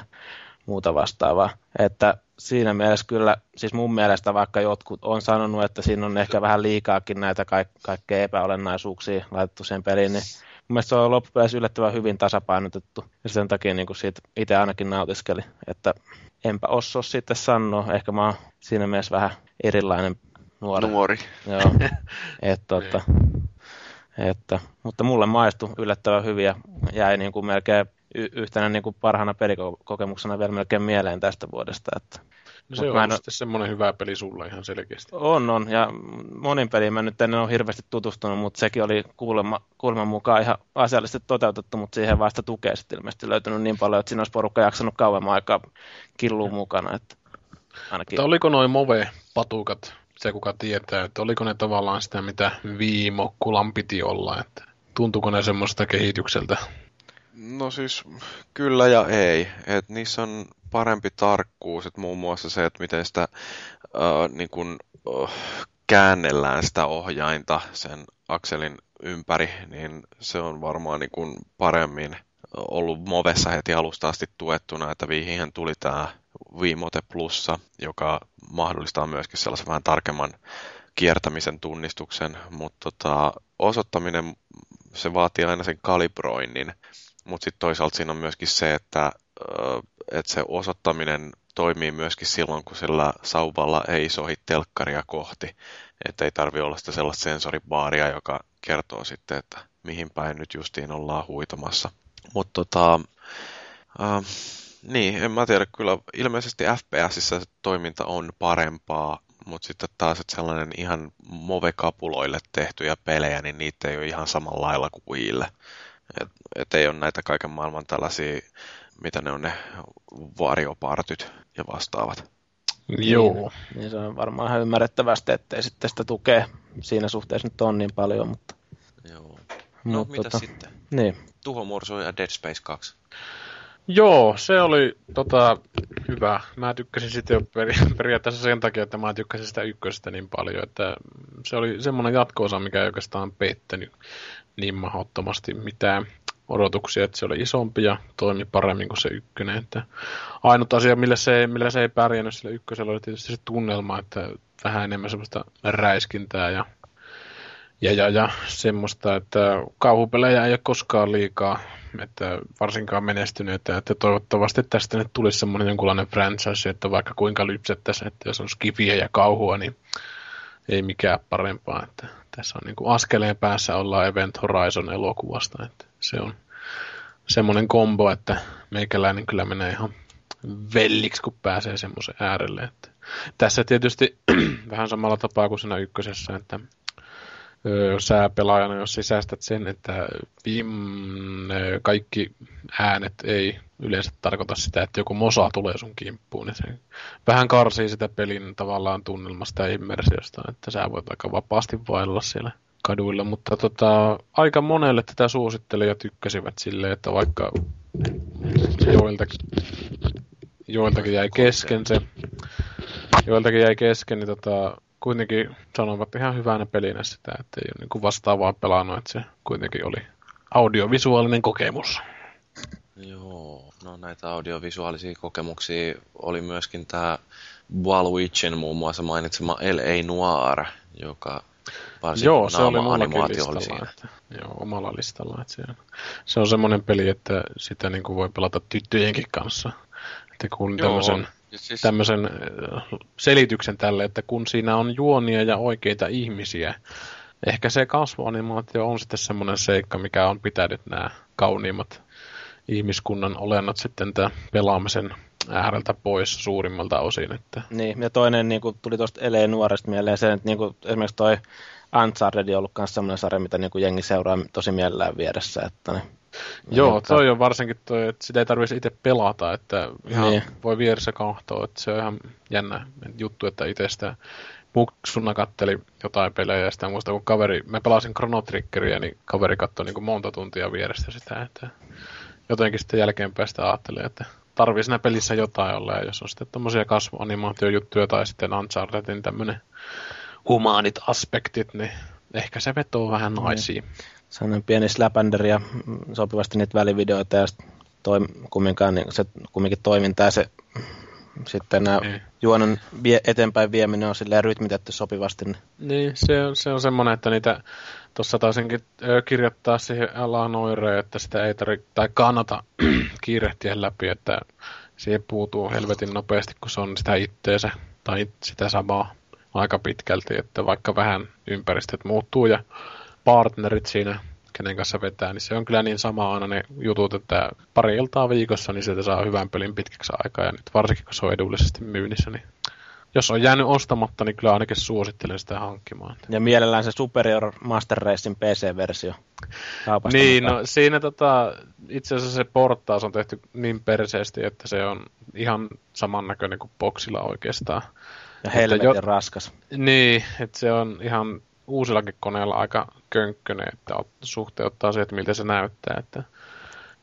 muuta vastaavaa. Että siinä mielessä kyllä, siis mun mielestä vaikka jotkut on sanonut, että siinä on ehkä vähän liikaakin näitä kaik- kaikkea epäolennaisuuksia laitettu sen peliin, niin mielestä se on loppupeleissä yllättävän hyvin tasapainotettu. Ja sen takia niin kuin siitä itse ainakin nautiskeli, että enpä osaa sitten sanoa. Ehkä mä oon siinä mielessä vähän erilainen nuori. Nuori. Joo. Et, tota, että, mutta mulle maistui yllättävän hyviä. Jäi niin kuin melkein yhtenä niin kuin parhaana pelikokemuksena vielä melkein mieleen tästä vuodesta. Että No se on en... sitten semmoinen hyvä peli sulla ihan selkeästi. On, on. Ja monin peliin mä nyt en ole hirveästi tutustunut, mutta sekin oli kuulemma, kuulemma mukaan ihan asiallisesti toteutettu, mutta siihen vasta tukea sitten ilmeisesti löytynyt niin paljon, että siinä olisi porukka jaksanut kauemman aikaa killuun mukana. Että ainakin... Mutta oliko noin Move-patukat, se kuka tietää, että oliko ne tavallaan sitä, mitä viimokkulan piti olla, että tuntuuko ne semmoista kehitykseltä? No siis kyllä ja ei. Et niissä on parempi tarkkuus, että muun muassa se, että miten sitä äh, niin kun, äh, käännellään sitä ohjainta sen akselin ympäri, niin se on varmaan niin kun paremmin ollut Movessa heti alusta asti tuettuna, että viihin tuli tämä Viimote Plussa, joka mahdollistaa myöskin sellaisen vähän tarkemman kiertämisen tunnistuksen, mutta tota, osoittaminen se vaatii aina sen kalibroinnin, mutta sitten toisaalta siinä on myöskin se, että että se osoittaminen toimii myöskin silloin, kun sillä sauvalla ei sohi telkkaria kohti. Että ei tarvi olla sitä sellaista sensoribaaria, joka kertoo sitten, että mihin päin nyt justiin ollaan huitamassa. Mutta tota, äh, niin, en mä tiedä, kyllä ilmeisesti FPSissä toiminta on parempaa, mutta sitten taas, että sellainen ihan Move-kapuloille tehtyjä pelejä, niin niitä ei ole ihan samalla lailla kuin Wiille. Et, et ei ole näitä kaiken maailman tällaisia mitä ne on ne varjopartyt ja vastaavat. Joo. Niin, niin se on varmaan ihan ymmärrettävästi, ettei sitten sitä tukea siinä suhteessa nyt on niin paljon, mutta... Joo. No, mutta, mitä tota, sitten? Niin. Tuhomursu ja Dead Space 2. Joo, se oli tota, hyvä. Mä tykkäsin sitä jo peri- periaatteessa sen takia, että mä tykkäsin sitä ykkösestä niin paljon, että se oli semmoinen jatkoosa, mikä ei oikeastaan pettänyt niin mahdottomasti mitään odotuksia, että se oli isompi ja toimi paremmin kuin se ykkönen. Että ainut asia, millä se, millä se ei pärjännyt sillä ykkösellä, oli tietysti se tunnelma, että vähän enemmän semmoista räiskintää ja, ja, ja, ja semmoista, että kauhupelejä ei ole koskaan liikaa, että varsinkaan menestyneitä, että toivottavasti tästä nyt tulisi semmoinen jonkunlainen franchise, että vaikka kuinka lypsettäisiin, että jos on skifiä ja kauhua, niin ei mikään parempaa. Että tässä on niin kuin askeleen päässä ollaan Event Horizon elokuvasta, että se on semmoinen kombo, että meikäläinen kyllä menee ihan velliksi, kun pääsee semmoisen äärelle. Että tässä tietysti vähän samalla tapaa kuin siinä ykkösessä, että ö, sä pelaajana, jos sisäistät sen, että vim, ö, kaikki äänet ei yleensä tarkoita sitä, että joku mosa tulee sun kimppuun, niin se vähän karsii sitä pelin tavallaan tunnelmasta ja immersiosta, että sä voit aika vapaasti vailla siellä kaduilla, mutta tota, aika monelle tätä suosittelijat tykkäsivät silleen, että vaikka joiltakin, joiltakin jäi kesken se, joiltakin jäi kesken, niin tota, kuitenkin sanovat ihan hyvänä pelinä sitä, että ei ole niin vastaavaa pelannut, että se kuitenkin oli audiovisuaalinen kokemus. Joo, no näitä audiovisuaalisia kokemuksia oli myöskin tämä Waluigin muun muassa mainitsema L.A. Noir, joka varsin Joo, se oli mullakin animaatio listalla. oli siinä. Että, joo, omalla listalla. Että se, on, se on semmoinen peli, että sitä niin kuin voi pelata tyttöjenkin kanssa. Että kun Joo, tämmöisen, siis, tämmöisen äh, selityksen tälle, että kun siinä on juonia ja oikeita ihmisiä, ehkä se kasvuanimaatio on sitten semmoinen seikka, mikä on pitänyt nämä kauniimmat ihmiskunnan olennot sitten tämän pelaamisen ääreltä pois suurimmalta osin. Että Niin, ja toinen niin kuin, tuli tuosta Eleen nuoresta mieleen se, että niin kuin, esimerkiksi toi Uncharted on ollut myös sellainen sarja, mitä niin kuin jengi seuraa tosi mielellään vieressä. Että, niin, Joo, että- toi on varsinkin toi, että sitä ei tarvitsisi itse pelata, että ihan Niin. voi vieressä kahtoa, että se on ihan jännä juttu, että itse sitä muksuna katteli jotain pelejä ja sitä muista, kun kaveri, mä pelasin Chrono Triggeria, niin kaveri katsoi niin kuin monta tuntia vierestä sitä, että jotenkin sitten jälkeenpäin sitä ajattelin, että tarvii siinä pelissä jotain olla, ja jos on sitten tommosia kasvuanimaatiojuttuja tai sitten Unchartedin tämmönen humaanit aspektit, niin ehkä se vetoo vähän naisiin. sellainen pieni släpänderi ja sopivasti niitä välivideoita ja toi, kumminkaan, niin se kumminkin toiminta ja se sitten nämä Niin. juonon vie, eteenpäin vieminen on silleen rytmitetty sopivasti. Niin, Niin, se on, se on semmoinen, että niitä tuossa taisinkin kirjoittaa siihen alaan oireen, että sitä ei tarvitse tai kannata kiirehtiä läpi, että siihen puutuu helvetin nopeasti, kun se on sitä itteensä tai it- sitä samaa aika pitkälti, että vaikka vähän ympäristöt muuttuu ja partnerit siinä, kenen kanssa vetää, niin se on kyllä niin sama aina ne jutut, että pari iltaa viikossa, niin sieltä saa hyvän pelin pitkäksi aikaa, ja nyt varsinkin kun se on edullisesti myynnissä, niin jos on jäänyt ostamatta, niin kyllä ainakin suosittelen sitä hankkimaan. ja mielellään se Superior Master Racing PC-versio kaupasta Niin, mukaan. no siinä tota, itse asiassa se portaus on tehty niin perseesti, että se on ihan samannäköinen kuin boksilla oikeastaan. Ja helvetin jo- raskas. Niin, että se on ihan uusillakin koneilla aika könkkönen, että suhteuttaa se, että miltä se näyttää. Että,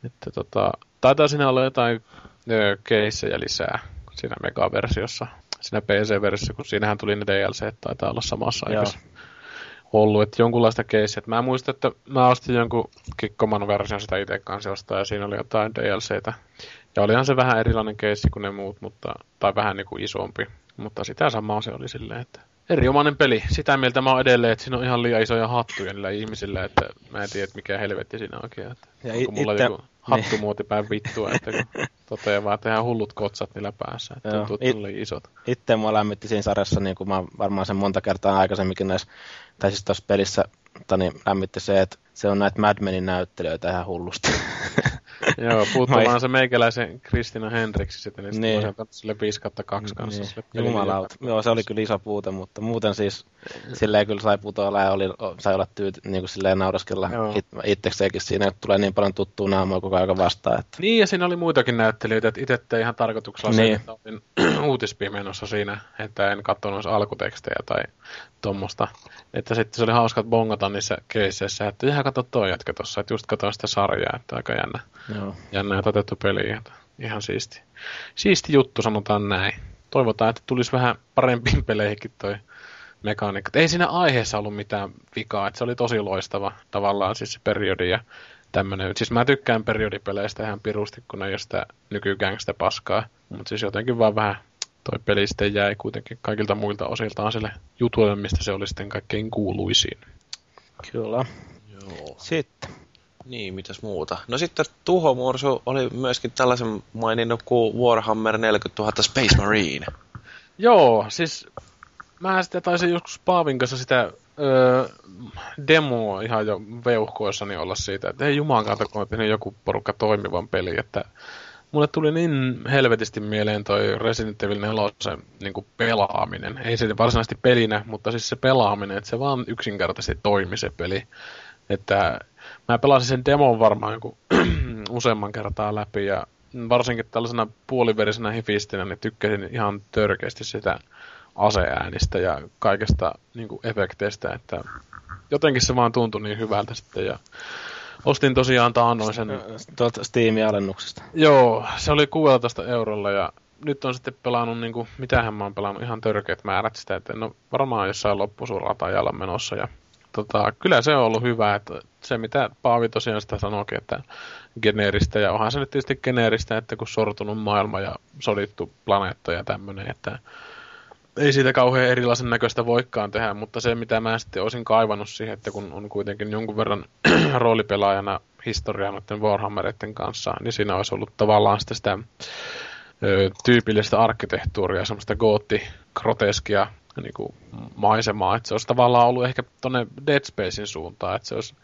että tota, taitaa siinä olla jotain ö, keissejä lisää siinä megaversiossa, siinä PC-versiossa, kun siinähän tuli ne DLC, taitaa olla samassa Joo. aikassa ollut, että jonkunlaista keissiä. Mä muistan, että mä ostin jonkun kikkoman version sitä itse kanssa jostain, ja siinä oli jotain DLCtä. Ja olihan se vähän erilainen keissi kuin ne muut, mutta, tai vähän niin kuin isompi. Mutta sitä samaa se oli silleen, että erinomainen peli. Sitä mieltä mä oon edelleen, että siinä on ihan liian isoja hattuja niillä ihmisillä, että mä en tiedä, mikä helvetti siinä oikein. Että Ja onko i- mulla itte- joku hattumuotipäin vittua, että kun toteaa vaan, että ihan hullut kotsat niillä päässä. Että tuntuu, että It- isot. Itse mua lämmitti siinä sarjassa, niin kuin mä varmaan sen monta kertaa aikaisemminkin näissä, tai siis tuossa pelissä, niin lämmitti se, että se on näitä Mad Menin näyttelijöitä ihan hullusti. Joo, puuttuu vaan se meikäläisen Kristina Henriksi sitten, niin, niin. sille 5 2 kanssa. Niin. Jumalauta. Joo, se oli kyllä iso puute, mutta muuten siis silleen kyllä sai putoilla ja oli, sai olla tyyt, niin kuin silleen nauraskella it, itsekseenkin siinä, että tulee niin paljon tuttua naamoa koko ajan vastaan. Että... Niin, ja siinä oli muitakin näyttelijöitä, että itse tein ihan tarkoituksella niin. sen, että olin uutispimenossa siinä, että en katsonut alkutekstejä tai tuommoista. Että sitten se oli hauska bongata niissä keisseissä, että ihan katso toi jätkä tossa, että just katsoin sitä sarjaa, että aika jännä. Joo. Jännä ja otettu peli, että ihan siisti. Siisti juttu, sanotaan näin. Toivotaan, että tulisi vähän parempiin peleihinkin toi mekaniikka. Ei siinä aiheessa ollut mitään vikaa, että se oli tosi loistava tavallaan siis se periodi ja tämmönen. Siis mä tykkään periodipeleistä ihan pirusti, kun ne ei ole sitä nykygängstä paskaa. Mutta siis jotenkin vaan vähän toi peli sitten jäi kuitenkin kaikilta muilta osiltaan sille jutuille, mistä se oli sitten kaikkein kuuluisin. Kyllä. Joo. Sitten. Niin, mitäs muuta? No sitten Tuho Mursu oli myöskin tällaisen maininnut kuin Warhammer 40 000 Space Marine. Joo, siis mä sitten taisin joskus Paavin kanssa sitä öö, demoa ihan jo veuhkoissani olla siitä, että ei juman kautta, kun on joku porukka toimivan peli, että mulle tuli niin helvetisti mieleen toi Resident Evil 4 niin kuin pelaaminen. Ei se varsinaisesti pelinä, mutta siis se pelaaminen, että se vaan yksinkertaisesti toimi se peli. Että mä pelasin sen demon varmaan joku useamman kertaa läpi ja varsinkin tällaisena puoliverisenä hifistinä, niin tykkäsin ihan törkeästi sitä aseäänistä ja kaikesta niin kuin efekteistä, että jotenkin se vaan tuntui niin hyvältä sitten ja ostin tosiaan taannoin sen... Tuolta Steam-alennuksesta. Joo, se oli 16 eurolla ja nyt on sitten pelannut, niin kuin, mitähän mä oon pelannut, ihan törkeät määrät sitä, että no varmaan jossain loppusuuratajalla menossa ja tota, kyllä se on ollut hyvä, että se mitä Paavi tosiaan sitä sanoikin, että geneeristä, ja onhan se nyt tietysti geneeristä, että kun sortunut maailma ja sodittu planeetta ja tämmöinen, että ei siitä kauhean erilaisen näköistä voikkaan tehdä, mutta se mitä mä sitten olisin kaivannut siihen, että kun on kuitenkin jonkun verran roolipelaajana historiaa noiden Warhammeritten kanssa, niin siinä olisi ollut tavallaan sitä, sitä ö, tyypillistä arkkitehtuuria, semmoista gootti, groteskia niin kuin maisemaa, että se olisi tavallaan ollut ehkä tuonne Dead Spacein suuntaan, että se olisi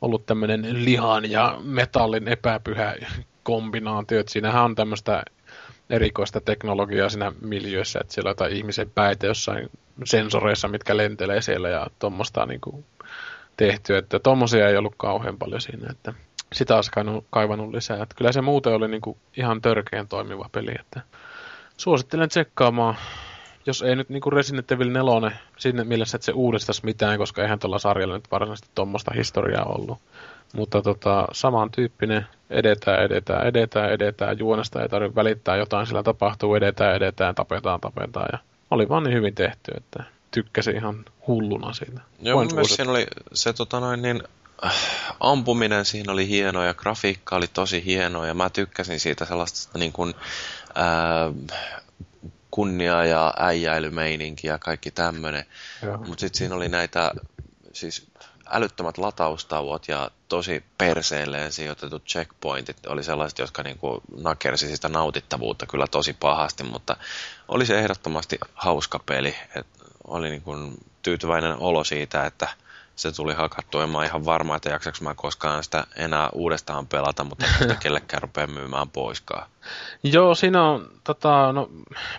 ollut tämmöinen lihan ja metallin epäpyhä kombinaatio, että siinähän on tämmöistä erikoista teknologiaa siinä miljöissä, että siellä on jotain ihmisen päitä jossain sensoreissa, mitkä lentelee siellä ja tuommoista niin kuin tehty, että tuommoisia ei ollut kauhean paljon siinä, että sitä olisi kaivannut lisää. Että kyllä se muuten oli niin kuin ihan törkeän toimiva peli, että suosittelen tsekkaamaan, jos ei nyt niin kuin Resident Evil 4 sinne mielessä, että se uudistaisi mitään, koska eihän tuolla sarjalla nyt varsinaisesti tuommoista historiaa ollut. Mutta tota, samantyyppinen edetään, edetään, edetään, edetään, juonesta ei tarvitse välittää jotain, sillä tapahtuu, edetään, edetään, tapetaan, tapetaan ja oli vaan niin hyvin tehty, että tykkäsin ihan hulluna siitä. Joo, mielestä siinä oli se tota noin niin, ampuminen siinä oli hieno ja grafiikka oli tosi hieno ja mä tykkäsin siitä sellaista niin kuin, äh, kunnia ja äijäilymeininki ja kaikki tämmöinen. Mutta sitten siinä oli näitä siis älyttömät lataustauot ja tosi perseelleen sijoitetut checkpointit oli sellaiset, jotka niin kuin nakersi sitä nautittavuutta kyllä tosi pahasti, mutta oli se ehdottomasti hauska peli. Et oli niin kuin tyytyväinen olo siitä, että se tuli hakattua. En mä ihan varma, että jaksaks mä koskaan sitä enää uudestaan pelata, mutta en sitä kellekään rupea myymään poiskaan. Joo, siinä on, tota, no,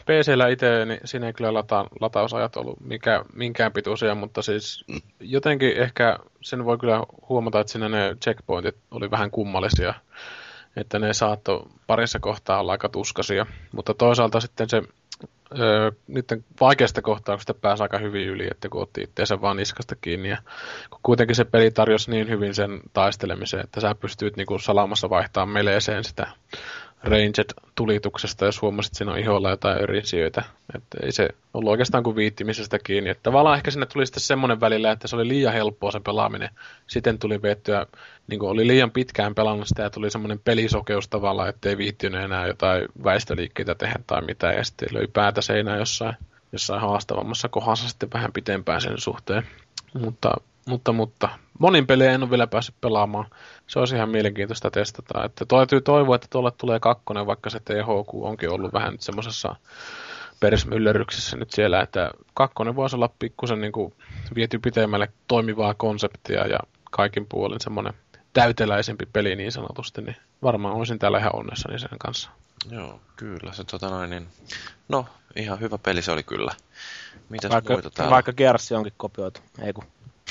PCllä itse, niin siinä ei kyllä lata, latausajat ollut mikä, minkään pituisia, mutta siis jotenkin ehkä sen voi kyllä huomata, että siinä ne checkpointit oli vähän kummallisia, että ne saattoi parissa kohtaa olla aika tuskasia, mutta toisaalta sitten se öö, niiden vaikeasta kohtauksesta pääsi aika hyvin yli, että kun otti itseensä vaan niskasta kiinni. Ja kun kuitenkin se peli tarjosi niin hyvin sen taistelemisen, että sä pystyt niinku salamassa vaihtamaan meleeseen sitä ranged-tulituksesta, jos huomasit, että siinä on iholla jotain erinsiöitä. Että ei se ollut oikeastaan kuin viittimisestä kiinni. Että tavallaan ehkä sinne tuli sitten semmoinen välillä, että se oli liian helppoa se pelaaminen. Sitten tuli viettyä, niin oli liian pitkään pelannut sitä ja tuli semmoinen pelisokeus tavallaan, että ei viittinyt enää jotain väistöliikkeitä tehdä tai mitään. Ja sitten löi päätä seinää jossain, jossain haastavammassa kohdassa sitten vähän pitempään sen suhteen. Mutta mutta, mutta monin pelejä en ole vielä päässyt pelaamaan. Se olisi ihan mielenkiintoista testata. Että täytyy toivoa, että tuolle tulee kakkonen, vaikka se THQ onkin ollut vähän nyt semmoisessa persmyllerryksessä nyt siellä, että kakkonen voisi olla pikkusen niin kuin viety pitemmälle toimivaa konseptia ja kaikin puolin semmoinen täyteläisempi peli niin sanotusti, niin varmaan olisin täällä ihan onnessani sen kanssa. Joo, kyllä. Se, tota noin, niin... No, ihan hyvä peli se oli kyllä. Mitäs vaikka, muita täällä? Vaikka Gears onkin kopioitu, ei kun.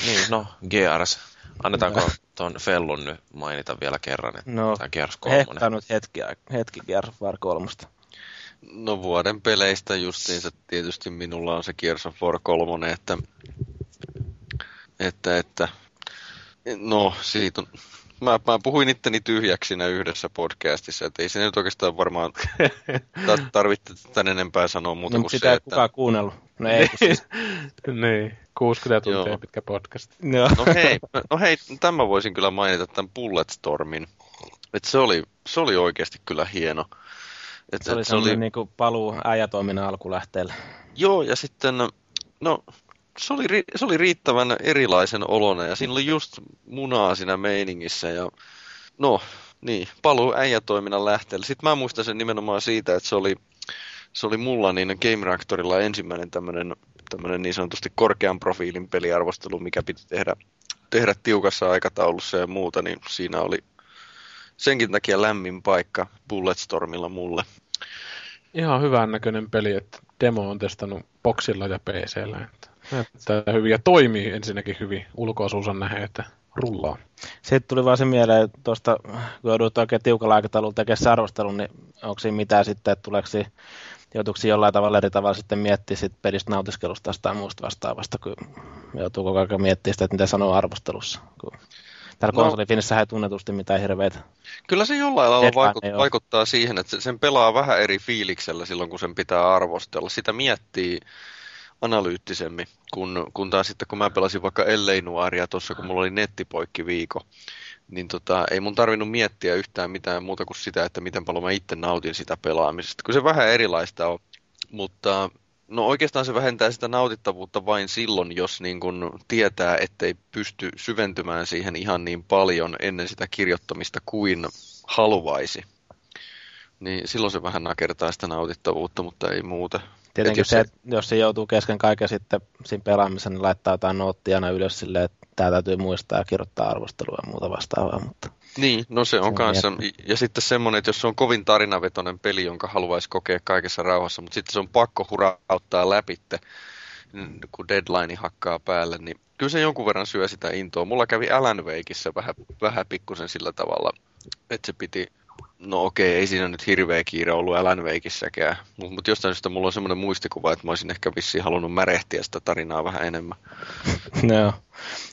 Niin, no, Gears. Annetaanko tuon Fellun nyt mainita vielä kerran, että no, tämä Gears 3. nyt hetki, hetki Gears War 3. No vuoden peleistä justiinsa tietysti minulla on se Gears of War 3, että, että, että no siitä on, mä, mä puhuin itteni tyhjäksi siinä yhdessä podcastissa, että ei se nyt oikeastaan varmaan tarvitse tämän enempää sanoa muuta no, kuin sitä se, että... kukaan kuunnellut. No ei, siis... niin, 60 tuntia Joo. pitkä podcast. No. no hei, no hei, tämä voisin kyllä mainita tämän Bulletstormin. että se oli, se oli oikeasti kyllä hieno. Et, se oli se oli niin kuin paluu äijätoiminnan alkulähteelle. Joo, ja sitten, no, se oli, se oli riittävän erilaisen olona, ja siinä oli just munaa siinä meiningissä, ja no, niin, paluu äijätoiminnan lähteelle. Sitten mä muistan sen nimenomaan siitä, että se oli, se oli mulla niin Game Reactorilla ensimmäinen tämmöinen tämmöinen niin sanotusti korkean profiilin peliarvostelu, mikä piti tehdä, tehdä tiukassa aikataulussa ja muuta, niin siinä oli senkin takia lämmin paikka Bulletstormilla mulle. Ihan hyvän näköinen peli, että demo on testannut boksilla ja PCllä. Että näyttää hyvin ja toimii ensinnäkin hyvin ulkoasuusan nähden, että rullaa. Sitten tuli vaan se mieleen, tuosta kun joudut oikein tiukalla aikataululla tekemään arvostelun, niin onko siinä mitään sitten, että tuleeko joutuuko jollain tavalla eri tavalla sitten miettiä sit pelistä nautiskelusta tai muusta vastaavasta, kun joutuu koko ajan miettimään sitä, että mitä sanoo arvostelussa. Kun täällä no, konsolifinissähän ei tunnetusti mitään hirveitä. Kyllä se jollain lailla vaikuttaa, vaikuttaa siihen, että sen pelaa vähän eri fiiliksellä silloin, kun sen pitää arvostella. Sitä miettii analyyttisemmin, kun, kun taas sitten kun mä pelasin vaikka Ellei tuossa, kun mulla oli nettipoikki viikko, niin tota, ei mun tarvinnut miettiä yhtään mitään muuta kuin sitä, että miten paljon mä itse nautin sitä pelaamisesta. Kun se vähän erilaista on, mutta no oikeastaan se vähentää sitä nautittavuutta vain silloin, jos niin kun tietää, ettei pysty syventymään siihen ihan niin paljon ennen sitä kirjoittamista kuin haluaisi. Niin silloin se vähän nakertaa sitä nautittavuutta, mutta ei muuta. Tietenkin jos se, se, jos se joutuu kesken kaiken sitten siinä pelaamisen, niin laittaa jotain noottia aina ylös silleen, että tämä täytyy muistaa ja kirjoittaa arvostelua ja muuta vastaavaa. Mutta niin, no se on kanssa. Ja sitten semmoinen, että jos se on kovin tarinavetoinen peli, jonka haluaisi kokea kaikessa rauhassa, mutta sitten se on pakko hurauttaa läpitte, kun deadline hakkaa päälle, niin kyllä se jonkun verran syö sitä intoa. Mulla kävi Alan Wakeissa vähän, vähän pikkusen sillä tavalla, että se piti No okei, ei siinä nyt hirveä kiire ollut Alan Wakeissäkään, mutta mut jostain syystä mulla on semmoinen muistikuva, että mä olisin ehkä vissiin halunnut märehtiä sitä tarinaa vähän enemmän. No,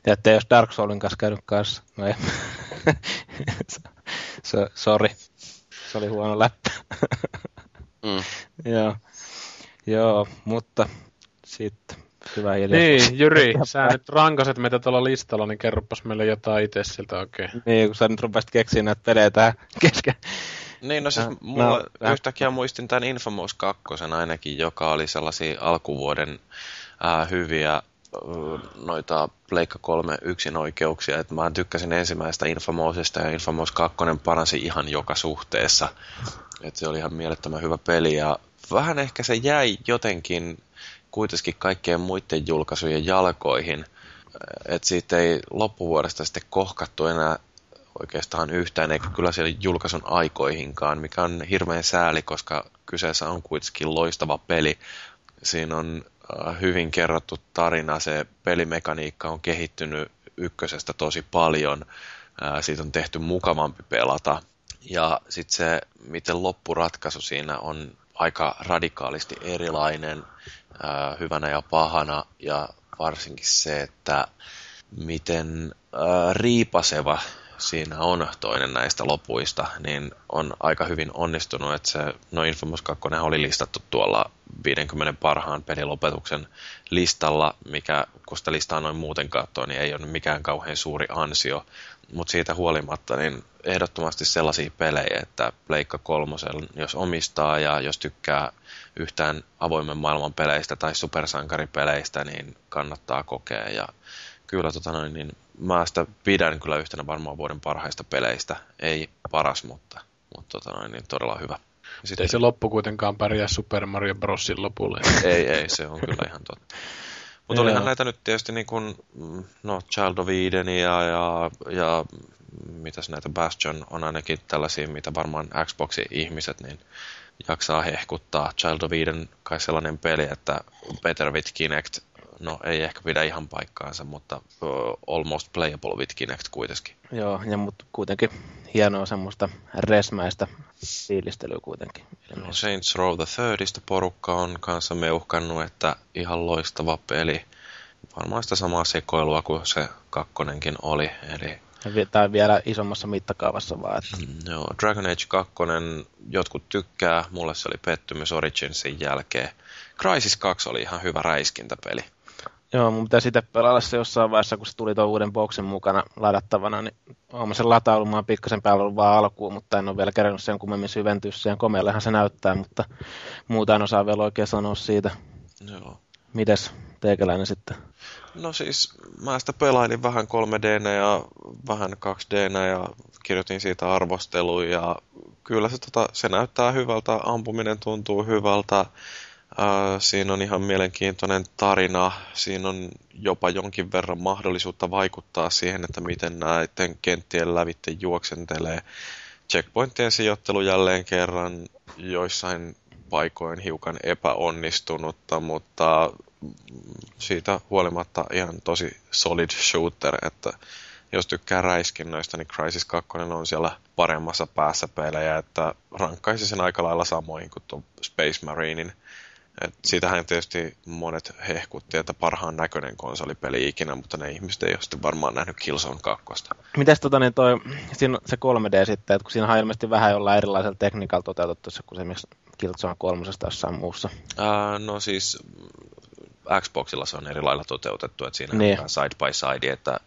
ja että jos Dark Soulin kanssa käynyt kanssa, no ei. so, sorry, se oli huono läppä. mm. Joo. Joo, mutta sitten hyvä. Niin, Jyri, sä nyt rankaset meitä tuolla listalla, niin kerropas meille jotain itse sieltä oikein. Okay. Niin, kun sä nyt rupesit keksiä näitä pelejä tähän kesken. Niin, no siis mulla no, yhtäkkiä muistin tämän Infamous 2 ainakin, joka oli sellaisia alkuvuoden ää, hyviä noita Pleikka 3 yksinoikeuksia, että mä tykkäsin ensimmäistä Infamousista ja Infamous 2 paransi ihan joka suhteessa. Että se oli ihan mielettömän hyvä peli ja vähän ehkä se jäi jotenkin kuitenkin kaikkien muiden julkaisujen jalkoihin. Että siitä ei loppuvuodesta sitten kohkattu enää oikeastaan yhtään, eikä kyllä siellä julkaisun aikoihinkaan, mikä on hirveän sääli, koska kyseessä on kuitenkin loistava peli. Siinä on äh, hyvin kerrottu tarina, se pelimekaniikka on kehittynyt ykkösestä tosi paljon, äh, siitä on tehty mukavampi pelata, ja sitten se, miten loppuratkaisu siinä on aika radikaalisti erilainen, ää, hyvänä ja pahana ja varsinkin se, että miten ää, riipaseva siinä on toinen näistä lopuista, niin on aika hyvin onnistunut, että se, no Infamous 2 oli listattu tuolla 50 parhaan pelilopetuksen listalla, mikä kun sitä listaa noin muuten katsoo, niin ei ole mikään kauhean suuri ansio, mutta siitä huolimatta niin ehdottomasti sellaisia pelejä, että Pleikka kolmosen, jos omistaa ja jos tykkää yhtään avoimen maailman peleistä tai supersankaripeleistä, niin kannattaa kokea. Ja kyllä tota noin, niin mä sitä pidän kyllä yhtenä varmaan vuoden parhaista peleistä. Ei paras, mutta, mutta tota noin, niin todella hyvä. Sitten ei se loppu kuitenkaan pärjää Super Mario Brosin lopulle. ei, ei, se on kyllä ihan totta. Mutta olihan näitä nyt tietysti niin kuin, no, Child of Edenia ja, ja mitäs näitä Bastion on ainakin tällaisia, mitä varmaan Xboxin ihmiset niin jaksaa hehkuttaa. Child of Eden kai sellainen peli, että Better with Kinect, no ei ehkä pidä ihan paikkaansa, mutta uh, almost playable with Kinect kuitenkin. Joo, ja mutta kuitenkin hienoa semmoista resmäistä fiilistelyä kuitenkin. No, Saints Row the Thirdistä porukka on kanssa meuhkannut, että ihan loistava peli. Varmaan sitä samaa sekoilua kuin se kakkonenkin oli, eli tai vielä isommassa mittakaavassa vaan. Että... Mm, joo, Dragon Age 2, jotkut tykkää, mulle se oli pettymys Originsin jälkeen. Crysis 2 oli ihan hyvä räiskintäpeli. Joo, mun pitää sitä pelata se jossain vaiheessa, kun se tuli tuon uuden boksin mukana ladattavana, niin olen sen latailun, mä oon pikkasen päällä vaan alkuun, mutta en ole vielä kerännyt sen kummemmin syventyä siihen. Komeallehan se näyttää, mutta muuta en osaa vielä oikein sanoa siitä. Joo. Mites teikäläinen sitten? No siis mä sitä pelailin vähän 3 d ja vähän 2 d ja kirjoitin siitä arvosteluja ja kyllä se, tota, se näyttää hyvältä, ampuminen tuntuu hyvältä, Uh, siinä on ihan mielenkiintoinen tarina. Siinä on jopa jonkin verran mahdollisuutta vaikuttaa siihen, että miten näiden kenttien lävitte juoksentelee. Checkpointien sijoittelu jälleen kerran joissain paikoin hiukan epäonnistunutta, mutta siitä huolimatta ihan tosi solid shooter, että jos tykkää räiskinnöistä, niin Crisis 2 on siellä paremmassa päässä pelejä, että rankkaisi sen aika lailla samoin kuin tuon Space Marinein et siitähän tietysti monet hehkutti, että parhaan näköinen konsolipeli ikinä, mutta ne ihmiset ei ole sitten varmaan nähnyt Killzone 2. Mites tota, niin toi, siinä, se 3D sitten, että kun siinä on ilmeisesti vähän jollain erilaisella tekniikalla toteutettu se, kuin esimerkiksi Killzone 3 jossain muussa? Uh, no siis Xboxilla se on eri lailla toteutettu, että siinä niin. on side by side, että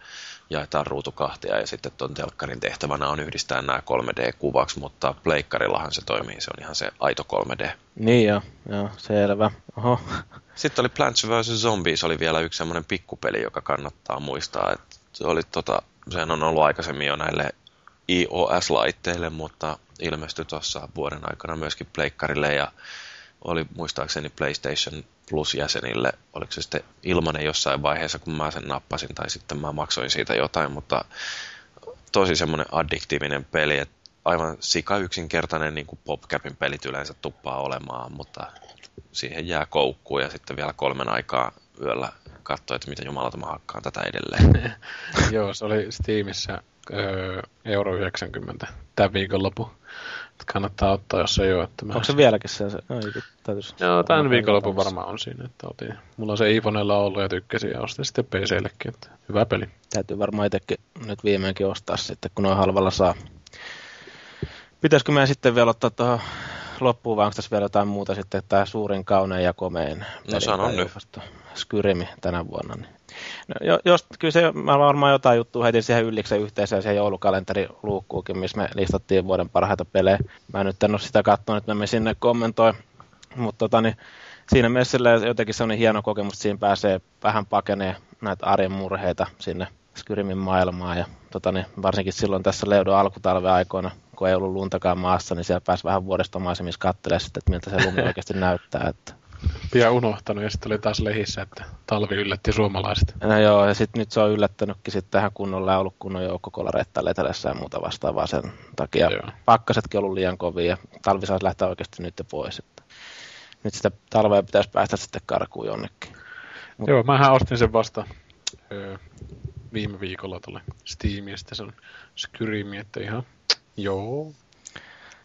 jaetaan ruutu kahtia ja sitten tuon telkkarin tehtävänä on yhdistää nämä 3D-kuvaksi, mutta pleikkarillahan se toimii, se on ihan se aito 3D. Niin joo, joo selvä. Oho. Sitten oli Plants vs. Zombies, oli vielä yksi semmoinen pikkupeli, joka kannattaa muistaa, että se oli tota, sehän on ollut aikaisemmin jo näille iOS-laitteille, mutta ilmestyi tuossa vuoden aikana myöskin pleikkarille ja oli muistaakseni PlayStation Plus-jäsenille, oliko se sitten ilmanen jossain vaiheessa, kun mä sen nappasin, tai sitten mä maksoin siitä jotain, mutta tosi semmoinen addiktiivinen peli, että aivan sika yksinkertainen niin kuin PopCapin pelit yleensä tuppaa olemaan, mutta siihen jää koukkuun ja sitten vielä kolmen aikaa yöllä katsoa, että mitä jumalata mä hakkaan tätä edelleen. Joo, se oli Steamissa öö, euro 90 tämän viikonloppu kannattaa ottaa, jos ei ole. Että mä Onko se vieläkin se? se no, täytyisi Joo, tämän viikonlopun varmaan on siinä. Että otin. Mulla on se Iphonella ollut ja tykkäsin ja ostin sitten PCllekin. Että hyvä peli. Täytyy varmaan itsekin nyt viimeinkin ostaa sitten, kun noin halvalla saa. Pitäisikö meidän sitten vielä ottaa tuohon loppuun, vai onko tässä vielä jotain muuta sitten, tämä suurin, kaunein ja komein No sanon nyt. Skyrimi tänä vuonna. Niin. No, jos, kyllä se, mä varmaan jotain juttua heti siihen Ylliksen yhteiseen siihen joulukalenteri luukkuukin, missä me listattiin vuoden parhaita pelejä. Mä nyt en ole sitä katsonut, että me sinne kommentoi, mutta tota, niin, siinä mielessä jotenkin se on niin hieno kokemus, että siinä pääsee vähän pakenee näitä arjen murheita sinne Skyrimin maailmaan ja tota, niin, varsinkin silloin tässä Leudon alkutalven aikoina, kun ei ollut luntakaan maassa, niin siellä pääsi vähän vuodestomaisemissa katselemaan sitten, että miltä se lumi oikeasti näyttää. Että pian unohtanut ja sitten oli taas lehissä, että talvi yllätti suomalaiset. No joo, ja sitten nyt se on yllättänytkin sitten tähän kunnolla ja ollut kunnon joukkokolareita letelässä ja muuta vastaavaa sen takia. Joo. Pakkasetkin ollut liian kovia ja talvi saisi lähteä oikeasti nyt pois. Että nyt sitä talvea pitäisi päästä sitten karkuun jonnekin. Mut... Joo, mähän ostin sen vasta öö, viime viikolla tuolle Steamiin sitten sen Skyrimi, että ihan joo.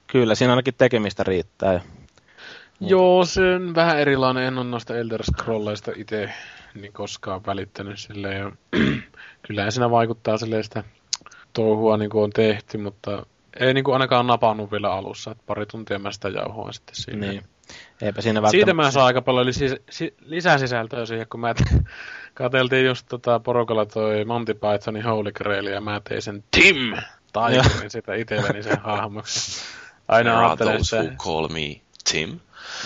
Kyllä, siinä ainakin tekemistä riittää. Joo, se on vähän erilainen. En ole noista Elder Scrollista itse niin koskaan välittänyt silleen. Ja kyllähän siinä vaikuttaa silleen sitä touhua niin kuin on tehty, mutta ei niin kuin ainakaan napannut vielä alussa. Että pari tuntia mä sitä jauhoin sitten siinä. Niin. Eipä siinä välttämättä... Siitä mä saan aika paljon lis- si- lisäsisältöä siihen, kun mä t- katseltiin just tota porukalla toi Monty Pythonin Holy Grail ja mä tein sen Tim taikurin sitä itselleni sen hahmoksi. Aina ajattelen sitä... call me Tim.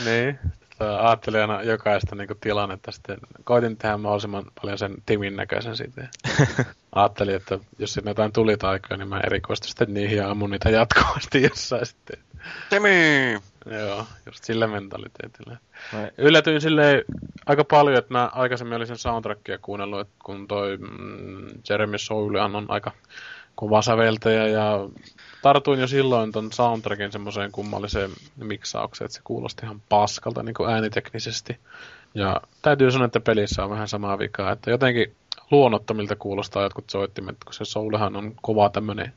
Niin, ajattelin aina jokaista niin kuin, tilannetta sitten. Koitin tehdä mahdollisimman paljon sen Timin näköisen sitten. ajattelin, että jos siinä jotain tuli taikoja, niin mä erikoistun sitten niihin ja ammun niitä jatkuvasti jossain sitten. Timi! Joo, just sillä mentaliteetillä. Vai. Yllätyin silleen aika paljon, että mä aikaisemmin olin sen soundtrackia kuunnellut, että kun toi mm, Jeremy Soule on aika kova säveltäjä ja tartuin jo silloin ton soundtrackin semmoiseen kummalliseen miksaukseen, että se kuulosti ihan paskalta niin kuin ääniteknisesti. Ja täytyy sanoa, että pelissä on vähän samaa vikaa, että jotenkin luonnottomilta kuulostaa jotkut soittimet, kun se Soulhan on kova tämmöinen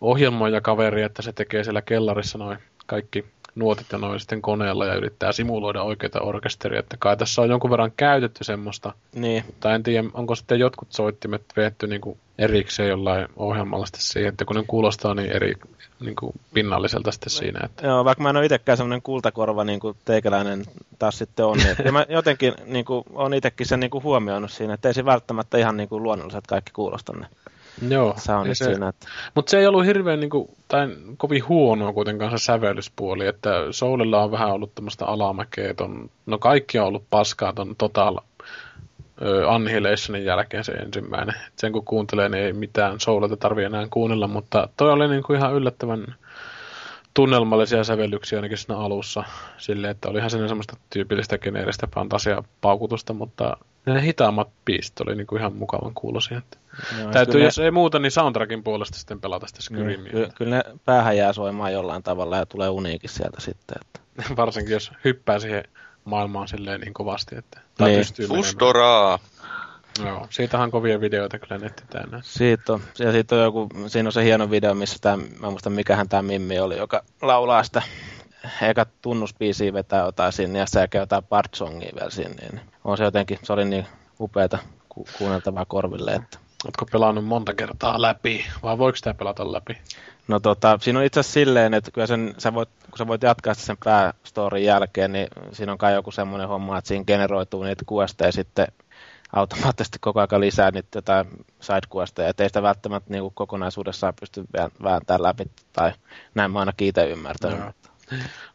ohjelmoija kaveri, että se tekee siellä kellarissa noin kaikki nuotit ja noin sitten koneella ja yrittää simuloida oikeita orkesteria, että kai tässä on jonkun verran käytetty semmoista. Niin. Mutta en tiedä, onko sitten jotkut soittimet veetty niin kuin erikseen jollain ohjelmalla sitten siihen, että kun ne kuulostaa niin eri niin kuin pinnalliselta sitten siinä. Että... Joo, vaikka mä en ole itsekään semmoinen kultakorva niin kuin teikäläinen taas sitten on, niin mä jotenkin niin kuin, on itsekin sen niin kuin huomioinut siinä, että ei se välttämättä ihan niin kuin luonnolliset kaikki kuulosta ne Joo, soundit se, siinä. Että... Mutta se ei ollut hirveän niin kuin, tai kovin huonoa kuitenkaan se sävellyspuoli, että Soulilla on vähän ollut tämmöistä alamäkeä, ton, no kaikki on ollut paskaa ton Total Annihilationin jälkeen se ensimmäinen. Et sen kun kuuntelee, niin ei mitään Soulilta tarvi enää kuunnella, mutta toi oli niin kuin ihan yllättävän tunnelmallisia sävellyksiä ainakin siinä alussa. Silleen, että olihan siinä semmoista tyypillistä geneeristä fantasiapaukutusta, mutta ne hitaammat biisit oli niin kuin ihan mukavan kuulosia. Että Joo, täytyy, jos ne... ei muuta, niin soundtrackin puolesta sitten pelata sitä Skyrimia. Niin, ky- kyllä ne päähän jää soimaan jollain tavalla ja tulee uniikin sieltä sitten. Että... Varsinkin jos hyppää siihen maailmaan silleen niin kovasti, että niin. pystyy Fustoraa! Joo, siitähän on kovia videoita kyllä netti täynnä. Siitä on. Ja siitä on joku, siinä on se hieno video, missä tämä, mä muistan mikähän tämä Mimmi oli, joka laulaa sitä eka tunnuspiisiä vetää jotain sinne ja sekä jotain part songia vielä sinne. Niin on se jotenkin, se oli niin upeata ku- kuunneltavaa korville. Että... Oletko pelannut monta kertaa läpi vai voiko sitä pelata läpi? No tota, siinä on itse asiassa silleen, että kyllä sen, sä voit, kun sä voit jatkaa sen päästorin jälkeen, niin siinä on kai joku semmoinen homma, että siinä generoituu niitä kuesteja sitten automaattisesti koko ajan lisää niitä jotain sidequesteja, ettei sitä välttämättä niin kokonaisuudessaan pysty vääntämään läpi, tai näin mä ainakin itse ymmärtänyt. No.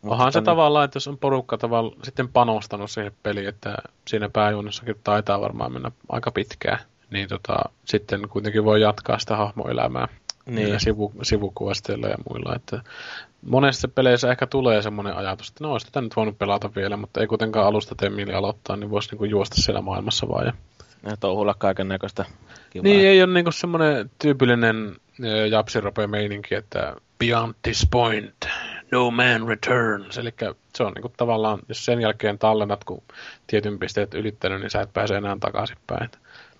Onhan se niin... tavallaan, että jos on porukka tavallaan sitten panostanut siihen peliin, että siinä pääjuonnossakin taitaa varmaan mennä aika pitkään, niin tota, sitten kuitenkin voi jatkaa sitä hahmoelämää niin. sivu, sivukuvasteilla ja muilla. Että monessa peleissä ehkä tulee semmoinen ajatus, että no olisi tätä nyt voinut pelata vielä, mutta ei kuitenkaan alusta tee mieli aloittaa, niin voisi niinku juosta siellä maailmassa vaan. Ja... Ja touhulla kaiken näköistä kivaa. Niin, ei ole niinku semmoinen tyypillinen japsirope meininki, että beyond this point, no man returns. Eli se on niinku tavallaan, jos sen jälkeen tallennat, kun tietyn pisteet ylittänyt, niin sä et pääse enää takaisinpäin.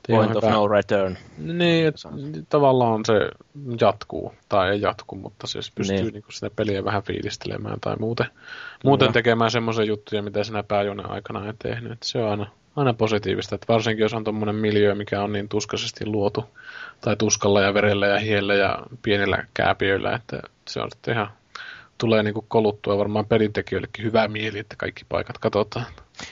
Point of no return. Niin, että tavallaan se jatkuu, tai ei jatku, mutta siis pystyy niin. niinku sitä peliä vähän fiilistelemään tai muuten, muuten tekemään semmoisia juttuja, mitä sinä pääjuonen aikana ei tehnyt. Että se on aina, aina positiivista, että varsinkin jos on tuommoinen miljö, mikä on niin tuskaisesti luotu, tai tuskalla ja verellä ja hiellä ja pienillä kääpiöillä, että se on sitten ihan tulee niin koluttua varmaan pelintekijöillekin hyvä mieli, että kaikki paikat katsotaan.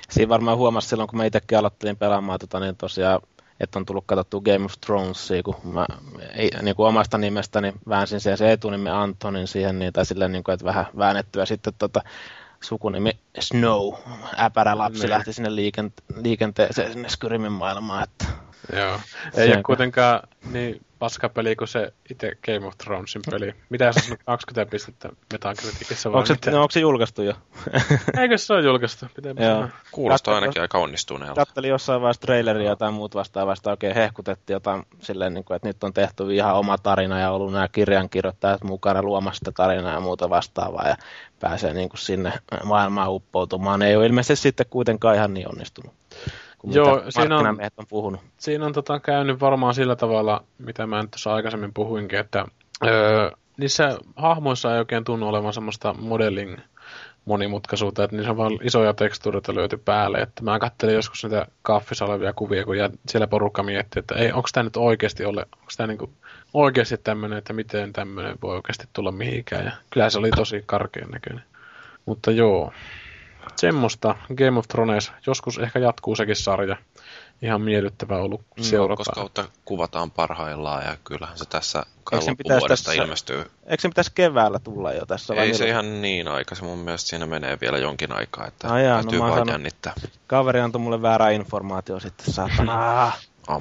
Siinä varmaan huomasi silloin, kun mä itsekin aloittelin pelaamaan, tota, niin tosiaan että on tullut katsottua Game of Thronesia, kun mä ei, niin kuin omasta nimestäni väänsin siihen se etunimen Antonin siihen, niin, tai silleen, niin kuin, että vähän väännettyä sitten tota, sukunimi Snow, äpärä lapsi niin. lähti sinne liikente- liikenteeseen sinne Skyrimin maailmaan. Että Joo, ei ole kuitenkaan niin paskapeli kuin se itse Game of Thronesin peli. Mitä sä sanot 20 pistettä Metacriticissa vai onko se, no, onko se julkaistu jo? Eikö se ole julkaistu? Joo. Kuulostaa ainakin aika onnistuneelta. Kattelin jossain vaiheessa traileria tai muut vastaavasta oikein hehkutettiin jotain silleen, niin kuin, että nyt on tehty ihan oma tarina ja ollut nämä kirjankirjoittajat mukana luomassa sitä tarinaa ja muuta vastaavaa ja pääsee niin kuin sinne maailmaan uppoutumaan. Ei ole ilmeisesti sitten kuitenkaan ihan niin onnistunut kuin Joo, mitä siinä on, on puhunut. Siinä on tota, käynyt varmaan sillä tavalla, mitä mä nyt tuossa aikaisemmin puhuinkin, että öö, niissä hahmoissa ei oikein tunnu olevan semmoista modeling monimutkaisuutta, että niissä on vaan isoja tekstuureita löyty päälle. Että mä katselin joskus niitä kaffissa olevia kuvia, kun siellä porukka mietti, että ei, onko tämä nyt oikeasti ole, onko tämä niinku oikeasti tämmöinen, että miten tämmöinen voi oikeasti tulla mihinkään. Ja kyllä se oli tosi karkean näköinen. Mutta joo, semmoista Game of Thrones. Joskus ehkä jatkuu sekin sarja. Ihan miellyttävä ollut seurata. koska kautta kuvataan parhaillaan ja kyllähän se tässä kai loppuvuodesta tässä, ilmestyy. Eikö se pitäisi keväällä tulla jo tässä? Ei se ihan niin aikaisin. Mun mielestä siinä menee vielä jonkin aikaa, että Ai jaa, täytyy no, vaan jännittää. Kaveri antoi mulle väärää informaatio sitten, saatana.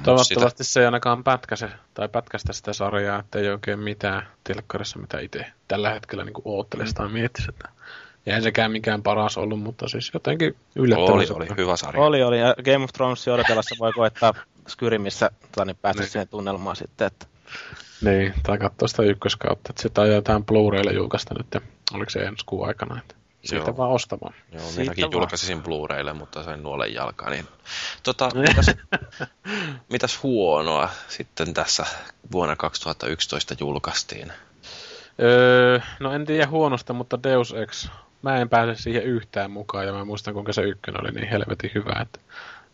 Toivottavasti sitä. se ei ainakaan pätkäse, tai pätkästä sitä sarjaa, että ei oikein mitään telkkarissa, mitä itse tällä hetkellä niin oottelisi tai miettisi. Että Eihän sekään mikään paras ollut, mutta siis jotenkin yllättävän. Oli, oli hyvä sarja. Oli, oli. Ja Game of Thrones odotellessa voi koettaa Skyrimissä tota, niin päästä niin. siihen tunnelmaan sitten. Että... Niin, tai katsoa sitä ykköskautta. Että sitä ajetaan Blu-raylle julkaista nyt, ja oliko se ensi kuun aikana. Että siitä Joo. vaan ostamaan. Joo, Siitä minäkin vaan. julkaisisin Blu-raylle, mutta sen nuolen jalkaan. Niin... Tota, mitäs, mitäs huonoa sitten tässä vuonna 2011 julkaistiin? Öö, no en tiedä huonosta, mutta Deus Ex. Mä en pääse siihen yhtään mukaan ja mä muistan kuinka se ykkönen oli niin helvetin hyvä. Että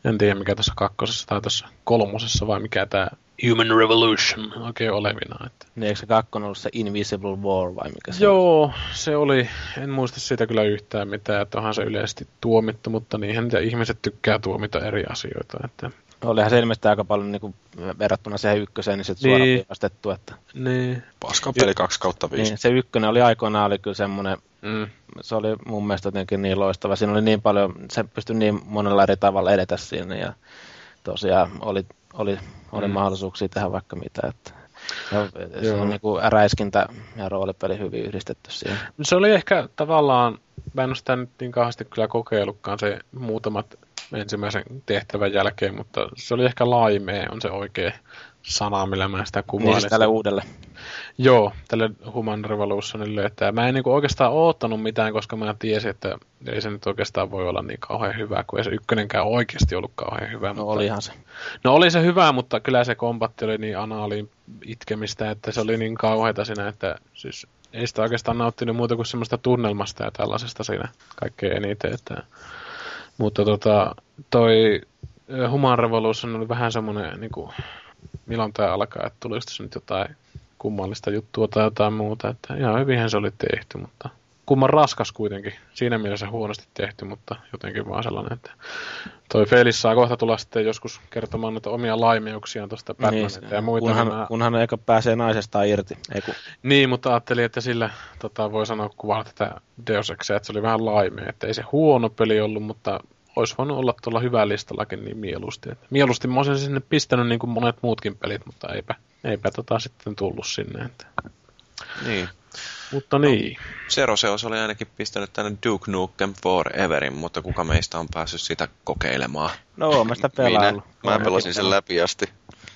en tiedä mikä tuossa kakkosessa tai tuossa kolmosessa vai mikä tämä Human Revolution oikein olevina. Että. Niin eikö se kakkonen ollut se Invisible War vai mikä se Joo, oli? se oli. En muista siitä kyllä yhtään mitään, että onhan se yleisesti tuomittu, mutta niinhän ja ihmiset tykkää tuomita eri asioita. Että Olihan se ilmeisesti aika paljon niin kuin, verrattuna siihen ykköseen, niin se niin. suorapiivastettu. Että... Niin. Paska peli 2 kautta 5. Niin, se ykkönen oli aikoinaan oli kyllä semmoinen, mm. se oli mun mielestä jotenkin niin loistava. Siinä oli niin paljon, se pystyi niin monella eri tavalla edetä siinä ja tosiaan oli, oli, oli mm. mahdollisuuksia tehdä vaikka mitä. Että ja se on niin kuin räiskintä ja roolipeli hyvin yhdistetty siihen. Se oli ehkä tavallaan, mä en ole sitä nyt niin kauheasti kyllä kokeillutkaan se muutamat ensimmäisen tehtävän jälkeen, mutta se oli ehkä laimea, on se oikea sana, millä mä sitä kuvailin. Niin siis tälle uudelle. Joo, tälle Human Revolutionille. Että mä en niinku oikeastaan oottanut mitään, koska mä tiesin, että ei se nyt oikeastaan voi olla niin kauhean hyvä, kun ei se ykkönenkään oikeasti ollut kauhean hyvä. No mutta... olihan se. No oli se hyvä, mutta kyllä se kombatti oli niin anaaliin itkemistä, että se oli niin kauheita siinä, että siis ei sitä oikeastaan nauttinut muuta kuin semmoista tunnelmasta ja tällaisesta siinä kaikkein eniten. Että mutta tota, toi Human Revolution oli vähän semmoinen, niin kuin, milloin tämä alkaa, että tulisiko se nyt jotain kummallista juttua tai jotain muuta. Että ihan hyvinhän se oli tehty, mutta kumman raskas kuitenkin. Siinä mielessä huonosti tehty, mutta jotenkin vaan sellainen, että toi Felis saa kohta tulla sitten joskus kertomaan noita omia laimeuksiaan tuosta Batmanista niin, ja muita. Kunhan, mä... kunhan eikä pääsee naisestaan irti. Ei kun... Niin, mutta ajattelin, että sillä tota, voi sanoa kuvaa tätä Deus Exia, että se oli vähän laimea. Että ei se huono peli ollut, mutta olisi voinut olla tuolla hyvä listallakin niin mieluusti. Että mieluusti mä olisin sinne pistänyt niin kuin monet muutkin pelit, mutta eipä, eipä tota sitten tullut sinne. Että. Niin. Mutta niin. No, Seos oli ainakin pistänyt tänne Duke Nukem Foreverin, mutta kuka meistä on päässyt sitä kokeilemaan? No, mä sitä pelaillut. Minä, mä pelasin sen läpi asti.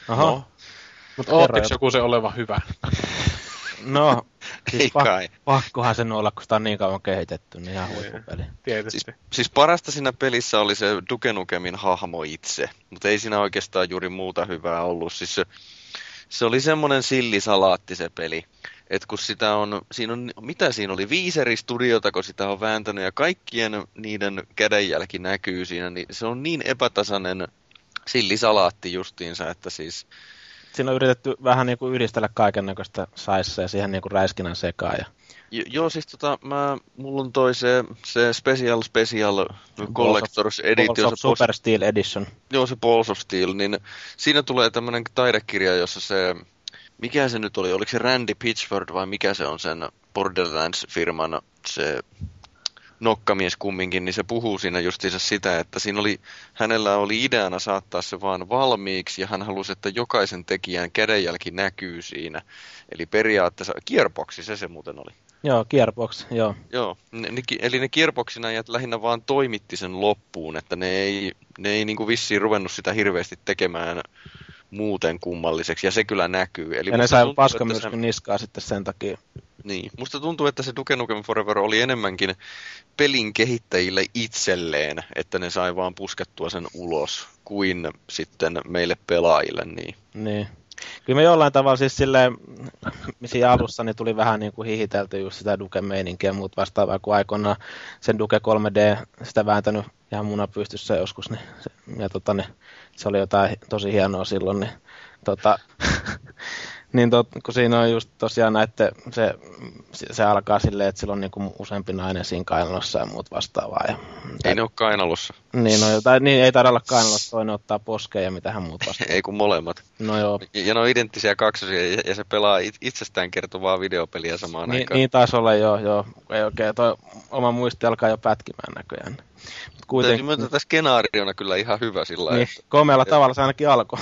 Aha. No. Mutta joku se oleva hyvä? No, siis Ei pak- kai. pakkohan sen olla, kun sitä on niin kauan kehitetty, niin ihan huippupeli. Tietysti. Siis, siis parasta siinä pelissä oli se Duke Nukemin hahmo itse, mutta ei siinä oikeastaan juuri muuta hyvää ollut. Siis se, se oli semmoinen sillisalaatti se peli. että kun sitä on, siinä on, mitä siinä oli, viisi eri studiota, kun sitä on vääntänyt ja kaikkien niiden kädenjälki näkyy siinä, niin se on niin epätasainen sillisalaatti justiinsa, että siis siinä on yritetty vähän niin kuin yhdistellä kaiken näköistä saissa ja siihen niin kuin räiskinän sekaan. Ja... Jo, joo, siis tota, mä, mulla on toi se, se Special Special Collectors Edition. Balls of Super Steel Edition. Joo, se Balls of Steel, niin siinä tulee tämmönen taidekirja, jossa se, mikä se nyt oli, oliko se Randy Pitchford vai mikä se on sen Borderlands-firman se nokkamies kumminkin, niin se puhuu siinä justiinsa sitä, että siinä oli, hänellä oli ideana saattaa se vaan valmiiksi ja hän halusi, että jokaisen tekijän kädenjälki näkyy siinä. Eli periaatteessa, Gearboxi se se muuten oli. Joo, Gearbox, joo. Joo, ne, ne, eli ne Gearboxin ajat lähinnä vaan toimitti sen loppuun, että ne ei, ne ei niinku vissiin ruvennut sitä hirveästi tekemään muuten kummalliseksi, ja se kyllä näkyy. Eli ja ne sai paska myös se... niskaa sitten sen takia. Niin, musta tuntuu, että se Duke Nukem Forever oli enemmänkin pelin kehittäjille itselleen, että ne sai vaan puskettua sen ulos, kuin sitten meille pelaajille. Niin. niin. Kyllä me jollain tavalla siis silleen, siinä alussa niin tuli vähän niin kuin hihitelty just sitä Duke-meininkiä ja muut vastaavaa, kun aikoinaan sen Duke 3D sitä vääntänyt ihan muna pystyssä joskus, niin se, ja tota, niin, se oli jotain tosi hienoa silloin, niin tota, niin tot, kun siinä on just tosiaan näette, se, se alkaa silleen, että sillä on niinku useampi nainen siinä kainalossa ja muut vastaavaa. Ja, ei ne ole kainalossa. Niin, no, tai, niin ei taida olla kainalossa, toinen ottaa poskeen ja mitähän muut vastaavaa. ei kun molemmat. No joo. Ja ne on identtisiä kaksosia ja, ja se pelaa itsestään kertovaa videopeliä samaan niin, aikaan. Niin taas olla joo, joo. Ei oikein, toi oma muisti alkaa jo pätkimään näköjään. Kuitenkin... Täytyy myöntää, että skenaariona kyllä ihan hyvä sillä niin, että... komealla että... tavalla se ainakin alkoi.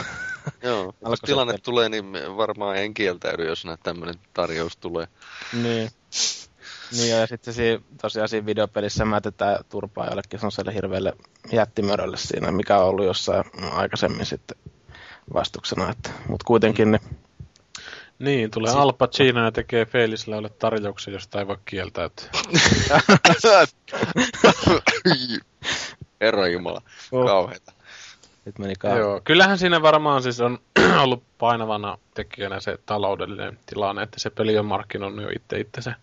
Joo, jos tilanne sitten. tulee, niin varmaan en kieltäydy, jos näin tämmöinen tarjous tulee. Niin. Niin ja sitten siinä, tosiaan siinä videopelissä mätetään turpaa jollekin sellaiselle hirveälle jättimörölle siinä, mikä on ollut jossain aikaisemmin sitten vastuksena. Mutta kuitenkin niin Niin, tulee si- Al Pacino ja tekee Felislälle tarjouksen, josta ei voi kieltäytyä. Herra Jumala, oh. kauheeta. Nyt meni kauan. Joo, kyllähän siinä varmaan siis on ollut painavana tekijänä se taloudellinen tilanne, että se peli on markkinoinut jo itse itsensä.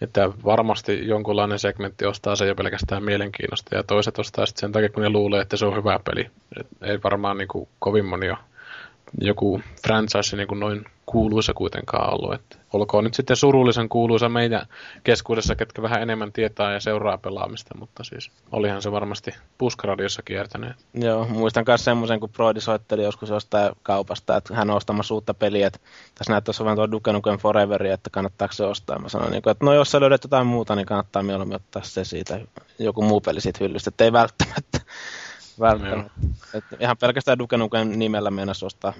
Että varmasti jonkunlainen segmentti ostaa se jo pelkästään mielenkiinnosta ja toiset ostaa sitten sen takia, kun ne luulee, että se on hyvä peli. Et ei varmaan niin kuin, kovin moni joku franchise niin kuin noin kuuluisa kuitenkaan ollut. Että olkoon nyt sitten surullisen kuuluisa meidän keskuudessa, ketkä vähän enemmän tietää ja seuraa pelaamista, mutta siis olihan se varmasti puskaradiossa kiertänyt. Joo, muistan myös semmoisen, kun Broidi soitteli joskus jostain kaupasta, että hän on ostamassa uutta peliä, että tässä näyttäisi olevan tuo Duke Nukem Foreveri, että kannattaako se ostaa. Mä sanoin, niin että no jos sä löydät jotain muuta, niin kannattaa mieluummin ottaa se siitä, joku muu peli siitä hyllystä, että ei välttämättä. Välttämättä. Että ihan pelkästään Duke Nukem nimellä mennessä ostaa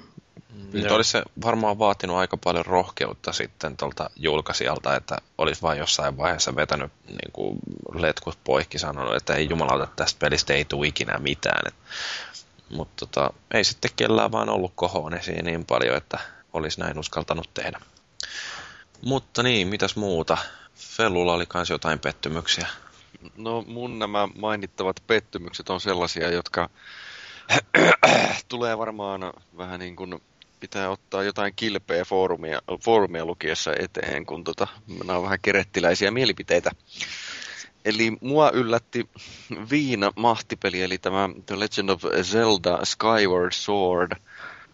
nyt olisi se varmaan vaatinut aika paljon rohkeutta sitten tuolta julkaisijalta, että olisi vain jossain vaiheessa vetänyt niin kuin letkut poikki sanonut, että ei jumalauta tästä pelistä ei tule ikinä mitään. Mutta tota, ei sitten kellään vaan ollut kohoon esiin niin paljon, että olisi näin uskaltanut tehdä. Mutta niin, mitäs muuta? Fellulla oli kans jotain pettymyksiä. No mun nämä mainittavat pettymykset on sellaisia, jotka tulee varmaan vähän niin kuin pitää ottaa jotain kilpeä foorumia, foorumia lukiessa eteen, kun tota, nämä on vähän kerettiläisiä mielipiteitä. Eli mua yllätti Viina mahtipeli, eli tämä The Legend of Zelda Skyward Sword.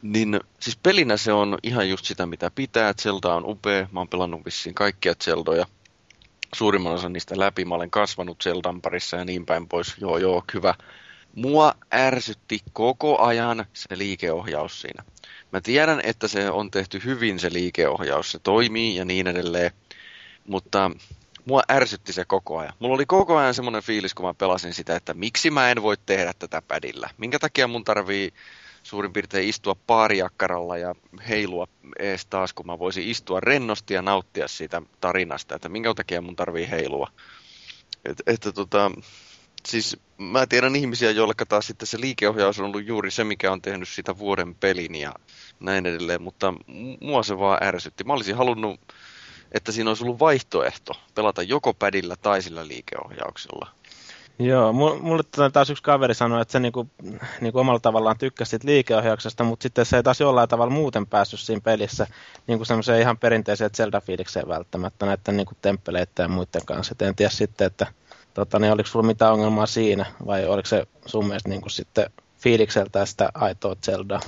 Niin siis pelinä se on ihan just sitä, mitä pitää. Zelda on upea. Mä oon pelannut vissiin kaikkia Zeldoja. Suurimman osan niistä läpi. Mä olen kasvanut Zeldan parissa ja niin päin pois. Joo, joo, hyvä. Mua ärsytti koko ajan se liikeohjaus siinä. Mä tiedän, että se on tehty hyvin se liikeohjaus, se toimii ja niin edelleen, mutta mua ärsytti se koko ajan. Mulla oli koko ajan semmoinen fiilis, kun mä pelasin sitä, että miksi mä en voi tehdä tätä pädillä. Minkä takia mun tarvii suurin piirtein istua paariakkaralla ja heilua ees taas, kun mä voisin istua rennosti ja nauttia siitä tarinasta, että minkä takia mun tarvii heilua. Et, että tota, siis mä tiedän ihmisiä, joille taas sitten se liikeohjaus on ollut juuri se, mikä on tehnyt sitä vuoden pelin ja näin edelleen, mutta mua se vaan ärsytti. Mä olisin halunnut, että siinä olisi ollut vaihtoehto pelata joko pädillä tai sillä liikeohjauksella. Joo, mulle taas yksi kaveri sanoi, että se niinku, niinku omalla tavallaan tykkäsi liikeohjauksesta, mutta sitten se ei taas jollain tavalla muuten päässyt siinä pelissä niinku semmoiseen ihan perinteiseen Zelda-fiilikseen välttämättä näiden niinku temppeleiden ja muiden kanssa. Et en tiedä sitten, että tota, niin oliko sulla mitään ongelmaa siinä, vai oliko se sun mielestä niin kuin sitten fiilikseltä sitä aitoa Zeldaa?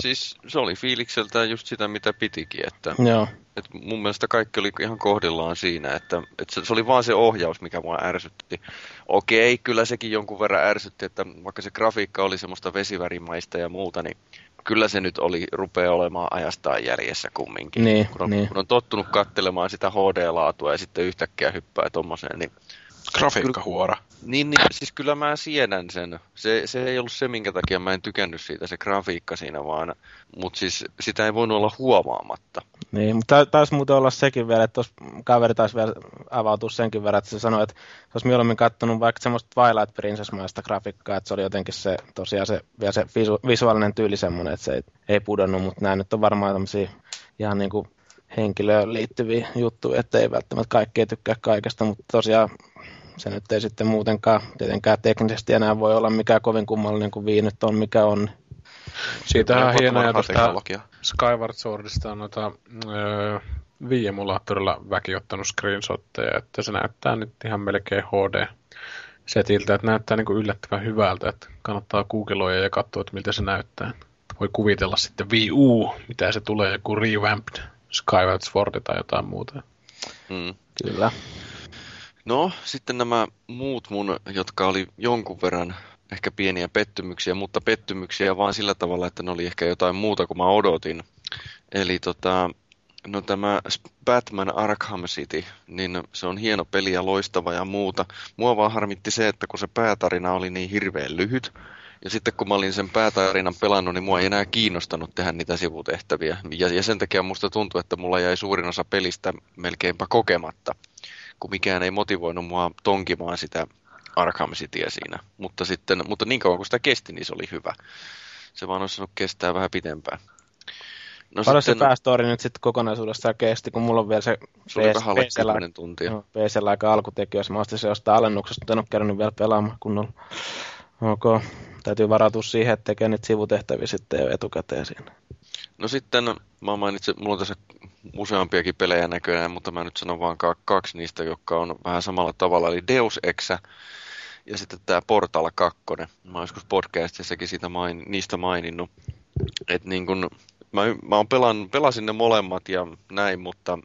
Siis se oli fiilikseltään just sitä, mitä pitikin. Että, Joo. Että mun mielestä kaikki oli ihan kohdillaan siinä, että, että se, se oli vaan se ohjaus, mikä mua ärsytti. Okei, kyllä sekin jonkun verran ärsytti, että vaikka se grafiikka oli semmoista vesivärimaista ja muuta, niin kyllä se nyt oli, rupeaa olemaan ajastaan jäljessä kumminkin. Niin, kun, on, niin. kun on tottunut kattelemaan sitä HD-laatua ja sitten yhtäkkiä hyppää tuommoiseen, niin Grafiikkahuora. Niin, niin, siis kyllä mä siedän sen. Se, se ei ollut se, minkä takia mä en tykännyt siitä, se grafiikka siinä vaan. Mutta siis sitä ei voinut olla huomaamatta. Niin, mutta taisi muuten olla sekin vielä, että tuossa kaveri taisi vielä avautua senkin verran, että se sanoi, että se olisi mieluummin katsonut vaikka semmoista Twilight Princess-maista grafiikkaa, että se oli jotenkin se, tosiaan se, vielä se visu, visuaalinen tyyli semmoinen, että se ei, ei pudonnut, mutta nämä nyt on varmaan tämmöisiä ihan niin kuin henkilöön liittyviä juttuja, että ei välttämättä kaikki ei tykkää kaikesta, mutta tosiaan se nyt ei sitten muutenkaan tietenkään teknisesti enää voi olla mikään kovin kummallinen kuin viinyt on mikä on. Siitä on hieno ajatus Skyward Swordista on noita öö, Wii-emulaattorilla väki ottanut screenshotteja, että se näyttää nyt ihan melkein HD setiltä, että näyttää niin kuin yllättävän hyvältä, että kannattaa googleoida ja katsoa, että miltä se näyttää. Voi kuvitella sitten Wii U, mitä se tulee, joku revamped Skyward Sword tai jotain muuta. Hmm. Kyllä. No, sitten nämä muut mun, jotka oli jonkun verran ehkä pieniä pettymyksiä, mutta pettymyksiä vaan sillä tavalla, että ne oli ehkä jotain muuta kuin mä odotin. Eli tota, no tämä Batman Arkham City, niin se on hieno peli ja loistava ja muuta. Mua vaan harmitti se, että kun se päätarina oli niin hirveän lyhyt, ja sitten kun mä olin sen päätarinan pelannut, niin mua ei enää kiinnostanut tehdä niitä sivutehtäviä. Ja, ja sen takia musta tuntui, että mulla jäi suurin osa pelistä melkeinpä kokematta kun mikään ei motivoinut mua tonkimaan sitä Arkham Cityä siinä. Mutta, sitten, mutta niin kauan kuin sitä kesti, niin se oli hyvä. Se vaan olisi kestää vähän pitempään. No Paljon sitten... se päästori nyt sitten kokonaisuudessaan kesti, kun mulla on vielä se... Se alle tuntia. No, PCllä aika alkutekijöissä. Mä ostin se jostain alennuksesta, mutta en ole kerännyt vielä pelaamaan kunnolla. Ok, täytyy varautua siihen, että tekee niitä sivutehtäviä sitten jo etukäteen siinä. No sitten, mä mainitsin, mulla on tässä useampiakin pelejä näköjään, mutta mä nyt sanon vaan kaksi niistä, jotka on vähän samalla tavalla, eli Deus Ex ja sitten tämä Portal 2. Mä oon joskus podcastissakin siitä main, niistä maininnut, että niin kun, mä, mä oon pelan, pelasin ne molemmat ja näin, mutta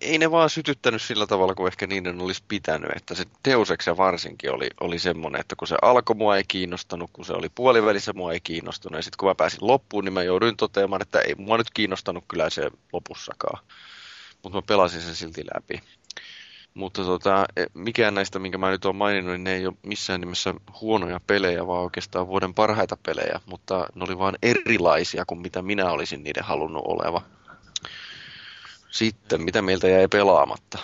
ei ne vaan sytyttänyt sillä tavalla, kuin ehkä niiden olisi pitänyt. Että se Deus Ex varsinkin oli, oli semmoinen, että kun se alkoi, mua ei kiinnostanut, kun se oli puolivälissä, mua ei kiinnostunut. Ja sitten kun mä pääsin loppuun, niin mä jouduin toteamaan, että ei mua nyt kiinnostanut kyllä se lopussakaan. Mutta mä pelasin sen silti läpi. Mutta tota, e, mikään näistä, minkä mä nyt oon maininnut, niin ne ei ole missään nimessä huonoja pelejä, vaan oikeastaan vuoden parhaita pelejä, mutta ne oli vaan erilaisia kuin mitä minä olisin niiden halunnut oleva. Sitten, mitä meiltä jäi pelaamatta?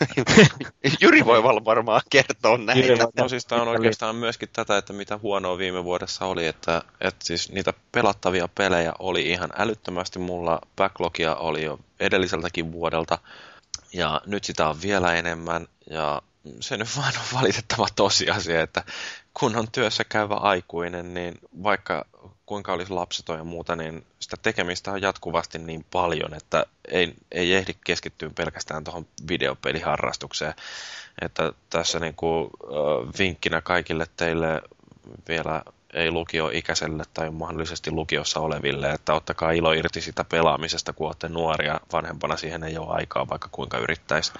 Jyri voi varmaan kertoa näitä. Jyri, no siis tämä on oikeastaan myöskin tätä, että mitä huonoa viime vuodessa oli, että, että siis niitä pelattavia pelejä oli ihan älyttömästi. Mulla backlogia oli jo edelliseltäkin vuodelta ja nyt sitä on vielä enemmän ja se nyt vain on valitettava tosiasia, että kun on työssä käyvä aikuinen, niin vaikka kuinka olisi lapseton ja muuta, niin sitä tekemistä on jatkuvasti niin paljon, että ei, ei ehdi keskittyä pelkästään tuohon videopeliharrastukseen. Että tässä niin kuin, vinkkinä kaikille teille vielä ei lukioikäiselle tai mahdollisesti lukiossa oleville, että ottakaa ilo irti sitä pelaamisesta, kun olette nuoria. Vanhempana siihen ei ole aikaa, vaikka kuinka yrittäisi.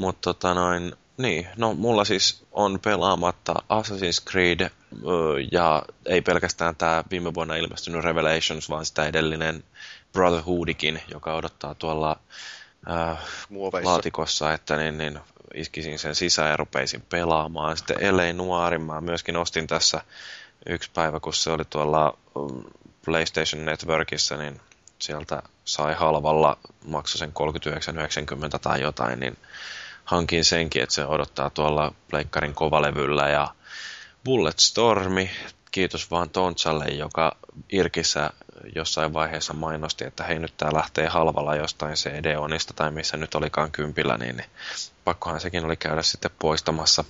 Mutta tota noin, niin, no mulla siis on pelaamatta Assassin's Creed ja ei pelkästään tämä viime vuonna ilmestynyt Revelations, vaan sitä edellinen Brotherhoodikin, joka odottaa tuolla äh, laatikossa, että niin, niin iskisin sen sisään ja rupeisin pelaamaan. Sitten LA Noirin mä myöskin ostin tässä yksi päivä, kun se oli tuolla PlayStation Networkissa, niin sieltä sai halvalla, maksoi sen 39,90 tai jotain, niin hankin senkin, että se odottaa tuolla pleikkarin kovalevyllä ja Bulletstormi, kiitos vaan Tontsalle, joka Irkissä jossain vaiheessa mainosti, että hei nyt tää lähtee halvalla jostain CD-onista tai missä nyt olikaan kympillä, niin, niin pakkohan sekin oli käydä sitten poistamassa.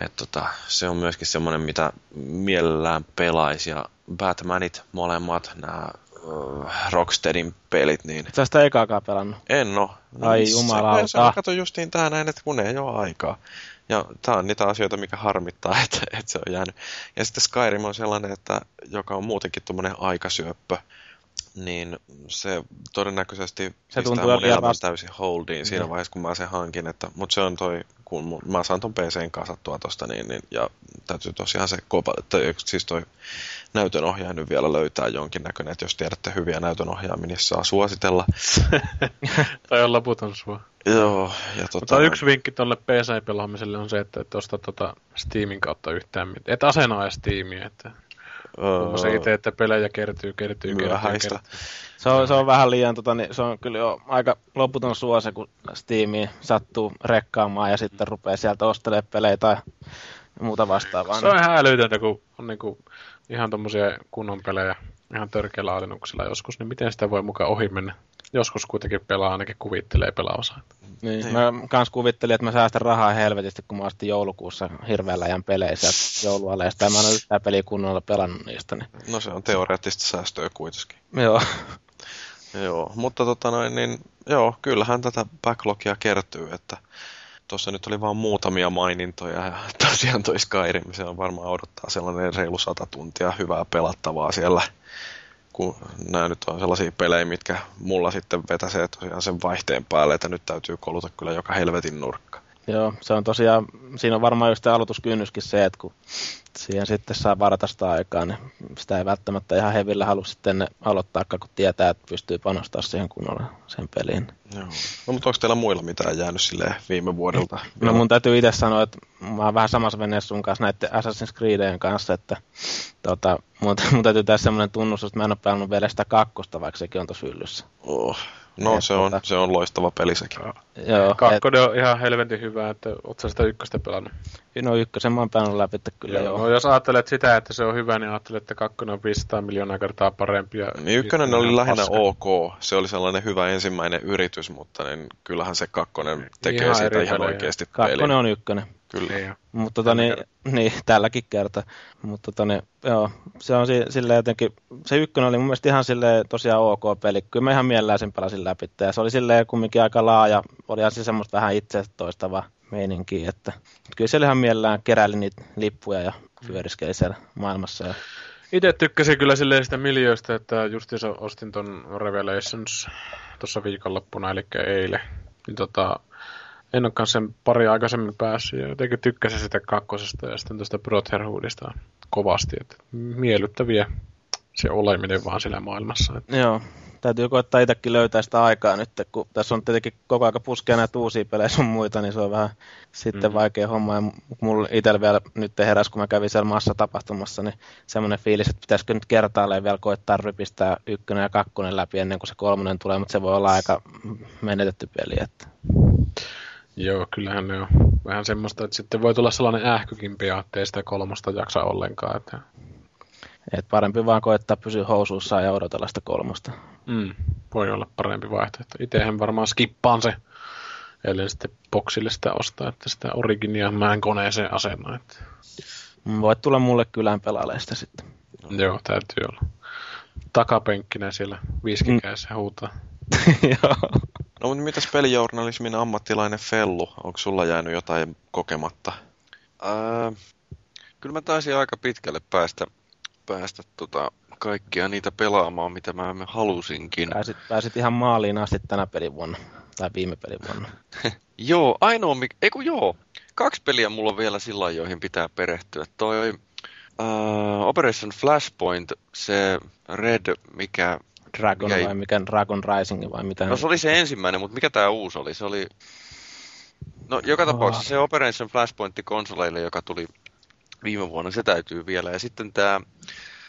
Et tota, se on myöskin semmoinen, mitä mielellään pelaisi. Ja Batmanit molemmat, nämä Rocksteadin pelit, niin... Sä sitä ekaakaan pelannut? En oo. No, Ai jumalauta. Se, se kato justiin tää näin, että kun ei ole aikaa. Ja tää on niitä asioita, mikä harmittaa, että, että se on jäänyt. Ja sitten Skyrim on sellainen, että joka on muutenkin tuommoinen aikasyöppö niin se todennäköisesti se pistää mun elämän täysin holdiin siinä mm. vaiheessa, kun mä sen hankin. Että, mutta se on toi, kun mä saan ton PCn kasattua tosta, niin, niin, ja täytyy tosiaan se kova, tai siis toi näytönohjaaja nyt vielä löytää jonkinnäköinen, että jos tiedätte hyviä näytönohjaamia, niin saa suositella. tai on loputon sua. Joo. Ja tota... Mutta yksi vinkki tuolle PC-pelaamiselle on se, että et osta tota Steamin kautta yhtään mitään. Et asenaa Steamia, että Se itse, että pelejä kertyy, kertyy, kertyy, kertyy. Se on, se on vähän liian, tota, niin se on kyllä jo aika loputon suose, kun Steamiin sattuu rekkaamaan ja sitten rupeaa sieltä ostelemaan pelejä tai muuta vastaavaa. Se on ihan älytöntä, kun on niinku ihan tommosia kunnon pelejä ihan törkeällä alennuksella joskus, niin miten sitä voi mukaan ohi mennä? Joskus kuitenkin pelaa, ainakin kuvittelee pelaavansa. Niin, niin. Mä kans kuvittelin, että mä säästän rahaa helvetisti, kun mä ostin joulukuussa hirveällä ajan peleissä joulualeista, ja mä en ole yhtään peliä kunnolla pelannut niistä. Niin. No se on teoreettista säästöä kuitenkin. Joo. joo, mutta tota noin, niin joo, kyllähän tätä backlogia kertyy, että tuossa nyt oli vain muutamia mainintoja ja tosiaan toi Skyrim, se on varmaan odottaa sellainen reilu sata tuntia hyvää pelattavaa siellä kun nämä nyt on sellaisia pelejä, mitkä mulla sitten vetäsee tosiaan sen vaihteen päälle, että nyt täytyy koluta kyllä joka helvetin nurkka. Joo, se on tosiaan, siinä on varmaan just aloituskynnyskin se, että kun siihen sitten saa varata sitä aikaa, niin sitä ei välttämättä ihan hevillä halua sitten aloittaa, kun tietää, että pystyy panostamaan siihen kunnolla sen peliin. Joo. No, mutta onko teillä muilla mitään jäänyt sille viime vuodelta? No mun täytyy itse sanoa, että mä oon vähän samassa veneessä sun kanssa näiden Assassin's Creedien kanssa, että tota, mun, mun täytyy tässä semmoinen tunnustus, että mä en ole pelannut vielä sitä kakkosta, vaikka sekin on tossa hyllyssä. Oh. No se, on, tota... se on loistava peli sekin. Joo, Kakkonen et... on ihan helvetin hyvä, että oot sitä ykköstä pelannut? No ykkösen mä oon päänyt läpi, että kyllä joo. joo. No jos ajattelet sitä, että se on hyvä, niin ajattelet, että kakkonen on 500 miljoonaa kertaa parempi. Ja niin ykkönen oli lähinnä paska. ok. Se oli sellainen hyvä ensimmäinen yritys, mutta niin kyllähän se kakkonen tekee ihan siitä ihan oikeasti Kakkonen peli. on ykkönen. Kyllä. Niin, mutta tota, niin, niin, tälläkin kertaa. Mutta tota, niin, joo, se on sille jotenkin, se ykkönen oli mun mielestä ihan sille tosiaan ok peli. Kyllä mä ihan mielellään sen pelasin läpi. Ja se oli silleen kumminkin aika laaja, oli se semmoista vähän itse toistava meininki. Että, kyllä siellä ihan mielellään keräili niitä lippuja ja pyöriskeli siellä maailmassa. Ja... Itse tykkäsin kyllä silleen sitä miljöistä, että justiinsa ostin ton Revelations tuossa viikonloppuna, eli eilen. Niin tota, en olekaan sen pari aikaisemmin päässyt ja jotenkin tykkäsin sitä kakkosesta ja sitten tuosta Brotherhoodista kovasti. Että miellyttäviä se oleminen vaan siellä maailmassa. Että. Joo, täytyy koittaa itsekin löytää sitä aikaa nyt, kun tässä on tietenkin koko ajan puskea näitä uusia pelejä sun muita, niin se on vähän sitten mm. vaikea homma. Ja mulla itsellä vielä nyt heräs, kun mä kävin siellä maassa tapahtumassa, niin semmoinen fiilis, että pitäisikö nyt kertaalleen vielä koittaa rypistää ykkönen ja kakkonen läpi ennen kuin se kolmonen tulee, mutta se voi olla aika menetetty peli. Että. Joo, kyllähän ne on vähän semmoista, että sitten voi tulla sellainen ähkykin pian, ettei sitä kolmosta jaksa ollenkaan. Että... Et parempi vaan koettaa pysyä housuussa ja odotella sitä kolmosta. Mm, voi olla parempi vaihtoehto. Itsehän varmaan skippaan se, ellei sitten boksille sitä ostaa, että sitä originia mä en koneeseen asenna. Että... Mm, voit tulla mulle kylään pelaleista sitten. Joo, täytyy olla. Takapenkkinen siellä viskikäessä mm. huutaa. Joo. No mutta mitäs pelijournalismin ammattilainen Fellu? Onko sulla jäänyt jotain kokematta? Ää, kyllä mä taisin aika pitkälle päästä, päästä tota, kaikkia niitä pelaamaan, mitä mä halusinkin. Pääsit, pääsit ihan maaliin asti tänä pelivuonna, tai viime pelivuonna. joo, ainoa, mikä, ei kun joo, kaksi peliä mulla on vielä sillä joihin pitää perehtyä. Toi uh, Operation Flashpoint, se Red, mikä Dragon mikä vai mikä Dragon Rising vai mitä? No se oli se ensimmäinen, mutta mikä tämä uusi oli? Se oli... No joka tapauksessa se Operation Flashpoint konsoleille, joka tuli viime vuonna, se täytyy vielä. Ja sitten tämä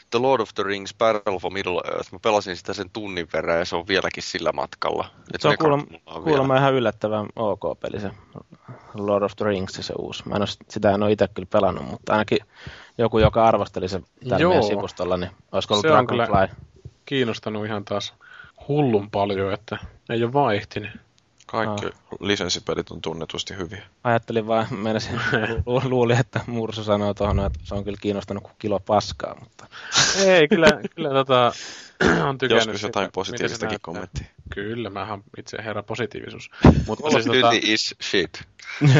The Lord of the Rings Battle for Middle Earth, mä pelasin sitä sen tunnin verran ja se on vieläkin sillä matkalla. Et se on kuulemma, kuulemma ihan yllättävän ok peli se Lord of the Rings se uusi. Mä en ole, sitä en ole itse kyllä pelannut, mutta ainakin joku, joka arvosteli se täällä sivustolla, niin olisiko ollut Dragonfly? Kiinnostanut ihan taas hullun paljon, että ei ole vaan ehtinyt. Kaikki ah. lisenssipelit on tunnetusti hyviä. Ajattelin vaan, menisin, lu- luulin, että Mursu sanoo tuohon, että se on kyllä kiinnostanut kuin kilo paskaa, mutta... Ei, kyllä, kyllä tota, on tykännyt Joskus jotain sitä, positiivistakin kommenttia. Kyllä, mähän itse herra positiivisuus. Mutta siis, tota... is shit.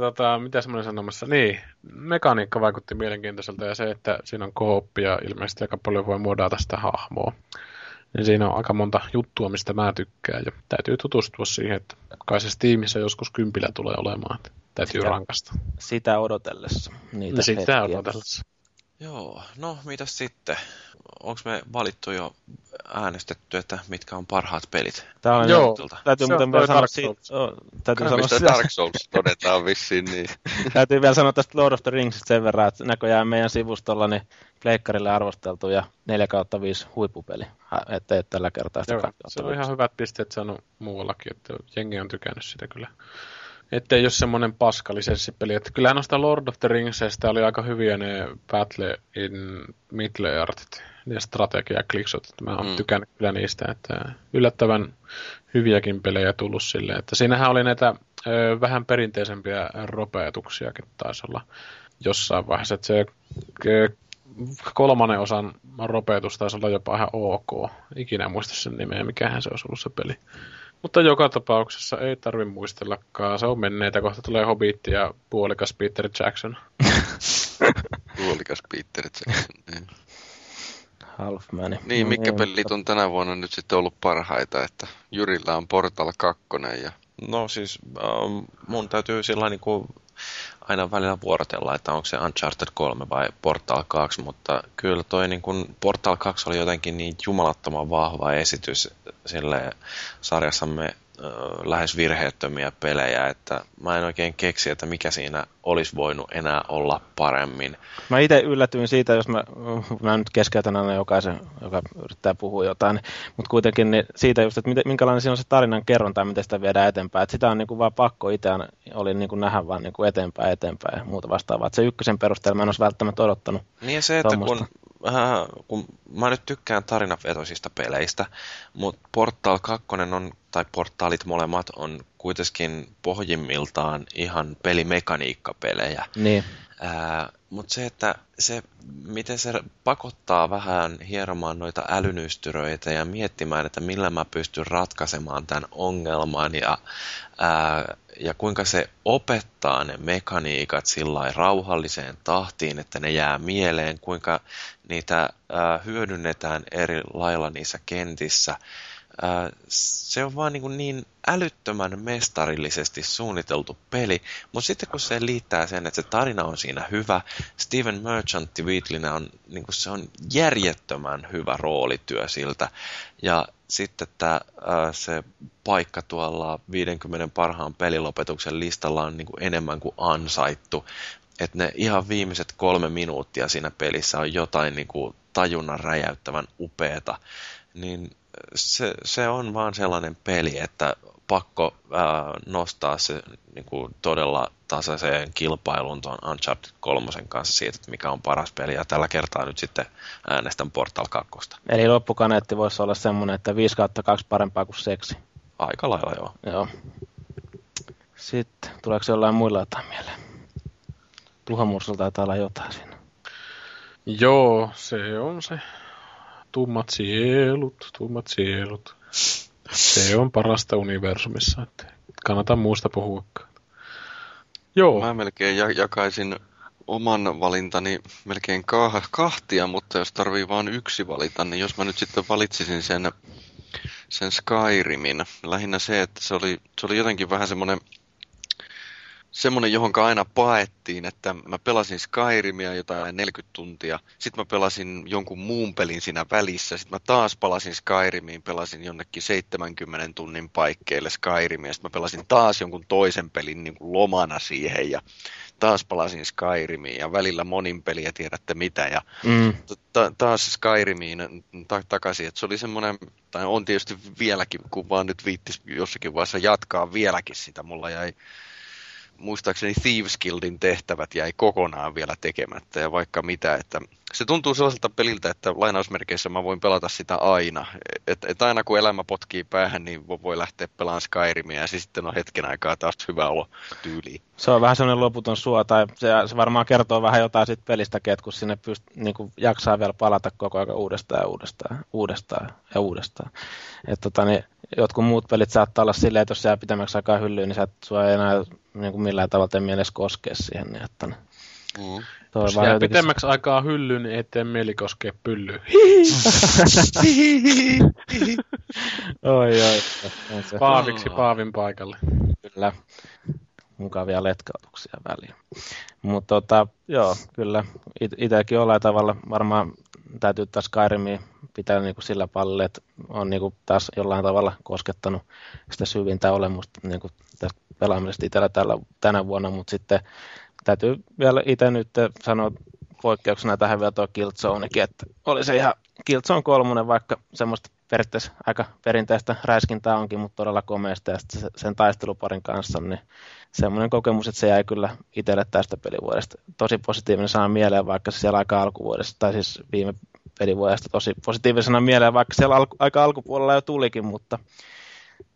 tota, mitä semmoinen sanomassa? Niin, mekaniikka vaikutti mielenkiintoiselta ja se, että siinä on kooppia ilmeisesti aika paljon voi muodata sitä hahmoa. Niin siinä on aika monta juttua, mistä mä tykkään ja täytyy tutustua siihen, että kai se Steamissa joskus kympillä tulee olemaan. Täytyy sitä, rankasta. Sitä odotellessa. Niitä sitä odotellessa. Joo, no mitäs sitten? Onko me valittu jo äänestetty, että mitkä on parhaat pelit? Tää on Joo, täytyy se muuten vielä sanoa, siitä, oh, täytyy sanoa sitä. Dark Souls todetaan vissiin niin. täytyy vielä sanoa tästä Lord of the Ringsista sen verran, että näköjään meidän sivustolla niin pleikkarille arvosteltu ja 4 kautta 5 huippupeli, että et tällä kertaa sitä Joo, se on ihan hyvät pisteet saanut muuallakin, että jengi on tykännyt sitä kyllä. Että ei ole semmoinen paska lisenssipeli. Että kyllähän noista Lord of the Ringsista oli aika hyviä ne Battle in Middle Earth ja strategia kliksut. Mä oon mm. tykännyt kyllä niistä, että yllättävän hyviäkin pelejä tullut sille. Että siinähän oli näitä ö, vähän perinteisempiä ropeetuksiakin taisi olla jossain vaiheessa. Että se ö, kolmannen osan ropeetus taisi olla jopa ihan ok. Ikinä muista sen nimeä, mikähän se olisi ollut se peli. Mutta joka tapauksessa ei tarvi muistellakaan. Se on menneitä. Kohta tulee Hobbit ja puolikas Peter Jackson. puolikas Peter Jackson, niin. Halfman. Niin, mikä pelit on tänä vuonna nyt sitten ollut parhaita, että Jyrillä on Portal 2 ja... No siis ähm, mun täytyy sillä niin kuin aina välillä vuorotella, että onko se Uncharted 3 vai Portal 2, mutta kyllä toi niin kun Portal 2 oli jotenkin niin jumalattoman vahva esitys sille sarjassamme lähes virheettömiä pelejä, että mä en oikein keksi, että mikä siinä olisi voinut enää olla paremmin. Mä itse yllätyin siitä, jos mä, mä nyt keskeytän aina jokaisen, joka yrittää puhua jotain, mutta kuitenkin niin siitä just, että minkälainen siinä on se tarinan kerronta ja miten sitä viedään eteenpäin. Että sitä on niin kuin vaan pakko itse oli niin kuin nähdä vaan niin kuin eteenpäin eteenpäin ja muuta vastaavaa. Että se ykkösen perusteella mä en olisi välttämättä odottanut. Niin se, että kun äh, kun mä nyt tykkään tarinavetoisista peleistä, mutta Portal 2 on, tai portaalit molemmat on kuitenkin pohjimmiltaan ihan pelimekaniikkapelejä. Niin. Äh, mutta se, että se, miten se pakottaa vähän hieromaan noita älynystyröitä ja miettimään, että millä mä pystyn ratkaisemaan tämän ongelman ja ää, ja kuinka se opettaa ne mekaniikat sillä rauhalliseen tahtiin, että ne jää mieleen, kuinka niitä ää, hyödynnetään eri lailla niissä kentissä. Ää, se on vaan niin, niin älyttömän mestarillisesti suunniteltu peli, mutta sitten kun se liittää sen, että se tarina on siinä hyvä, Steven Merchant Wheatleyna on, niin se on järjettömän hyvä roolityö siltä, ja sitten että se paikka tuolla 50 parhaan pelilopetuksen listalla on niin kuin enemmän kuin ansaittu. Että ne ihan viimeiset kolme minuuttia siinä pelissä on jotain niin kuin tajunnan räjäyttävän upeeta. Niin se, se on vaan sellainen peli, että pakko ää, nostaa se niin kuin todella tasaiseen kilpailuun tuon Uncharted 3 kanssa siitä, että mikä on paras peli, ja tällä kertaa nyt sitten äänestän Portal 2. Eli loppukaneetti voisi olla semmoinen, että 5 kautta 2 parempaa kuin seksi. Aika lailla, joo. Joo. Sitten, tuleeko jollain muilla jotain mieleen? Tuhamursulla taitaa olla jotain siinä. Joo, se on se. Tummat sielut, tummat sielut. Se on parasta universumissa, että kannata muusta puhua. Joo. Mä melkein jakaisin oman valintani melkein kahtia, mutta jos tarvii vain yksi valita, niin jos mä nyt sitten valitsisin sen, sen Skyrimin, lähinnä se, että se oli, se oli jotenkin vähän semmoinen semmoinen, johon aina paettiin, että mä pelasin Skyrimia jotain 40 tuntia, sitten mä pelasin jonkun muun pelin siinä välissä, sitten mä taas palasin Skyrimiin, pelasin jonnekin 70 tunnin paikkeille Skyrimia, sitten mä pelasin taas jonkun toisen pelin niin kuin lomana siihen ja taas palasin Skyrimiin ja välillä monin peliä tiedätte mitä ja mm. ta- taas Skyrimiin ta- takaisin, että se oli semmoinen, tai on tietysti vieläkin, kun vaan nyt viittis jossakin vaiheessa jatkaa vieläkin sitä, mulla jäi muistaakseni Thieves Guildin tehtävät jäi kokonaan vielä tekemättä ja vaikka mitä, että se tuntuu sellaiselta peliltä, että lainausmerkeissä mä voin pelata sitä aina. Että et aina kun elämä potkii päähän, niin voi lähteä pelaamaan Skyrimia ja se sitten on hetken aikaa taas hyvä olo tyyliin. Se on vähän sellainen loputon suo, tai se, se varmaan kertoo vähän jotain siitä pelistäkin, että kun sinne pyst, niin kuin jaksaa vielä palata koko ajan uudestaan ja uudestaan, uudestaan ja uudestaan. Et tota, niin, jotkut muut pelit saattaa olla silleen, että jos jää pitemmäksi aikaa hyllyyn, niin sä et sua ei enää niin kuin millään tavalla tee mielessä koskea siihen. Niin, että, niin. Mm. Jos jää jotenkin... pitemmäksi aikaa hyllyyn, niin ettei mieli koskea pyllyyn. oi, oi. Paaviksi Paavin paikalle. Kyllä. Mukavia letkautuksia väliin. Mutta tota, joo, kyllä. It- itsekin jollain tavalla varmaan täytyy taas Skyrimia pitää niinku sillä pallilla, että on niinku taas jollain tavalla koskettanut sitä syvintä olemusta niinku tästä pelaamisesta itsellä tällä, tänä vuonna, mutta sitten täytyy vielä itse nyt sanoa poikkeuksena tähän vielä tuo Killzonekin, että oli se ihan Killzone kolmonen, vaikka semmoista periaatteessa aika perinteistä räiskintää onkin, mutta todella komeasta ja sen taisteluparin kanssa, niin semmoinen kokemus, että se jäi kyllä itselle tästä pelivuodesta. Tosi positiivinen sana mieleen, vaikka siellä aika alkuvuodesta, tai siis viime pelivuodesta tosi positiivisena mieleen, vaikka siellä alku, aika alkupuolella jo tulikin, mutta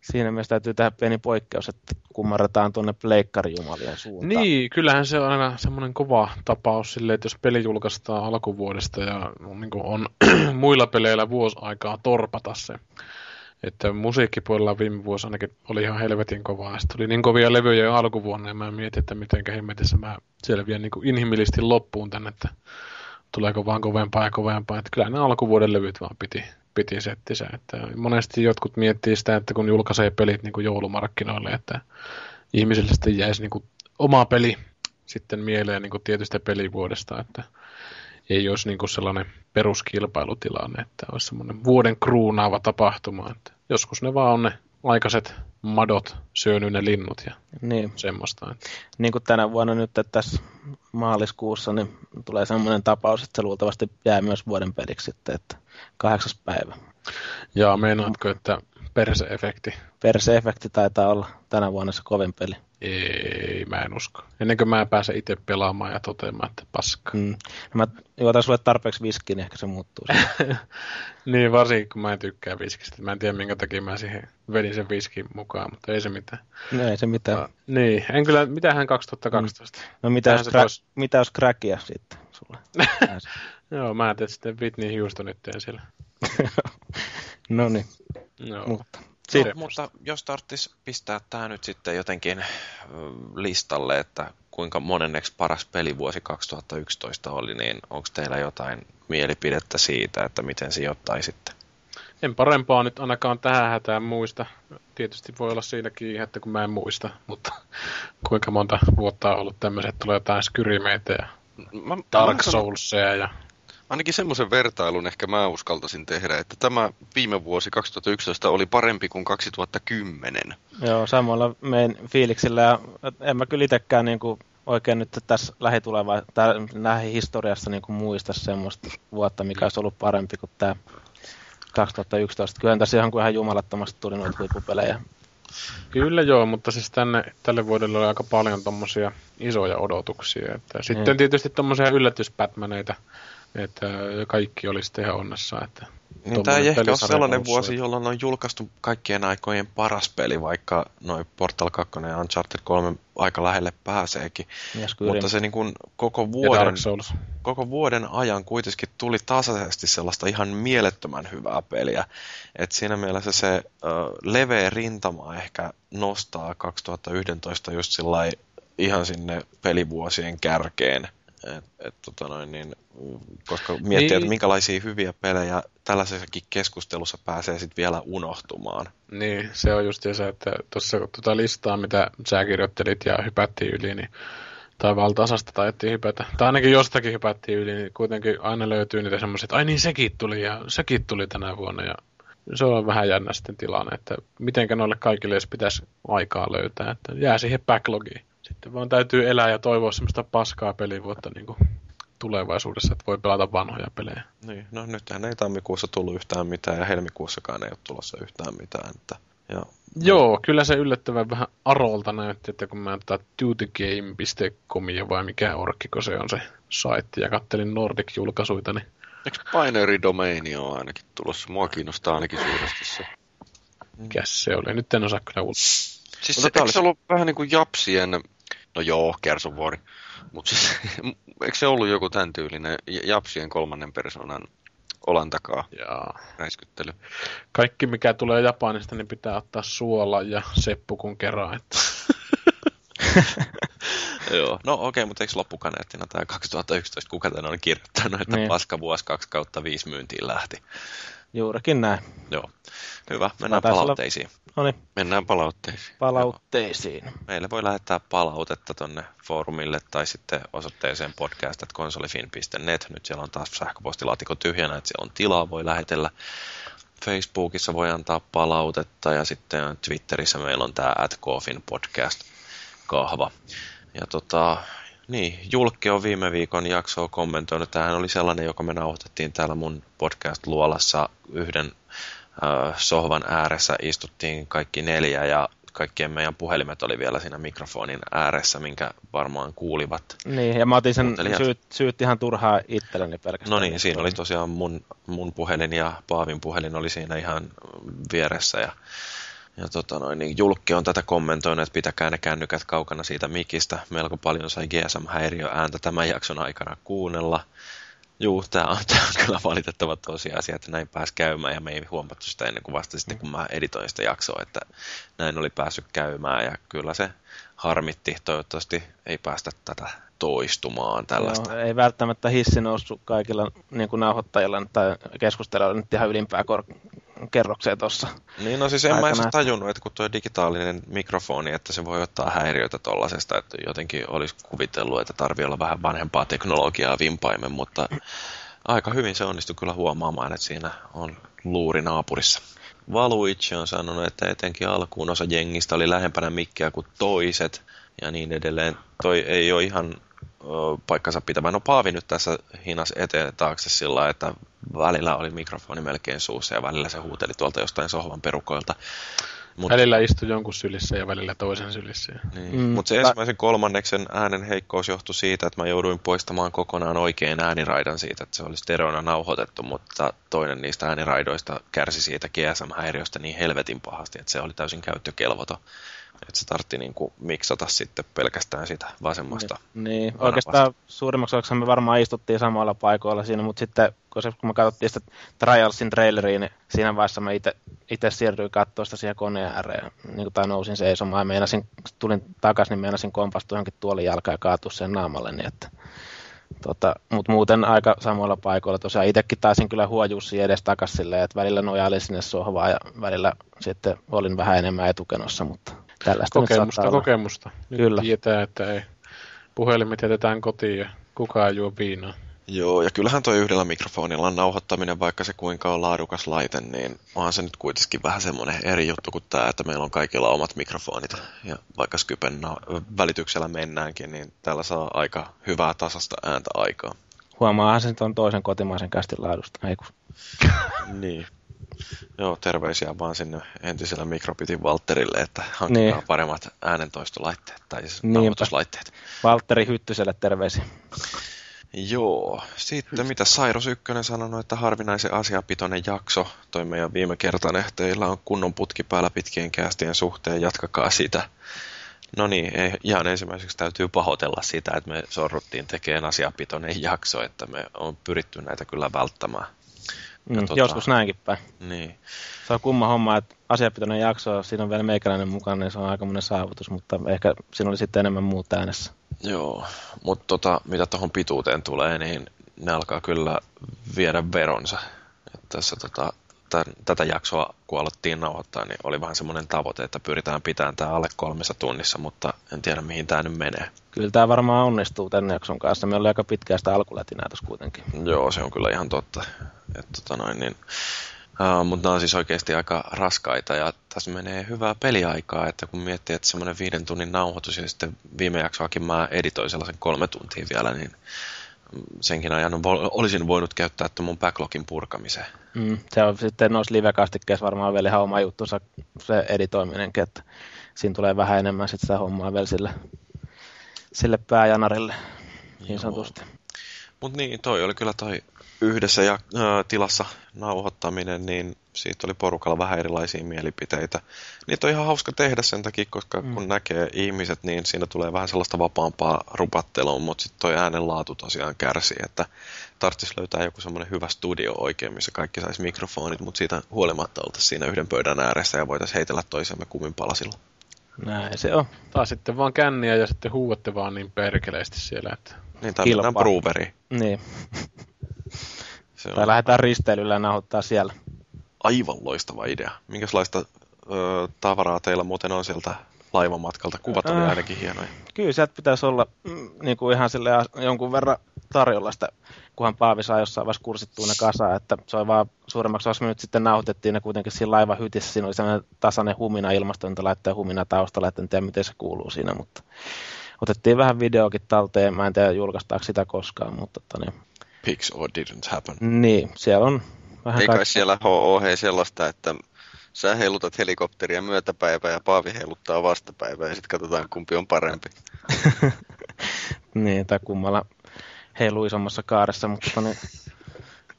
siinä mielessä täytyy tehdä pieni poikkeus, että kummarretaan tuonne pleikkarijumalien suuntaan. Niin, kyllähän se on aina semmoinen kova tapaus silleen, että jos peli julkaistaan alkuvuodesta ja niin on muilla peleillä vuosi aikaa torpata se. Että musiikkipuolella viime vuosi ainakin oli ihan helvetin kovaa. Sitten tuli niin kovia levyjä jo alkuvuonna ja mä mietin, että miten hemmetissä mä selviän niin inhimillisesti loppuun tänne, että tuleeko vaan kovempaa ja kovempaa. Että kyllä ne alkuvuoden levyt vaan piti, piti settissä. Että monesti jotkut miettii sitä, että kun julkaisee pelit niin kuin joulumarkkinoille, että ihmisille sitten jäisi niin kuin oma peli sitten mieleen niin kuin tietystä pelivuodesta, että ei olisi niin kuin sellainen peruskilpailutilanne, että olisi semmoinen vuoden kruunaava tapahtuma. Että joskus ne vaan on ne aikaiset madot syönyt ne linnut ja niin. semmoista. Niin kuin tänä vuonna nyt että tässä maaliskuussa, niin tulee semmoinen tapaus, että se luultavasti jää myös vuoden peliksi sitten, että kahdeksas päivä. Ja meinaatko, että perse-efekti? Perse-efekti taitaa olla tänä vuonna se kovin peli. Ei, mä en usko. Ennen kuin mä pääsen itse pelaamaan ja toteamaan, että paska. Mm. No mä juotan sulle tarpeeksi viskiä, niin ehkä se muuttuu. niin, varsinkin kun mä en tykkää viskistä. Mä en tiedä, minkä takia mä siihen vedin sen viskin mukaan, mutta ei se mitään. No ei se mitään. No, niin, en kyllä, mitähän 2012? Mm. No mitä jos, cra- mitä jos crackia sitten sulle? Joo, mä teen sitten Whitney Houstonin siellä. no niin. No. Mutta No, mutta jos tarvitsisi pistää tämä nyt sitten jotenkin listalle, että kuinka monenneksi paras pelivuosi 2011 oli, niin onko teillä jotain mielipidettä siitä, että miten sijoittaisitte? En parempaa nyt ainakaan tähän hätään muista. Tietysti voi olla siinäkin että kun mä en muista, mutta kuinka monta vuotta on ollut tämmöiset, tulee jotain Skyrimeitä ja mä, Dark Soulsia ja Ainakin semmoisen vertailun ehkä mä uskaltaisin tehdä, että tämä viime vuosi 2011 oli parempi kuin 2010. Joo, samalla meidän fiiliksillä ja en mä kyllä itsekään niin kuin oikein nyt tässä lähituleva, näihin historiassa niin kuin muista semmoista vuotta, mikä olisi ollut parempi kuin tämä 2011. Kyllä tässä ihan kuin ihan jumalattomasti tuli noita huippupelejä. Kyllä joo, mutta siis tänne, tälle vuodelle oli aika paljon tommosia isoja odotuksia. Että sitten mm. tietysti tommosia yllätyspätmäneitä että kaikki olisi ihan onnessa. Että niin tämä ei ehkä ole sellainen vuosi, jolloin on julkaistu kaikkien aikojen paras peli, vaikka noin Portal 2 ja Uncharted 3 aika lähelle pääseekin. Mutta se niin kuin koko, vuoden, koko vuoden ajan kuitenkin tuli tasaisesti sellaista ihan mielettömän hyvää peliä. Et siinä mielessä se uh, leveä rintama ehkä nostaa 2011 just ihan sinne pelivuosien kärkeen. Et, et, tota noin, niin, koska miettii, niin. että minkälaisia hyviä pelejä tällaisessakin keskustelussa pääsee sitten vielä unohtumaan. Niin, se on just se, että tuossa tuota listaa, mitä sä kirjoittelit ja hypättiin yli, niin tai valtaosasta taidettiin hypätä. Tai ainakin jostakin hypättiin yli, niin kuitenkin aina löytyy niitä semmoisia, että ai niin sekin tuli ja sekin tuli tänä vuonna. Ja se on vähän jännä sitten tilanne, että mitenkä noille kaikille jos pitäisi aikaa löytää, että jää siihen backlogiin. Sitten vaan täytyy elää ja toivoa semmoista paskaa pelivuotta niin kuin tulevaisuudessa, että voi pelata vanhoja pelejä. Niin, no nythän ei tammikuussa tullut yhtään mitään ja helmikuussakaan ei ole tulossa yhtään mitään. Että, ja, Joo, no. kyllä se yllättävän vähän arolta näytti, että kun mä ottaa dutyGame.comia vai mikä orkkiko se on se saitti ja kattelin Nordic-julkaisuita, niin Eikö Binary Domain ole ainakin tulossa? Mua kiinnostaa ainakin suuresti se. Mikäs se oli? Nyt en osaa kyllä Siis se, eikö se ollut vähän niin kuin Japsien, no joo, Kersovuori, mutta siis, eikö se ollut joku tämän tyylinen Japsien kolmannen persoonan olan takaa Jaa. räiskyttely? Kaikki mikä tulee Japanista, niin pitää ottaa suola ja seppu kun kerran. Että... Joo, no okei, okay, mutta eikö loppukaneettina tämä 2011, kuka tämän on kirjoittanut, että niin. paska vuosi 2 kautta 5 myyntiin lähti? Juurikin näin. Joo. Hyvä, mennään palautteisiin. Olla... No niin. Mennään palautteisiin. Palautteisiin. Joo. Meille voi lähettää palautetta tonne foorumille tai sitten osoitteeseen podcast.konsolifin.net. Nyt siellä on taas sähköpostilaatikko tyhjänä, että siellä on tilaa, voi lähetellä. Facebookissa voi antaa palautetta ja sitten Twitterissä meillä on tämä podcast kahva. Ja tota, niin, Julkki on viime viikon jaksoa kommentoinut. Tämähän oli sellainen, joka me nauhoitettiin täällä mun podcast-luolassa yhden äh, sohvan ääressä. Istuttiin kaikki neljä ja kaikkien meidän puhelimet oli vielä siinä mikrofonin ääressä, minkä varmaan kuulivat. Niin, ja mä otin sen syyt, syyt ihan turhaa itselleni pelkästään. No niin, siinä oli tosiaan mun, mun puhelin ja Paavin puhelin oli siinä ihan vieressä ja ja tota noin, niin Julkki on tätä kommentoinut, että pitäkää ne kännykät kaukana siitä mikistä. Melko paljon sai GSM-häiriöääntä tämän jakson aikana kuunnella. Juu, tämä on, tämä on kyllä valitettava tosiasia, että näin pääsi käymään ja me ei huomattu sitä ennen kuin vasta sitten, kun mä editoin sitä jaksoa, että näin oli päässyt käymään ja kyllä se harmitti. Toivottavasti ei päästä tätä toistumaan tällaista. Joo, ei välttämättä hissi noussut kaikilla niin kuin nauhoittajilla tai keskustelijoilla nyt ihan ylimpää kor- kerrokseen tuossa. Niin, no siis en mä edes tajunnut, että kun tuo digitaalinen mikrofoni, että se voi ottaa häiriöitä tollasesta, että jotenkin olisi kuvitellut, että tarvii olla vähän vanhempaa teknologiaa vimpaimen, mutta aika hyvin se onnistui kyllä huomaamaan, että siinä on luuri naapurissa. Valuichi on sanonut, että etenkin alkuun osa jengistä oli lähempänä mikkiä kuin toiset ja niin edelleen. Toi ei ole ihan paikkansa pitävä. No Paavi nyt tässä hinas eteen taakse sillä että välillä oli mikrofoni melkein suussa ja välillä se huuteli tuolta jostain sohvan perukoilta. Mut, välillä istui jonkun sylissä ja välillä toisen sylissä. Niin. Mm, Mutta se ensimmäisen kolmanneksen äänen heikkous johtui siitä, että mä jouduin poistamaan kokonaan oikein ääniraidan siitä, että se oli stereona nauhoitettu, mutta toinen niistä ääniraidoista kärsi siitä GSM-häiriöstä niin helvetin pahasti, että se oli täysin käyttökelvoton. Että se tartti niinku miksata sitten pelkästään sitä vasemmasta. Niin, niin. oikeastaan suurimmaksi osaksi me varmaan istuttiin samalla paikoilla siinä, mutta sitten kun, se, kun me katsottiin sitä Trialsin traileriin, niin siinä vaiheessa mä itse siirryin katsoa sitä siihen koneen ääreen, niin tai nousin seisomaan ja meinasin, tulin takaisin, niin meinasin kompastua johonkin tuolin jalkaan ja kaatua sen naamalle, niin että Tota, Mutta muuten aika samoilla paikoilla. Tosiaan itsekin taisin kyllä huojussi edes takaisin silleen, että välillä nojailin sinne sohvaan ja välillä sitten olin vähän enemmän etukenossa, mutta Tällaista kokemusta, kokemusta. Nyt Kyllä. tietää, että ei puhelimet jätetään kotiin ja kukaan juo viinaa. Joo, ja kyllähän tuo yhdellä mikrofonilla nauhoittaminen, vaikka se kuinka on laadukas laite, niin onhan se nyt kuitenkin vähän semmoinen eri juttu kuin tämä, että meillä on kaikilla omat mikrofonit. Ja vaikka Skypen välityksellä mennäänkin, niin täällä saa aika hyvää tasasta ääntä aikaa. Huomaahan se on toisen kotimaisen kästin laadusta, ei kun... niin. Joo, terveisiä vaan sinne entisellä Mikrobitin Valterille, että hankitaan niin. paremmat äänentoistolaitteet tai siis nauhoituslaitteet. Valtteri Hyttyselle terveisiä. Joo. Sitten mitä Sairos Ykkönen sanonut, että harvinaisen asiapitoinen jakso. Toi meidän viime kertainen, teillä on kunnon putki päällä pitkien käästien suhteen, jatkakaa sitä. No niin, ei, ihan ensimmäiseksi täytyy pahoitella sitä, että me sorruttiin tekemään asiapitoinen jakso, että me on pyritty näitä kyllä välttämään. Mm, tota, joskus näinkin päin. Niin. Se on kumma homma, että asiapitoinen jakso, siinä on vielä meikäläinen mukana, niin se on aika monen saavutus, mutta ehkä siinä oli sitten enemmän muut äänessä. Joo, mutta tota, mitä tuohon pituuteen tulee, niin ne alkaa kyllä viedä veronsa. Et tässä tota, tämän, tätä jaksoa, kun alettiin nauhoittaa, niin oli vähän semmoinen tavoite, että pyritään pitämään tämä alle kolmessa tunnissa, mutta en tiedä mihin tämä nyt menee. Kyllä tämä varmaan onnistuu tämän jakson kanssa. Me oli aika pitkään sitä alkulätinää tuossa kuitenkin. Joo, se on kyllä ihan totta. Et, tota noin, niin, uh, mutta nämä on siis oikeasti aika raskaita ja tässä menee hyvää peliaikaa, että kun miettii, että semmoinen viiden tunnin nauhoitus ja sitten viime jaksoakin mä editoin sellaisen kolme tuntia vielä, niin senkin ajan olisin voinut käyttää mun backlogin purkamiseen. Mm, se on sitten noissa live-kastikkeissa varmaan vielä ihan oma juttunsa se editoiminenkin, että siinä tulee vähän enemmän sit sitä hommaa vielä sille, sille pääjanarille niin sanotusti. Mutta niin, toi oli kyllä toi yhdessä ja, ää, tilassa nauhoittaminen, niin siitä oli porukalla vähän erilaisia mielipiteitä. Niitä on ihan hauska tehdä sen takia, koska mm. kun näkee ihmiset, niin siinä tulee vähän sellaista vapaampaa rupattelua, mutta sitten toi äänenlaatu tosiaan kärsii, että tarvitsisi löytää joku semmoinen hyvä studio oikein, missä kaikki saisi mikrofonit, mutta siitä huolimatta oltaisiin siinä yhden pöydän ääressä ja voitaisiin heitellä toisemme kuminpalasilla. Näin se on. Tai sitten vaan känniä ja sitten huuatte vaan niin perkeleesti siellä, että... Niin, tai mennään. Niin. Se tai on... lähdetään risteilyllä ja nauhoittaa siellä. Aivan loistava idea. Minkälaista ö, tavaraa teillä muuten on sieltä laivamatkalta? Kuvat oli äh, ainakin hienoja. Kyllä sieltä pitäisi olla mm, niin kuin ihan sille jonkun verran tarjolla sitä, kunhan Paavi saa jossain vaiheessa kursittua ne kasaan, että se on vaan suuremmaksi osaksi me nyt sitten nauhoitettiin ne kuitenkin siinä laivan hytissä, siinä oli sellainen tasainen humina ilmastointa laittaa humina taustalla, että en tiedä miten se kuuluu siinä, mutta otettiin vähän videokin talteen, mä en tiedä julkaistaako sitä koskaan, mutta tota, niin, Pigs or didn't happen. Niin, siellä on vähän Ei kai siellä ole sellaista, että sä heilutat helikopteria myötäpäivää ja Paavi heiluttaa vastapäivää ja sitten katsotaan kumpi on parempi. niin, tai kummalla heilu isommassa kaaressa, mutta niin,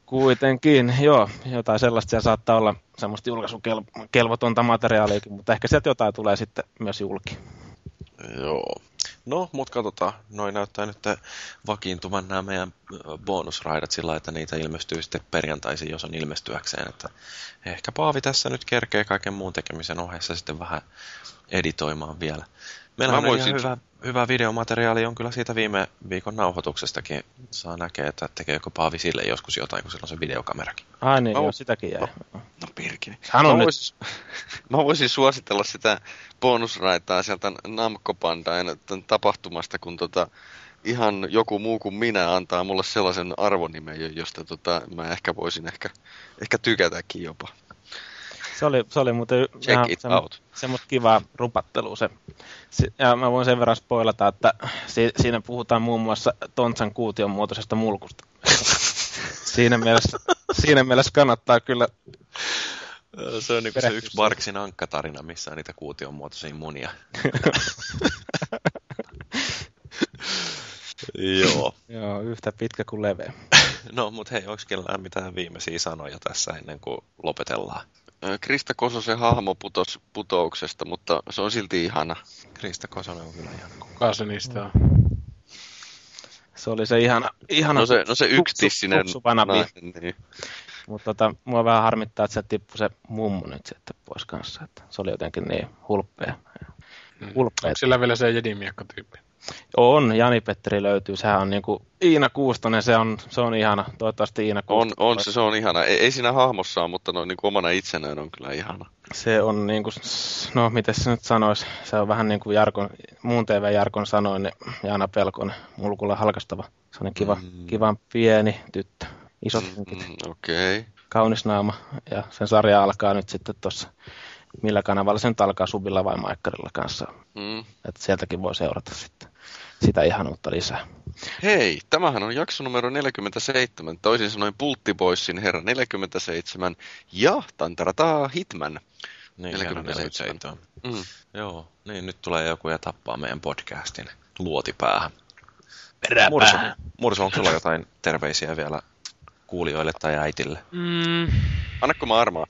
kuitenkin, joo, jotain sellaista siellä saattaa olla semmoista julkaisukelvotonta materiaaliakin, mutta ehkä sieltä jotain tulee sitten myös julki. Joo. No, mutta katsotaan. Noin näyttää nyt vakiintuvan nämä meidän bonusraidat sillä että niitä ilmestyy sitten perjantaisin, jos on ilmestyäkseen. Että ehkä Paavi tässä nyt kerkee kaiken muun tekemisen ohessa sitten vähän editoimaan vielä. Meillä on voisin... hyvä, hyvä videomateriaali on kyllä siitä viime viikon nauhoituksestakin. Saa näkeä, että tekeekö Paavi sille joskus jotain, kun sillä on se videokamerakin. Ai niin, mä joo, sitäkin jäi. No, no pirkini. Mä, nyt... voisin, mä voisin suositella sitä bonusraitaa sieltä Namco Bandain tapahtumasta, kun tota, ihan joku muu kuin minä antaa mulle sellaisen arvonimen, josta tota, mä ehkä voisin ehkä, ehkä tykätäkin jopa. Se oli, se oli muuten Check ihan out. semmoista kivaa rupattelu se. Ja mä voin sen verran spoilata, että si, siinä puhutaan muun muassa Tontsan kuution muotoisesta mulkusta. siinä, mielessä, siinä mielessä kannattaa kyllä se on niinku se yksi Barksin ankkatarina, missä on niitä kuution muotoisia munia. Joo. Joo, yhtä pitkä kuin leveä. no, mutta hei, onko kellään mitään viimeisiä sanoja tässä ennen kuin lopetellaan? Krista Kososen hahmo putos putouksesta, mutta se on silti ihana. Krista Kosonen on kyllä ihana. Kuka se niistä on? Se oli se ihana, ihana no se, no se yksitissinen nainen. Niin. Mutta tota, mua vähän harmittaa, että se tippui se mummu nyt sitten pois kanssa. Että se oli jotenkin niin hulppea. Mm. hulppea. Onko sillä vielä se jedimiekko-tyyppi? On, Jani-Petteri löytyy. Sehän on niinku Iina Kuustonen, se on, se on ihana. Toivottavasti Iina Kuustonen. On, on se, se on ihana. Ei, ei siinä hahmossa ole, mutta no, niinku omana itsenään on kyllä ihana. Se on niinku, no miten se nyt sanoisi, se on vähän niin kuin Jarkon, muun TV-Jarkon sanoin, niin Jaana Pelkon mulkulla halkastava. Se on kiva, mm. kivan pieni tyttö. Isot mm, Okei. Okay. Kaunis naama. Ja sen sarja alkaa nyt sitten tuossa millä kanavalla sen alkaa subilla vai maikkarilla kanssa. Mm. Että sieltäkin voi seurata sitten sitä ihanuutta lisää. Hei, tämähän on jakso numero 47, toisin sanoen Pulttiboissin herra 47 ja Tantarataa Hitman. Niin, 47. Mm. Joo, niin nyt tulee joku ja tappaa meidän podcastin luotipäähän. Mursu, Mursu, onko sulla jotain terveisiä vielä kuulijoille tai äitille? Mm. Annakko mä armaa?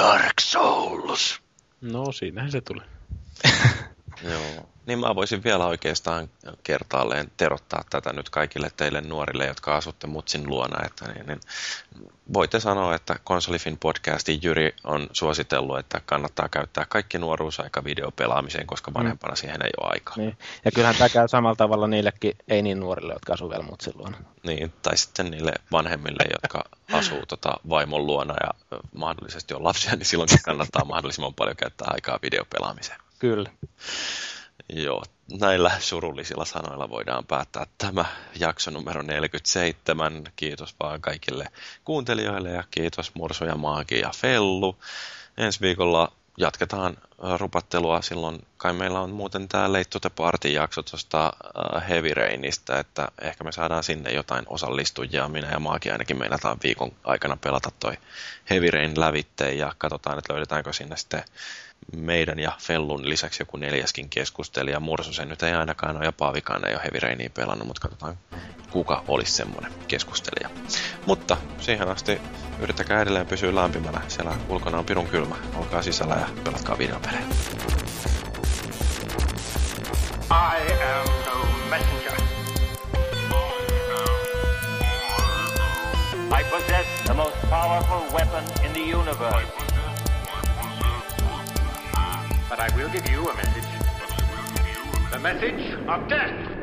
Dark Souls. No, siinähän se tuli. Joo. Niin mä voisin vielä oikeastaan kertaalleen terottaa tätä nyt kaikille teille nuorille, jotka asutte mutsin luona. Että niin, niin voitte sanoa, että Konsolifin podcastin Jyri on suositellut, että kannattaa käyttää kaikki nuoruusaika videopelaamiseen, koska mm. vanhempana mm. siihen ei ole aikaa. Niin. Ja kyllähän tämä käy samalla tavalla niillekin, ei niin nuorille, jotka asuu vielä mutsin luona. Niin, tai sitten niille vanhemmille, jotka asuu tota vaimon luona ja mahdollisesti on lapsia, niin silloin kannattaa mahdollisimman paljon käyttää aikaa videopelaamiseen. Kyllä. Joo, näillä surullisilla sanoilla voidaan päättää tämä jakso numero 47. Kiitos vaan kaikille kuuntelijoille ja kiitos Mursu ja Maagi ja Fellu. Ensi viikolla jatketaan rupattelua. Silloin kai meillä on muuten tämä Late to Party jakso tuosta Heavy Rainista, että ehkä me saadaan sinne jotain osallistujia. Minä ja Maagi ainakin meinataan viikon aikana pelata toi Heavy Rain lävitteen ja katsotaan, että löydetäänkö sinne sitten meidän ja Fellun lisäksi joku neljäskin keskustelija. Mursusen nyt ei ainakaan ole ja Paavikaan ei ole Heavy Rainia pelannut, mutta katsotaan kuka olisi semmoinen keskustelija. Mutta siihen asti yrittäkää edelleen pysyä lämpimänä. Siellä ulkona on pirun kylmä. Olkaa sisällä ja pelatkaa videopelejä. I am messenger. I possess the most powerful weapon in the universe. But I will give you a message. The message of death!